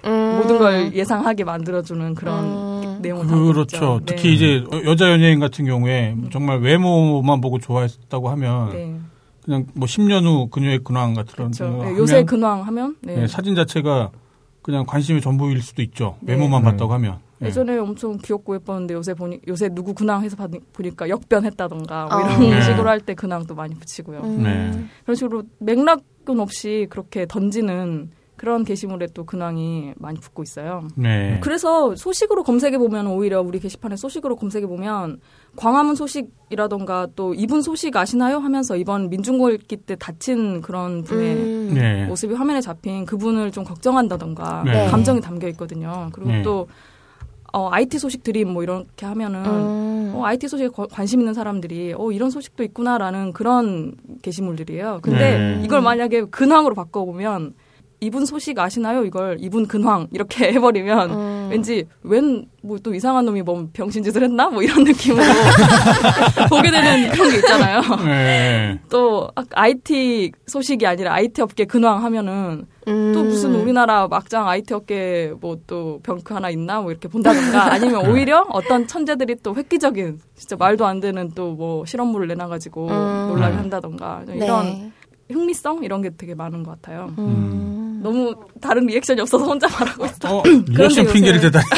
음. 모든 걸 예상하게 만들어주는 그런 음. 내용을 담고 그렇죠. 있죠. 특히 네. 이제 여자 연예인 같은 경우에 정말 외모만 보고 좋아했다고 하면 네. 그냥 뭐 10년 후 그녀의 근황 같은 그렇죠. 거 네, 하면 요새 근황 하면 네. 네, 사진 자체가 그냥 관심의 전부일 수도 있죠. 외모만 네. 봤다고 하면. 네. 예전에 엄청 귀엽고 예뻤는데 요새 보니 요새 누구 근황 해서 받- 보니까 역변했다던가 뭐 어. 이런 네. 식으로 할 때 근황도 많이 붙이고요. 음. 네. 그런 식으로 맥락은 없이 그렇게 던지는 그런 게시물에 또 근황이 많이 붙고 있어요. 네. 그래서 소식으로 검색해 보면 오히려 우리 게시판에 소식으로 검색해 보면 광화문 소식이라던가 또 이분 소식 아시나요? 하면서 이번 민중궐기 때 다친 그런 분의 음. 네. 모습이 화면에 잡힌 그분을 좀 걱정한다던가 네. 감정이 담겨 있거든요. 그리고 네. 또 어, IT 소식 드림 뭐 이렇게 하면은 음. 어, IT 소식에 거- 관심 있는 사람들이 어, 이런 소식도 있구나라는 그런 게시물들이에요. 근데 네. 이걸 만약에 근황으로 바꿔보면 이분 소식 아시나요? 이걸 이분 근황 이렇게 해버리면 음. 왠지 웬 뭐 또 이상한 놈이 뭐 병신짓을 했나? 뭐 이런 느낌으로 보게 되는 그런 게 있잖아요. 네. 또 아- IT 소식이 아니라 IT 업계 근황 하면은 음. 또 무슨 우리나라 막장 IT 업계 뭐 또 병크 하나 있나 뭐 이렇게 본다던가 아니면 오히려 어떤 천재들이 또 획기적인 진짜 말도 안 되는 또 뭐 실험물을 내놔가지고 음. 놀라게 네. 한다던가 네. 이런 흥미성 이런 게 되게 많은 것 같아요. 음. 너무 다른 리액션이 없어서 혼자 말하고 있어. 어, 리액션 핑계를 대다.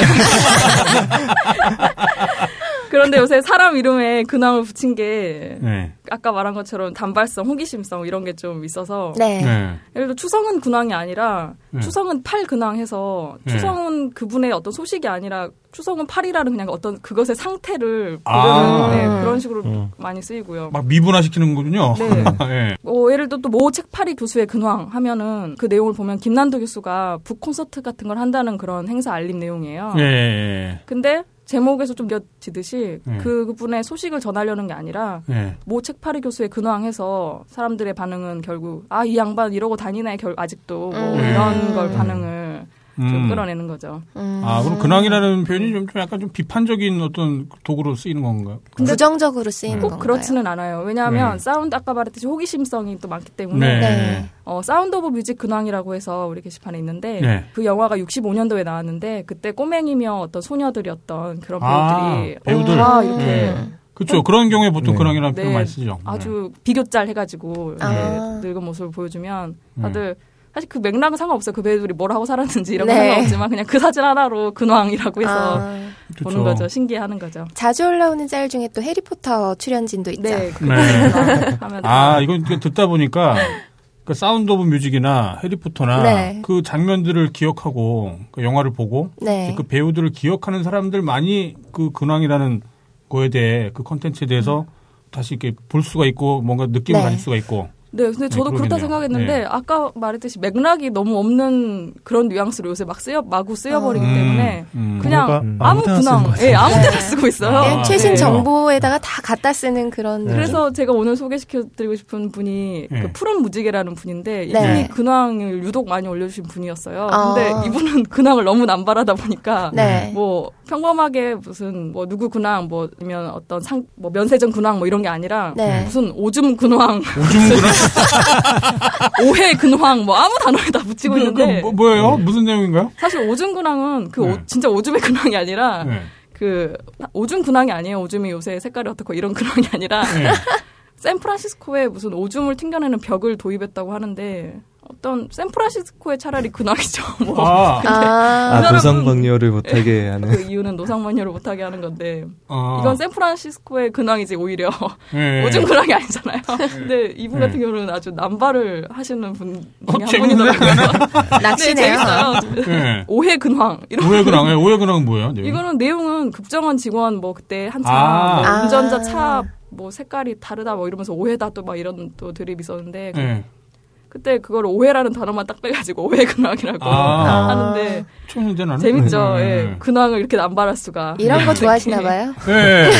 그런데 요새 사람 이름에 근황을 붙인 게 네. 아까 말한 것처럼 단발성, 호기심성 이런 게 좀 있어서 네. 네. 예를 들어 추성은 근황이 아니라 네. 추성은 팔 근황해서 네. 추성은 그분의 어떤 소식이 아니라 추성은 팔이라는 그냥 어떤 그것의 상태를 아. 부르는 네, 그런 식으로 음. 많이 쓰이고요. 막 미분화시키는군요. 네. 예. 뭐 예를 들어 또모 책팔이 교수의 근황 하면은 그 내용을 보면 김난도 교수가 북 콘서트 같은 걸 한다는 그런 행사 알림 내용이에요. 예, 예. 근데 제목에서 좀 느껴지듯이 네. 그분의 소식을 전하려는 게 아니라 예. 모 책팔이 교수의 근황해서 사람들의 반응은 결국 아 이 양반 이러고 다니네 결 아직도 뭐 음. 이런 걸 반응을 좀 음. 끌어내는 거죠. 음. 아, 그럼 근황이라는 표현이 좀, 좀 약간 좀 비판적인 어떤 도구로 쓰이는 건가요? 부정적으로 쓰이는 꼭 건가요? 그렇지는 않아요. 왜냐하면 네. 사운드 아까 말했듯이 호기심성이 또 많기 때문에 네. 네. 어, Sound of Music 근황이라고 해서 우리 게시판에 있는데 네. 그 영화가 65년도에 나왔는데 그때 꼬맹이며 어떤 소녀들이었던 그런 아, 배우들이 배우들. 다 이렇게 네. 그렇죠. 그런 경우에 보통 네. 근황이라는 네, 표현 많이 쓰죠. 아주 비교짤 해가지고 이렇게 아. 늙은 모습을 보여주면 네. 다들 사실 그 맥락은 상관없어요. 그 배우들이 뭘 하고 살았는지 이런 건 네. 상관없지만 그냥 그 사진 하나로 근황이라고 해서 아, 보는 거죠. 신기해하는 거죠. 자주 올라오는 짤 중에 또 해리포터 출연진도 있죠. 네, 그 네. 아, 이건 듣다 보니까 그 Sound of Music이나 해리포터나 네. 그 장면들을 기억하고 그 영화를 보고 네. 그 배우들을 기억하는 사람들 많이 그 근황이라는 거에 대해 그 컨텐츠에 대해서 다시 이렇게 볼 수가 있고 뭔가 느낌을 네. 가질 수가 있고 네, 근데 저도 네, 그렇다. 생각했는데 네. 아까 말했듯이 맥락이 너무 없는 그런 뉘앙스로 요새 막 쓰여 마구 쓰여버리기 아. 음, 때문에 음. 그냥 뭔가 아무 근황. 예, 아무 때나 쓰고 있어요. 아, 그냥 최신 네. 정보에다가 다 갖다 쓰는 그런 네. 그래서 제가 오늘 소개시켜드리고 싶은 분이 네. 그 푸른 무지개라는 분인데 네. 이분이 근황을 유독 많이 올려주신 분이었어요. 아. 근데 이분은 근황을 너무 남발하다 보니까 네. 뭐 평범하게 무슨 뭐 누구 근황 뭐 아니면 어떤 상 뭐 면세점 근황 뭐 이런 게 아니라 네. 무슨 오줌 근황 오줌 근황 오해 근황 뭐 아무 단어에 다 붙이고 그, 있는데 그 뭐, 뭐예요? 무슨 내용인가요? 사실 오줌 근황은 그 네. 오- 진짜 오줌의 근황이 아니라 네. 그 오줌 근황이 아니에요. 오줌이 요새 색깔이 어떻고 이런 근황이 아니라 네. 샌프란시스코에 무슨 오줌을 ting겨내는 벽을 도입했다고 하는데 어떤 샌프란시스코에 차라리 근황이죠. 뭐. 아, 아, 사람은- 노상방뇨를 못하게 하는. 그 이유는 노상만녀를 못하게 하는 건데 아. 이건 샌프란시스코의 근황이지 오히려 네. 오줌 근황이 아니잖아요. 근데 이분 같은 네. 경우는 아주 남발을 하시는 분 중에 어, 한. 분이더라고요. 네, 낚시네요. 재밌어요. 네. 오해 근황 이런 오해 근황, 예, 오해 근황은 뭐예요? 내용이? 이거는 내용은 국정원 직원 뭐 그때 한참 아. 뭐 운전자 아. 차 뭐 색깔이 다르다 뭐 이러면서 오해다 또 막 이런 또 드립 있었는데 그- 네. 그때 그걸 오해라는 단어만 딱 빼가지고 오해 근황이라고 아. 하는데 나는 재밌죠. 네. 예. 근황을 이렇게 남발할 수가 이런 거 네. 좋아하시나 봐요. 네.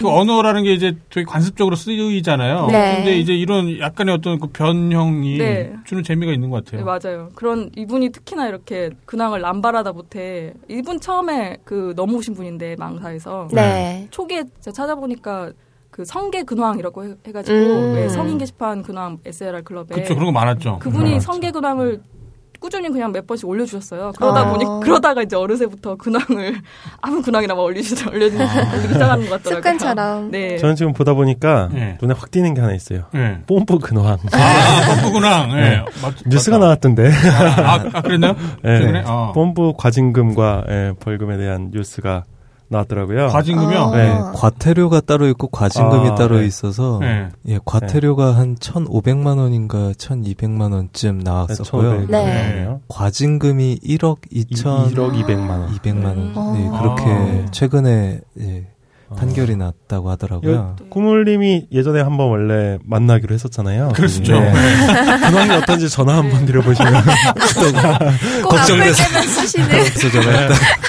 그 언어라는 게 이제 되게 관습적으로 쓰이잖아요. 네. 근데 이제 이런 약간의 어떤 그 변형이 네. 주는 재미가 있는 것 네, 같아요. 맞아요. 그런 이분이 특히나 이렇게 근황을 남발하다 못해 이분 처음에 그 넘어오신 분인데 망사에서 네. 초기에 제가 찾아보니까 그 성계 근황이라고 해- 해가지고 음. 왜 성인 게시판 근황 SLR 클럽에 그렇죠. 그런 거 많았죠. 그분이 네. 성계 근황을 꾸준히 그냥 몇 번씩 올려주셨어요. 그러다 아. 보니 그러다가 이제 어느새부터 근황을 아무 근황이나 막 올리시 올려주 올리기 시작하는 것 같더라고요. 습관처럼. 네. 저는 지금 보다 보니까 네. 눈에 확 띄는 게 하나 있어요. 네. 뽐뿌 근황. 아, 펌프 근황. 네. 네. 맞, 뉴스가 맞다. 나왔던데. 아, 아, 그랬나요? 네. 어. 뽐뿌 과징금과 예, 벌금에 대한 뉴스가 나왔더라고요. 과징금이요? 아. 네. 과태료가 따로 있고 과징금이 아, 따로 네. 있어서 네. 예, 과태료가 한 1,500만 원인가 1,200만 원쯤 나왔었고요. 네. 네. 과징금이 1억 2천 1억 200만 원. 200만 원. 어. 예, 그렇게 아. 최근에 예, 판결이 났다고 하더라고요. 꾸물님이 예전에 한번 원래 만나기로 했었잖아요. 네. 근황이 어떤지 전화 한번 드려보시면 꼭 걱정돼서. 제가 네.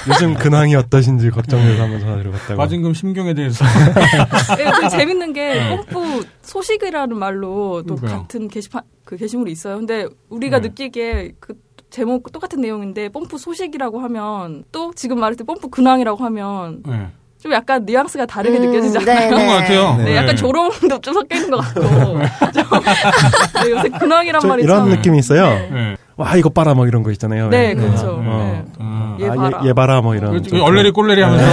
요즘 근황이 어떠신지 걱정돼서 한번 전화 드려봤다고. 과징금 심경에 대해서. 네, 그 재밌는 게 네. 뽐뿌 소식이라는 말로 또 그러니까요. 같은 게시판 그 게시물이 있어요. 근데 우리가 네. 느끼기에 그 제목 똑같은 내용인데 뽐뿌 소식이라고 하면 또 지금 말했듯 뽐뿌 근황이라고 하면 네. 좀 약간 뉘앙스가 다르게 음, 느껴지잖아요. 그런 것 같아요. 네, 약간 조롱도 좀 섞여 있는 것 같고. 좀 네, 요새 근황이란 좀 말이 이런 참- 느낌이 있어요. 네. 와 이거 봐라 뭐 이런 거 있잖아요. 네, 왜. 그렇죠. 네. 네. 아. 얘 아, 봐라. 얘, 얘 봐라 뭐 이런. 그, 얼레리 꼴레리 하면서.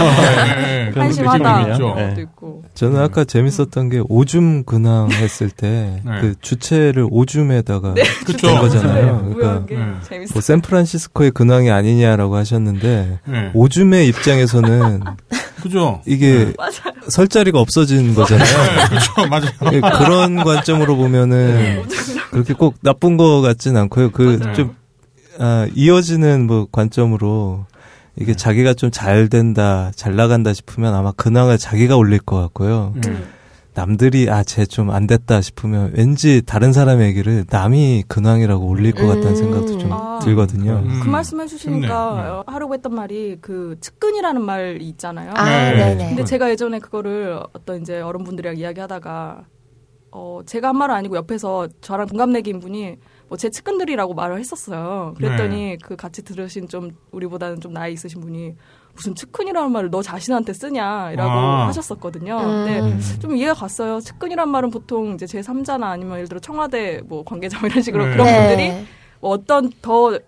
네. 그런 한심하다. 느낌이 있죠. 네. 있고. 저는 아까 재밌었던 게 오줌 근황 했을 때그 네. 주체를 오줌에다가 그쵸. 된 거잖아요. 네, 그러니까 네. 뭐 샌프란시스코의 근황이 아니냐라고 하셨는데 네. 오줌의 입장에서는 그죠? 이게 설 자리가 없어진 거잖아요. 그렇죠, 맞아요. 예, 그런 관점으로 보면은 그렇게 꼭 나쁜 거 같진 않고요. 그 좀 아, 이어지는 뭐 관점으로 이게 자기가 좀 잘 된다, 잘 나간다 싶으면 아마 근황을 자기가 올릴 것 같고요. 음. 남들이 아, 쟤 좀 안 됐다 싶으면 왠지 다른 사람의 얘기를 남이 근황이라고 올릴 것 같다는 생각도 좀 아. 들거든요. 음. 그 말씀 해주시니까. 어, 하려고 했던 말이 그 측근이라는 말이 있잖아요. 아, 네. 네네. 근데 제가 예전에 그거를 어떤 이제 어른분들이랑 이야기하다가 어 제가 한 말은 아니고 옆에서 저랑 동갑내기인 분이 뭐 제 측근들이라고 말을 했었어요. 그랬더니 네. 그 같이 들으신 좀 우리보다는 좀 나이 있으신 분이 무슨 측근이라는 말을 너 자신한테 쓰냐라고 아. 하셨었거든요. 음. 근데 좀 이해가 갔어요. 측근이란 말은 보통 이제 제 3자나 아니면 예를 들어 청와대 뭐 관계자 뭐 이런 식으로 네. 그런 분들이 네. 뭐 어떤 더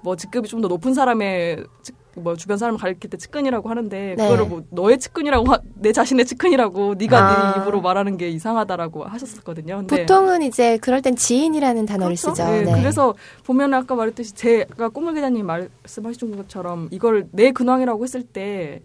뭐 직급이 좀 더 높은 사람의 측- 뭐 주변 사람을 가리킬 때 측근이라고 하는데 네. 그거를 뭐 너의 측근이라고 하- 내 자신의 측근이라고 네가 아. 네 입으로 말하는 게 이상하다라고 하셨었거든요. 근데 보통은 이제 그럴 땐 지인이라는 단어를 그렇죠? 쓰죠. 네, 네. 그래서 보면 아까 말했듯이 제가 꼬물 기자님 말씀하신 것처럼 이걸 내 근황이라고 했을 때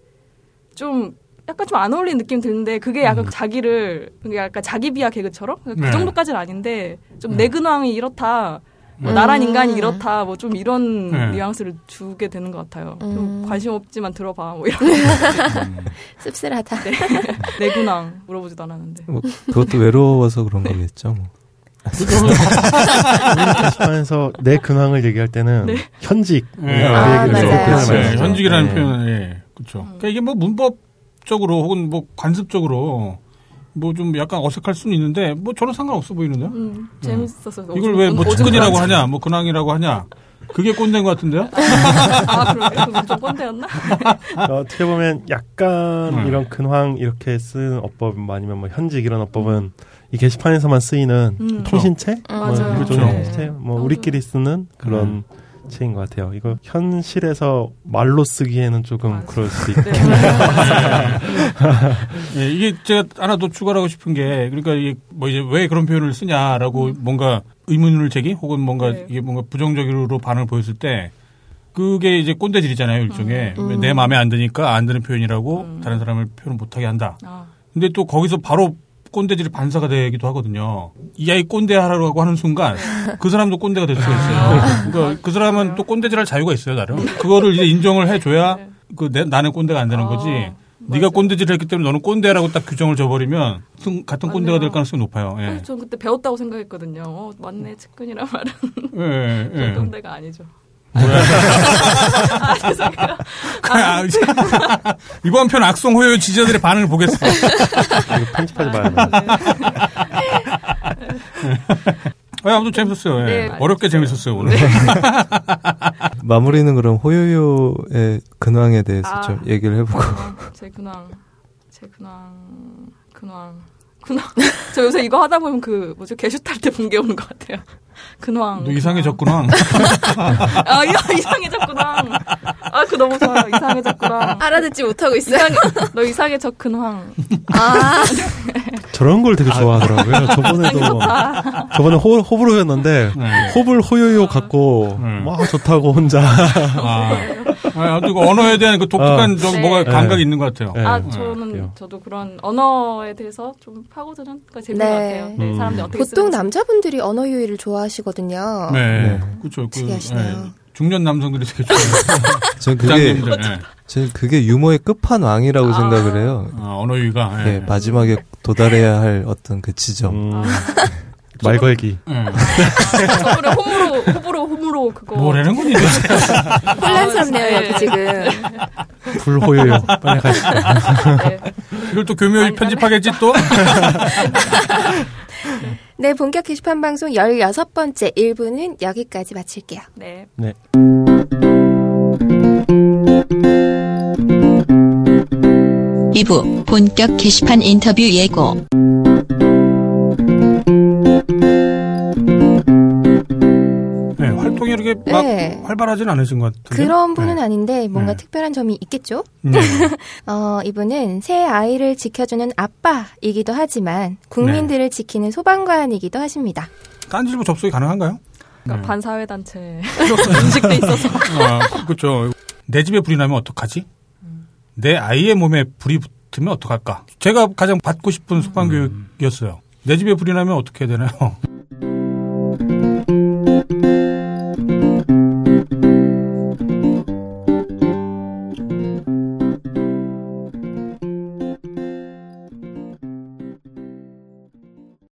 좀 약간 좀 안 어울리는 느낌 드는데 그게 약간 자기를 그게 약간 자기 비하 개그처럼 그 네. 정도까지는 아닌데 좀내 근황이 이렇다. 뭐 음. 나란 인간이 이렇다 뭐 좀 이런 네. 뉘앙스를 주게 되는 것 같아요. 음. 좀 관심 없지만 들어봐 뭐 이런 씁쓸하다. 내 근황 물어보지도 않았는데. 뭐 그것도 외로워서 그런 거겠죠. 뭐. 게시판에서 내 근황을 얘기할 때는 네. 현직 네. 그 아, 표현을. 많이 네, 하죠. 현직이라는 네. 표현은 예, 그렇죠. 그러니까 이게 뭐 문법적으로 혹은 뭐 관습적으로 뭐 좀 약간 어색할 수는 있는데 뭐 저는 상관없어 보이는데요. 음, 재밌었어요. 이걸 왜뭐 오줌 측근이라고 오줌 하냐, 뭐 근황이라고 하냐. 그게 꼰대인 것 같은데요? 아, 그러게. 그건 좀 꼰대였나? 어, 어떻게 보면 약간 음. 이런 근황 이렇게 쓰는 어법 아니면 뭐 현직 이런 어법은 이 게시판에서만 쓰이는 음. 통신체, 음, 뭐 맞아요. 일종의 그렇죠. 통신체, 뭐 맞아요. 우리끼리 쓰는 그런 체인 것 같아요. 이거 현실에서 말로 쓰기에는 조금 맞아요. 그럴 수도 네. 있겠네요. 예, 이게 제가 하나 더 추가하고 싶은 게 그러니까 이게 뭐 이제 왜 그런 표현을 쓰냐라고 뭔가 의문을 제기 혹은 뭔가 네. 이게 뭔가 부정적으로 반응을 보였을 때 그게 이제 꼰대질이잖아요 일종의 음. 내 마음에 안 드니까 안 드는 표현이라고 음. 다른 사람을 표현 못하게 한다. 아, 근데 또 거기서 바로 꼰대질이 반사가 되기도 하거든요. 이 아이 꼰대 하라고 하는 순간 그 사람도 꼰대가 될 수가 있어요. 그러니까 그 사람은 또 꼰대질 할 자유가 있어요, 나름. 그거를 이제 인정을 해줘야 네. 그 내, 나는 꼰대가 안 되는 아, 거지. 네가 꼰대질을 했기 때문에 너는 꼰대라고 딱 규정을 줘버리면 같은, 꼰대가 맞네요. 될 가능성이 높아요. 예. 전 그때 배웠다고 생각했거든요. 어, 맞네, 측근이란 말은 예, 예. 꼰대가 아니죠. 아, 이번 편 악성 호요 지지자들의 반응을 보겠습니다. 이거 편집하지 마요. 예, 아무튼 재밌었어요. 예. 네, 어렵게 재밌었어요, 오늘. 마무리는 그럼 호요요의 근황에 대해서 아. 좀 얘기를 해보고 근황, 제 근황, 제 근황, 근황, 근황. 저 요새 이거 하다 보면 그 뭐죠 게슈탈 때 본 게 오는 것 같아요. 근황. 너 이상해졌구나. 아, 이거 이상해졌구나. 아, 그 너무 좋아요. 이상해졌구나. 알아듣지 못하고 있어요. 이상해, 너 이상해져 근황. 아, 저런 걸 되게 좋아하더라고요. 저번에도 저번에 호, 호불호였는데 네. 호불 호요요 갖고 음. 막 좋다고 혼자 아, 아, 아무튼 그 언어에 대한 그 독특한 어. 저기 네. 뭐가 네. 감각이 있는 것 같아요. 네. 아, 네. 저는 그래요. 저도 그런 언어에 대해서 좀 파고드는 그 재밌는 네. 것 같아요. 네, 음. 사람들이 어떻게 보통 쓰는지. 남자분들이 언어 유희를 좋아하시거든요. 네, 네. 그렇죠. 그, 특이하시네요. 예, 중년 남성들이 되게 좋아해요. 전 그게. 예. 전 그게 유머의 끝판왕이라고 아. 생각을 해요. 아, 언어 유희가. 예. 예, 마지막에 도달해야 할 어떤 그 지점. 음, 말 걸기. 예. 저번에 홈으로 호불호 홈으로 그거 뭐라는 거니? 혼란스럽네요, 네. 여기 지금. 불호요요. 빨리 가시죠. 네. 이걸 또 교묘히 편집하겠지 또? 네, 본격 게시판 방송 16번째 1부는 여기까지 마칠게요. 네. 네. 이부 본격 게시판 인터뷰 예고. 활동이 이렇게 막 네. 활발하진 않으신 것 같은데. 그런 분은 아닌데 뭔가 네. 특별한 점이 있겠죠? 네. 어, 이분은 새 아이를 지켜주는 아빠이기도 하지만 국민들을 지키는 소방관이기도 하십니다. 딴지일보 접속이 가능한가요? 그러니까 네. 반사회 단체로 인식돼 있어서 아, 그렇죠. 내 집에 불이 나면 어떡하지? 내 아이의 몸에 불이 붙으면 어떡할까? 제가 가장 받고 싶은 소방교육이었어요. 내 집에 불이 나면 어떻게 해야 되나요?